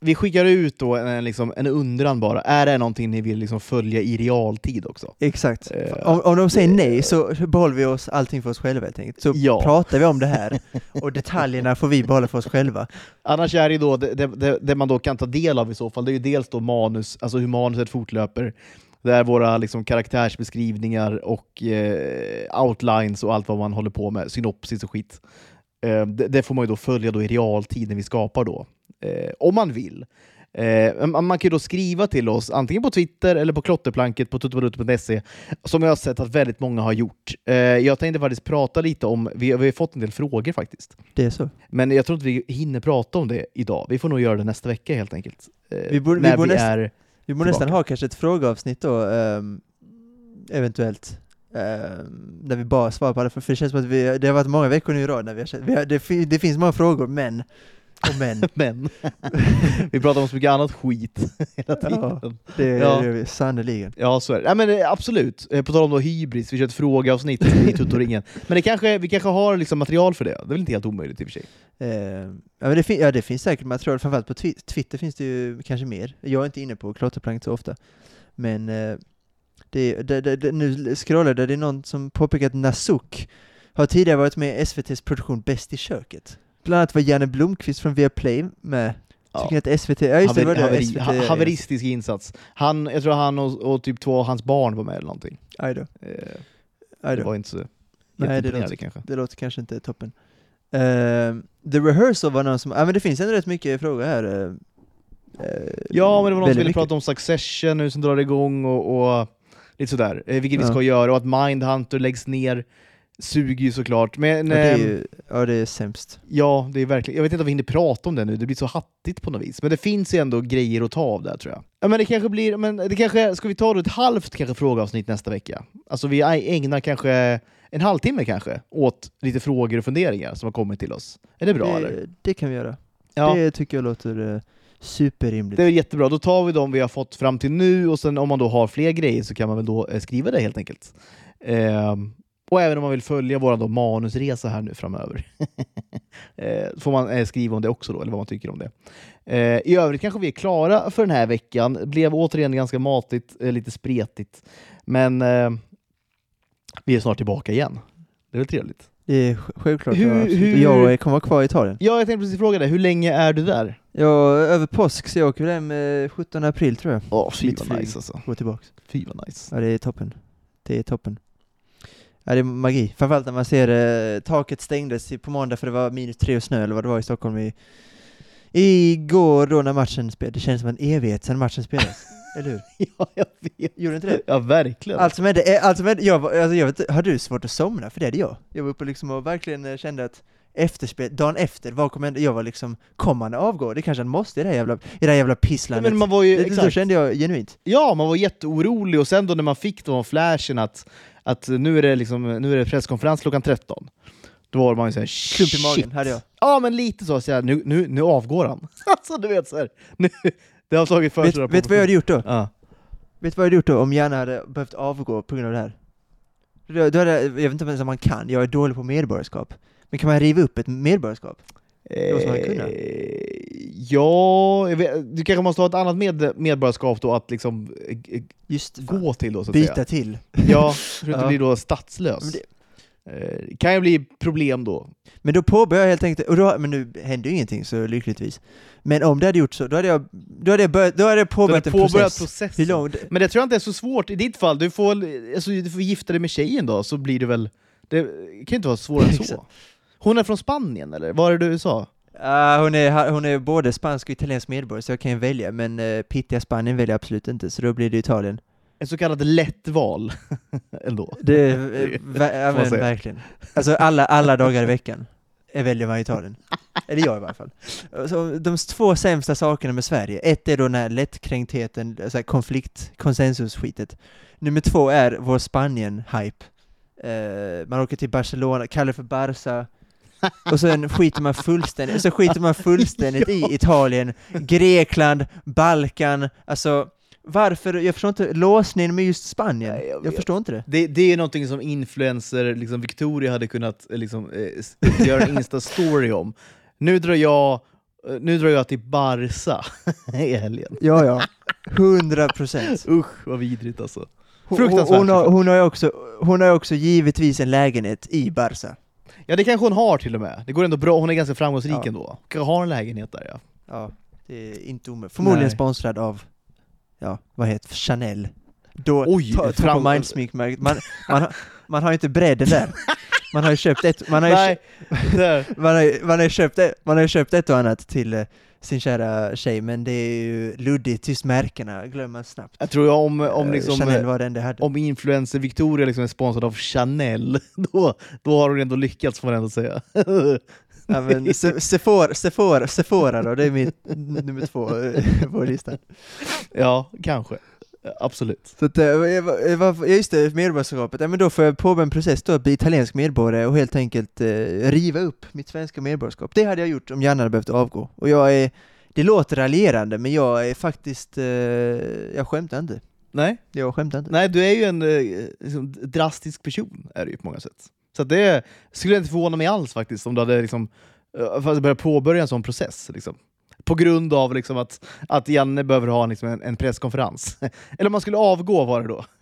Vi skickar ut då en, liksom, en undran bara, är det någonting ni vill liksom följa i realtid också? Exakt. Eh, Om, om de säger nej så behåller vi oss allting för oss själva helt enkelt. Så Ja. pratar vi om det här, och detaljerna får vi behålla för oss själva. Annars är det då, det, det, det, det man då kan ta del av i så fall, det är ju dels då manus, alltså hur manuset fortlöper, det är våra liksom karaktärsbeskrivningar och eh, outlines och allt vad man håller på med, synopsis och skit. Eh, det, det får man ju då följa då i realtid när vi skapar då, eh, om man vill. Eh, man kan ju då skriva till oss antingen på Twitter eller på klotterplanket på tuttobadutte.se som jag har sett att väldigt många har gjort. Eh, jag tänkte faktiskt prata lite om, vi, vi har fått en del frågor faktiskt. Det är så. Men jag tror inte vi hinner prata om det idag. Vi får nog göra det nästa vecka helt enkelt. Eh, Vi borde- vi vi, borde nästan- är... Vi borde nästan ha kanske ett frågeavsnitt då, ehm, eventuellt. Där vi bara svarar på alla för det känns som att vi, det har varit många veckor nu i rad när vi har, vi har det, det finns många frågor, men, och men, Men vi pratar om så mycket annat skit hela tiden. Ja. Ja, det Ja. gör vi sannerligen. så är det. Nej, men eh, absolut. Eh, På tal om då hybris, vi kör ett frågeavsnitt i Tuttoringen. Men det kanske, vi kanske har liksom material för det. Det är väl inte helt omöjligt i och för sig. Ehm, ja, men det, ja, det finns säkert material, framförallt på twi- Twitter finns det ju kanske mer. Jag är inte inne på klotterplank så ofta, men eh, det, det, det, nu scrollade jag, det är någon som påpekat att Nasuk har tidigare varit med i SVTs produktion Bäst i köket. Bland annat var Janne Blomqvist från Viaplay med. Ja. Tycker ni att SVT, ja just det, det var det, haveri, SVT. ha, haveristisk insats. Han, jag tror han och, och typ två av hans barn var med eller någonting. Aj då, Eh, det var inte så Nej, det låter, kanske. det låter kanske inte toppen. Ehm, The Rehearsal var någon som, ja men det finns ändå rätt mycket frågor här. eh, Ja, men det var någon som ville mycket. prata om Succession nu som drar igång och, och lite sådär, eh, vilket vi ska göra, och att Mindhunter läggs ner suger ju såklart. Men Ja, det är ehm, ju, ja det är sämst. ja, det är verkligen, jag vet inte om vi hinner prata om det nu, det blir så hattigt på något vis. Men det finns ju ändå grejer att ta av där tror jag. Ja, men det kanske blir, men det kanske, ska vi ta då ett halvt kanske frågeavsnitt nästa vecka? Alltså vi ägnar kanske en halvtimme kanske åt lite frågor och funderingar som har kommit till oss. Är det bra eller? det, det kan vi göra. Ja. Det tycker jag låter eh, superrimligt. Det är jättebra, då tar vi de vi har fått fram till nu och sen om man då har fler grejer så kan man väl då eh, skriva det helt enkelt. Eh, och även om man vill följa vår då manusresa här nu framöver. eh, får man eh, skriva om det också då, eller vad man tycker om det. Eh, I övrigt kanske vi är klara för den här veckan. Blev återigen ganska matigt, eh, lite spretigt. Men eh, vi är snart tillbaka igen. Det är väl trevligt? Det är sj- självklart. Hur- ja, absolut. hur- Jag kommer vara kvar i Italien. Ja, jag tänkte precis fråga dig, hur länge är du där? Jag över påsk, så jag åker hem eh, 17 april tror jag. Åh, fy Mitt vad flyg. nice alltså. Gå tillbaks. Fy vad nice. Ja det är toppen. Det är toppen. Ja det är magi. Framförallt när man ser eh, taket stängdes på måndag för det var minus tre och snö eller vad det var i Stockholm i, igår då när matchen spelades. Det känns som en evighet sedan matchen spelades. Eller hur? ja, jag vet. Gjorde inte det? Ja, verkligen. Allt som hände, allt som hände jag, alltså jag vet, hade du svårt att somna? För det hade jag. Jag var uppe liksom och verkligen eh, kände att efterspel, dagen efter, vad kommer hända? Jag var liksom, kommer han avgå? Det kanske han måste i det här jävla, i det här jävla Ja, pisslandet. men man var ju, det, så exakt. kände jag genuint. Ja, man var jätteorolig och sen då när man fick de flashen att, att nu, är det liksom, nu är det presskonferens klockan 13, då var man ju såhär Klump i magen hade jag. Ja men lite så, så här, nu, nu, nu avgår han. alltså du vet såhär, nu, det har tagit för Vet, sig. vet du vad jag hade gjort då? Ja. Vet du vad jag hade gjort då om Janne hade behövt avgå på grund av det här? Då, då hade, jag vet inte ens om man kan, jag är dålig på medborgarskap. Men kan man riva upp ett medborgarskap? Det måste man kunna. Eh, Ja, vet, du kanske måste ha ett annat med, medborgarskap då att liksom eh, Just fan. gå till då så att byta säga. till. Ja, för att inte Ja. bli då statslös. Eh, kan ju bli problem då. Men då påbörjar jag helt enkelt, och då, men nu hände ju ingenting så lyckligtvis. Men om det hade gjort så, då hade jag, då hade jag, börjat, då hade jag Du har påbörjat en påbörjat process. processen. Hur lång? Men det tror jag inte är så svårt i ditt fall. Du får, alltså, du får gifta dig med tjejen då, så blir det väl... Det kan ju inte vara svårare än så. Hon är från Spanien eller? Var är du sa? Ah, hon, är, hon är både spansk och italiensk medborgare, så jag kan ju välja, men uh, pittiga Spanien väljer jag absolut inte, så då blir det Italien. Ett så kallat lätt val ändå. Det, är, eh, ver, man men, verkligen. Alltså alla, alla dagar i veckan eh, väljer man Italien. Eller jag i varje fall. Så de två sämsta sakerna med Sverige, ett är då den här lättkränktheten, alltså konflikt, konsensus-skitet. Nummer två är vår Spanien-hype. Eh, man åker till Barcelona, kallar det för Barca, och sen skiter man fullständigt, så skiter man fullständigt i Italien, Grekland, Balkan, alltså varför, jag förstår inte, låsningen med just Spanien, Nej, jag jag, förstår inte det. Det, det är någonting som influencer, liksom Victoria hade kunnat eh, liksom, eh, göra en Insta-story om. Nu drar jag eh, nu drar jag till Barca i helgen. Ja, ja. Hundra procent. Usch vad vidrigt alltså. Hon, Fruktansvärt hon, har, hon, har också, hon har ju också givetvis en lägenhet i Barca. Ja det kanske hon har till och med. Det går ändå bra, hon är ganska framgångsrik Ja. ändå. Kanske har en lägenhet där ja. Ja, det är inte omöjligt. Förmodligen Nej. sponsrad av, ja, vad heter Chanel. Då, Oj, ta, fram- på mindsmink-märket. Man, man, man har ju inte bredden där. Man har ju köpt ett, man har ju, Nej, köpt, man har, man har köpt, ett, man har köpt ett och annat till eh, sin kära tjej, men det är ju luddigt, just märkena glömmer man snabbt. Jag tror om, om, Eh, liksom, Chanel eh, var den det hade. om influencer Victoria liksom är sponsrad av Chanel, då, då har hon ändå lyckats får man ändå säga. Ja, men Se- Sephora, Sephora, Sephora då, det är mitt nummer två eh, på listan. ja, kanske. Absolut. Så att, eh, var- ja, just det, medborgarskapet, ja, men då får jag påbörja en process då att bli italiensk medborgare och helt enkelt eh, riva upp mitt svenska medborgarskap. Det hade jag gjort om Janne hade behövt avgå. Och jag är, det låter raljerande, men jag är faktiskt, eh, jag skämtar inte. Nej, Jag skämtar inte. Nej, du är ju en eh, liksom, drastisk person, är du ju på många sätt. Så att det skulle inte förvåna mig alls faktiskt om du hade liksom, eh, börjat påbörja en sån process. Liksom. På grund av liksom, att, att Janne behöver ha liksom, en, en presskonferens. Eller om man skulle avgå var det då.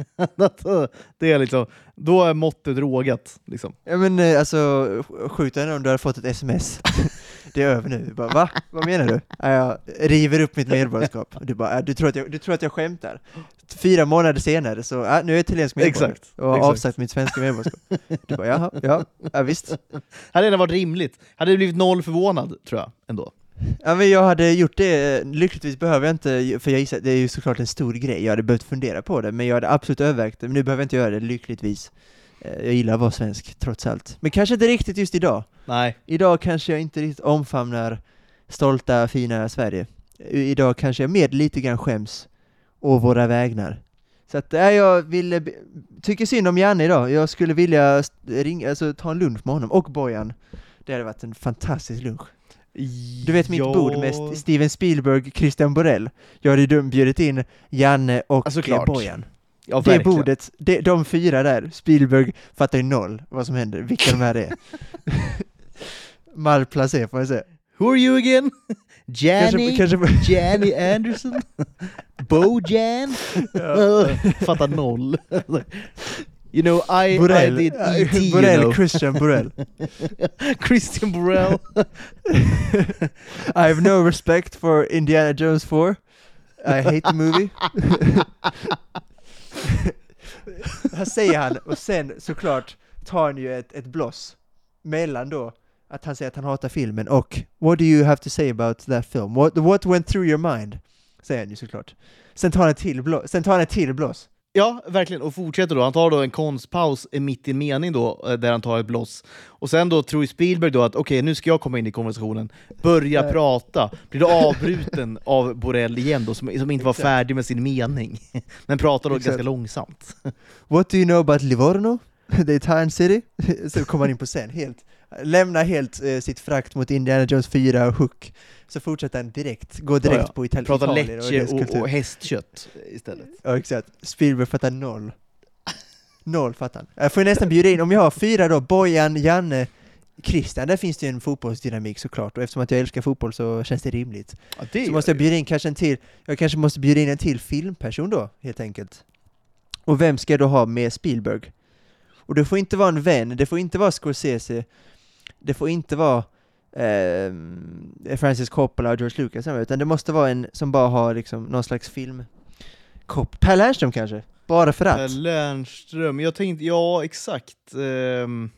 Eh, det är liksom, då är måttet rågat. Liksom. Ja men eh, alltså, sjukt henne om du hade fått ett sms. det är över nu. Bara, Va? Vad menar du? Ja, jag river upp mitt medborgarskap. Du bara, ja, du, tror att jag, du tror att jag skämtar? Fyra månader senare så, ja, nu är jag italiensk medborgare. Exakt, Och har exakt. avsagt mitt svenska medborgarskap. Du bara, jaha, ja, ja visst. Hade det varit rimligt. Hade du blivit noll förvånad, tror jag. ändå. Ja men jag hade gjort det, lyckligtvis behöver jag inte, för jag gissar, det är ju såklart en stor grej, jag hade behövt fundera på det, men jag hade absolut övervägt det, men nu behöver jag inte göra det, lyckligtvis. Eh, Jag gillar att vara svensk, trots allt. Men kanske inte riktigt just idag. Nej. Idag kanske jag inte riktigt omfamnar stolta, fina Sverige. Idag kanske jag mer lite grann skäms å våra vägnar. Så att, äh, jag vill, be- tycker synd om Janne idag. Jag skulle vilja ringa, alltså, ta en lunch med honom, och Bojan. Det hade varit en fantastisk lunch. Du vet mitt Ja. bord med St- Steven Spielberg, Christian Borell. Jag hade ju bjudit in Janne och eh, Bojan. Ja, det verkligen. bordet, de, de fyra där, Spielberg fattar ju noll vad som händer, vilka de här är. Malplacé får jag säga. Who are you again? Janny? Kanske, kanske, Janny Anderson? Bojan? ja. Fattar noll. you know, I, Borell, I did E.T. you Borell know. Christian Borell. Christian Borell. I have no respect for Indiana Jones 4. I hate the movie här säger han, och sen såklart tar han ju ett, ett bloss mellan då att han säger att han hatar filmen och What do you have to say about that film? What, what went through your mind? säger han ju såklart. Sen tar han ett till, blå, sen tar han ett till blås. Ja, verkligen. Och fortsätter då. Han tar då en konstpaus mitt i en mening då, eh, där han tar ett bloss. Och sen då tror Spielberg då att okej, nu ska jag komma in i konversationen, börja Nej. prata, blir då avbruten av Borrell igen då, som, som inte var färdig med sin mening. Men pratar då Exakt. ganska långsamt. What do you know about Livorno? The Italian city? Så kommer han in på scen, helt, lämnar helt eh, sitt frakt mot Indiana Jones 4 och Hook. Så fortsätter han direkt, går direkt Ja, ja. på Ital- Pratar Italien och lecce och, kultur. och hästkött istället. Ja exakt, Spielberg fattar noll. Noll fattar han. Jag får ju nästan bjuda in, om jag har fyra då, Bojan, Janne, Christian, där finns det ju en fotbollsdynamik såklart, och eftersom att jag älskar fotboll så känns det rimligt. Ja, det Så måste jag bjuda in kanske en till, jag kanske måste bjuda in en till filmperson då, helt enkelt. Och vem ska jag då ha med Spielberg? Och det får inte vara en vän, det får inte vara Scorsese, det får inte vara eh, Francis Coppola och George Lucas, utan det måste vara en som bara har liksom någon slags film... Kopp. Per Lernström kanske? Bara för att? Per Lernström, jag tänkte, ja exakt. ehm,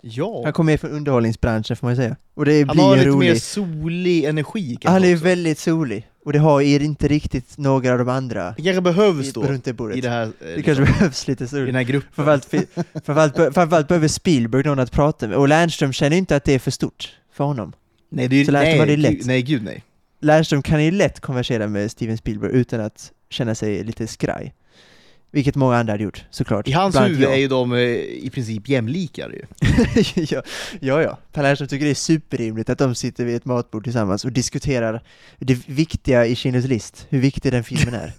ja. Han kommer med från underhållningsbranschen får man ju säga. Och det Han blir har ju lite mer rolig. solig energi kanske Han är ju också. väldigt solig. Och det har ju inte riktigt några av de andra Det kanske behövs i, då, runt det bordet. i det här, eh, Det liksom, kanske behövs lite i sol. den här gruppen. Framförallt, framförallt, framförallt behöver Spielberg någon att prata med. Och Lernström känner inte att det är för stort för honom. Nej, det är, Så Lernström nej, det lätt. gud, nej, gud nej. Lernström kan ju lätt konversera med Steven Spielberg utan att känna sig lite skraj. Vilket många andra hade gjort, såklart. I hans Bland huvud är ju de eh, i princip jämlikar ju. ja, ja, ja. Per Lernström tycker det är superrimligt att de sitter vid ett matbord tillsammans och diskuterar det viktiga i Schindler's list, hur viktig den filmen är.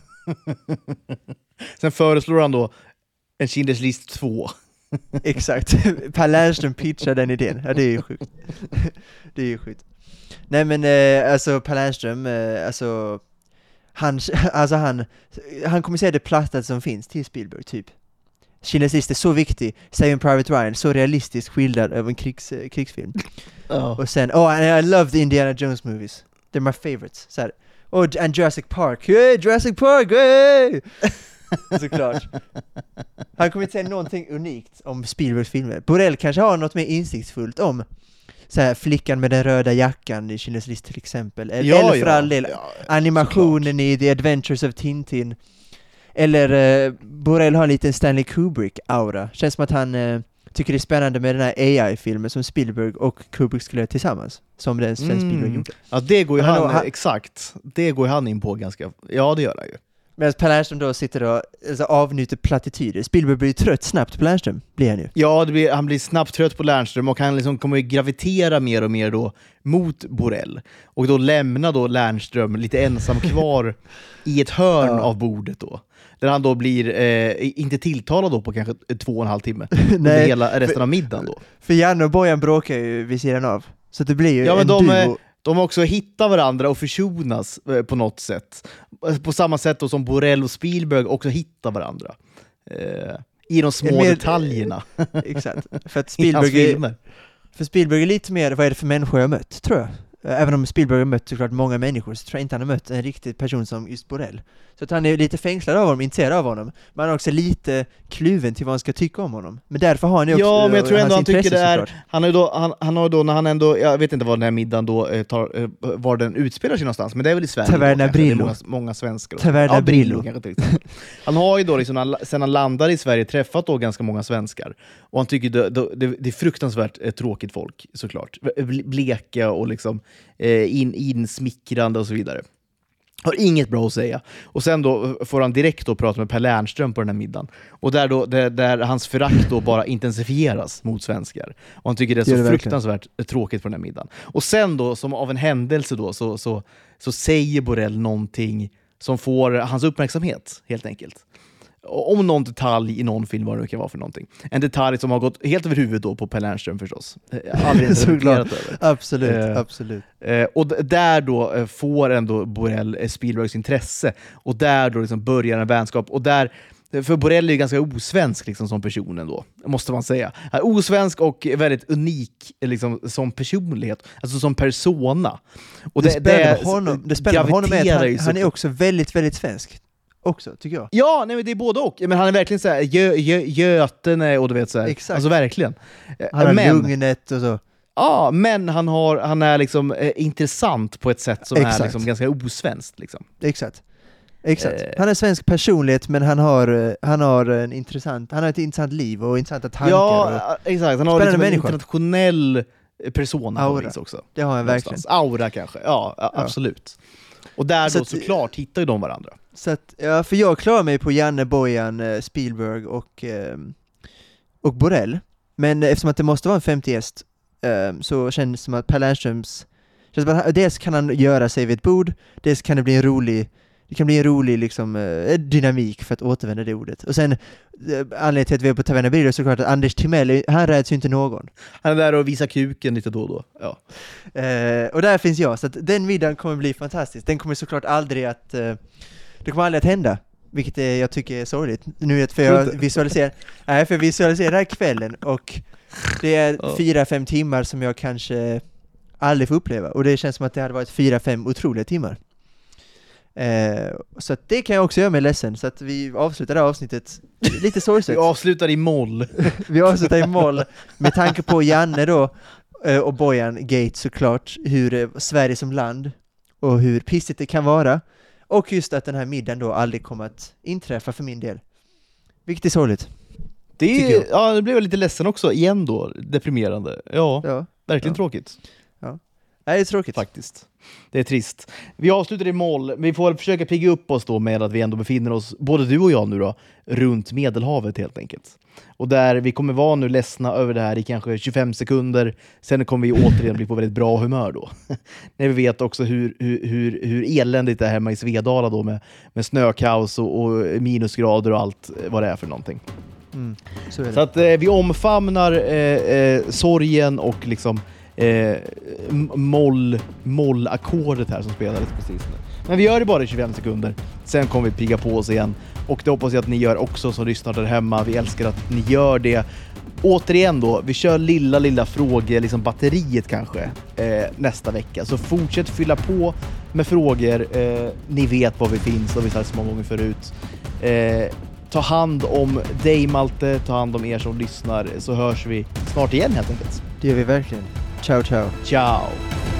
Sen föreslår han då en Schindler's list 2. Exakt. Per Lernström pitchar den idén. Ja, det är ju sjukt. det är ju sjukt. Nej men eh, alltså Per Lernström, eh, alltså han, alltså han, han kommer säga det plattaste som finns till Spielberg, typ. Schindler's list är så viktig, Saving Private Ryan, så realistiskt skildrad av en krigs, eh, krigsfilm. Ja. Och sen, oh and I love the Indiana Jones movies. They're my favorites. Så här. Oh, and Jurassic Park. Hey, Jurassic Park! Hey! Såklart. Han kommer inte säga någonting unikt om Spielbergs filmer. Borrell kanske har något mer insiktsfullt om så här, flickan med den röda jackan i Schindler's list till exempel. Eller, eller för all del, Ja, animationen i The Adventures of Tintin. Eller eh, Borrell har en liten Stanley Kubrick-aura. Känns som att han eh, tycker det är spännande med den här AI-filmen som Spielberg och Kubrick skulle göra tillsammans. Som den Sven Mm. Spielberg gjorde. Ja, det går ju Han han, han- exakt. Det går ju han in på ganska, ja det gör han ju. Medan Per Lernström då sitter och alltså, avnjuter plattityder. Spielberg blir ju trött snabbt på Lernström, blir han ju. Ja, det blir, han blir snabbt trött på Lernström och han liksom kommer ju gravitera mer och mer då mot Borrell. Och då lämna då Lernström lite ensam kvar i ett hörn Ja. av bordet då. Där han då blir, eh, inte tilltalad då på kanske två och en halv timme. Under hela resten av middagen då. för Janne och Bojan bråkar ju vid sidan av. Så det blir ju Ja, en de är- duo. De också hittar varandra och försonas eh, på något sätt. På samma sätt som Borrell och Spielberg också hittar varandra. Eh, I de små Mer- detaljerna Exakt. För att Spielberg är. För Spielberg är lite mer, vad är det för människor jag har mött, tror jag. Eh, Även om Spielberg har mött såklart många människor, så tror jag inte han har mött en riktig person som just Borrell. Så att han är lite fängslad av honom, intresserad av honom, men han är också lite kluven till vad han ska tycka om honom. Men därför har han ju också Ja, men jag tror eh, ändå hans han tycker det är- såklart. Han har ju då, han, han har då, när han ändå, jag vet inte var den här middagen då eh, tar, eh, var den utspelar sig någonstans, men det är väl i Sverige. Taverna Brillo. Många, många svenskar. Taverna ja, Brillo. Han har ju då, liksom, han- sen han landade i Sverige, träffat då ganska många svenskar. Och han tycker det, det, det, är fruktansvärt eh, tråkigt folk, såklart. Ble- Bleka och liksom eh, in, insmickrande och så vidare. Har inget bra att säga. Och sen då får han direkt då prata med Per Lernström på den här middagen. Och där, då, där, där hans förakt då bara intensifieras mot svenskar. Och han tycker det är Det så det verkligen. fruktansvärt tråkigt på den här middagen. Och sen då, som av en händelse då, så, så, så säger Borrell någonting som får hans uppmärksamhet, helt enkelt. Om någon detalj i någon film, vad det nu kan vara för någonting. En detalj som har gått helt över huvudet då på Per Lernström förstås. Eh, Aldrig ens över. Absolut, Eh, absolut. Eh, och där då eh, får ändå Borrell eh, Spielbergs intresse, och där då liksom börjar en vänskap. Och där, för Borrell är ju ganska osvensk liksom, som person ändå, måste man säga. Osvensk och väldigt unik liksom, som personlighet, alltså som persona. Och Det, spännande med honom, det med honom graviterar att han, han är också väldigt, väldigt svensk. Också, tycker jag. Ja, nej, men det är både och. Men han är verkligen såhär, gö, gö, Götene och du vet såhär. Exakt. Alltså verkligen. Eh, Han har men, lugnet och så. Ja, men han, har, han är liksom eh, intressant på ett sätt som Exakt. är liksom ganska osvenskt. Liksom. Exakt. Exakt. Eh. Han är svensk personlighet men han har, eh, han har en intressant, han har ett intressant liv och intressanta tankar. och, Ja, exakt. Han har liksom en internationell persona Aura. också. det har han verkligen. Aura kanske, ja, ja, absolut. Och där Så då att- såklart hittar ju de varandra. Så att, ja, för jag klarar mig på Janne, Bojan, eh, Spielberg och, ehm, och Borrell. Men eh, eftersom att det måste vara en femte gäst ehm, så känns det som att Per Lernströms, känns som att han- dels kan han göra sig vid ett bord, dels kan det bli en rolig det kan bli en rolig liksom, eh, dynamik för att återvända det ordet. Och sen, eh, anledningen till att vi är på Taverna Brillo är såklart att Anders Timell, han räds ju inte någon. Han är där och visar kuken lite då och då. Ja. Eh, och där finns jag, så att den middagen kommer bli fantastisk. Den kommer såklart aldrig att, eh, det kommer aldrig att hända. Vilket är, jag tycker är sorgligt. Nu för jag visualiserar, nej för jag visualiserar kvällen och det är fyra, fem timmar som jag kanske aldrig får uppleva. Och det känns som att det hade varit fyra, fem otroliga timmar. Eh, så att det kan jag också göra mig ledsen, så att vi avslutar det här avsnittet lite sorgset. Vi avslutar i moll. Vi avslutar i moll med tanke på Janne då eh, och Bojan Gate såklart, hur eh, Sverige som land och hur pissigt det kan vara och just att den här middagen då aldrig kommer att inträffa för min del. Vilket är sorgligt. Det, är, ja, det blev jag lite ledsen också, igen då. Deprimerande. Ja, Ja, verkligen Ja. tråkigt. Nej, det är tråkigt. Faktiskt. Det är trist. Vi avslutar i men vi får försöka pigga upp oss då med att vi ändå befinner oss, både du och jag nu då, runt Medelhavet helt enkelt. Och där vi kommer vara nu ledsna över det här i kanske 25 sekunder, sen kommer vi återigen bli på väldigt bra humör då. När vi vet också hur, hur, hur, eländigt det är hemma i Svedala då med, med snökaos och, och minusgrader och allt eh, vad det är för någonting. Mm, så. Så att eh, vi omfamnar eh, eh, sorgen och liksom eh, moll, mollackordet här som spelades precis nu. Men vi gör det bara i 25 sekunder, sen kommer vi pigga på oss igen. Och det hoppas jag att ni gör också som lyssnar där hemma. Vi älskar att ni gör det. Återigen då, vi kör lilla, lilla frågor, liksom batteriet kanske, eh, nästa vecka. Så fortsätt fylla på med frågor. Eh, ni vet var vi finns, har vi sagt så många gånger förut. Eh, ta hand om dig Malte, ta hand om er som lyssnar, så hörs vi snart igen helt enkelt. Det gör vi verkligen. Ciao, ciao. Ciao!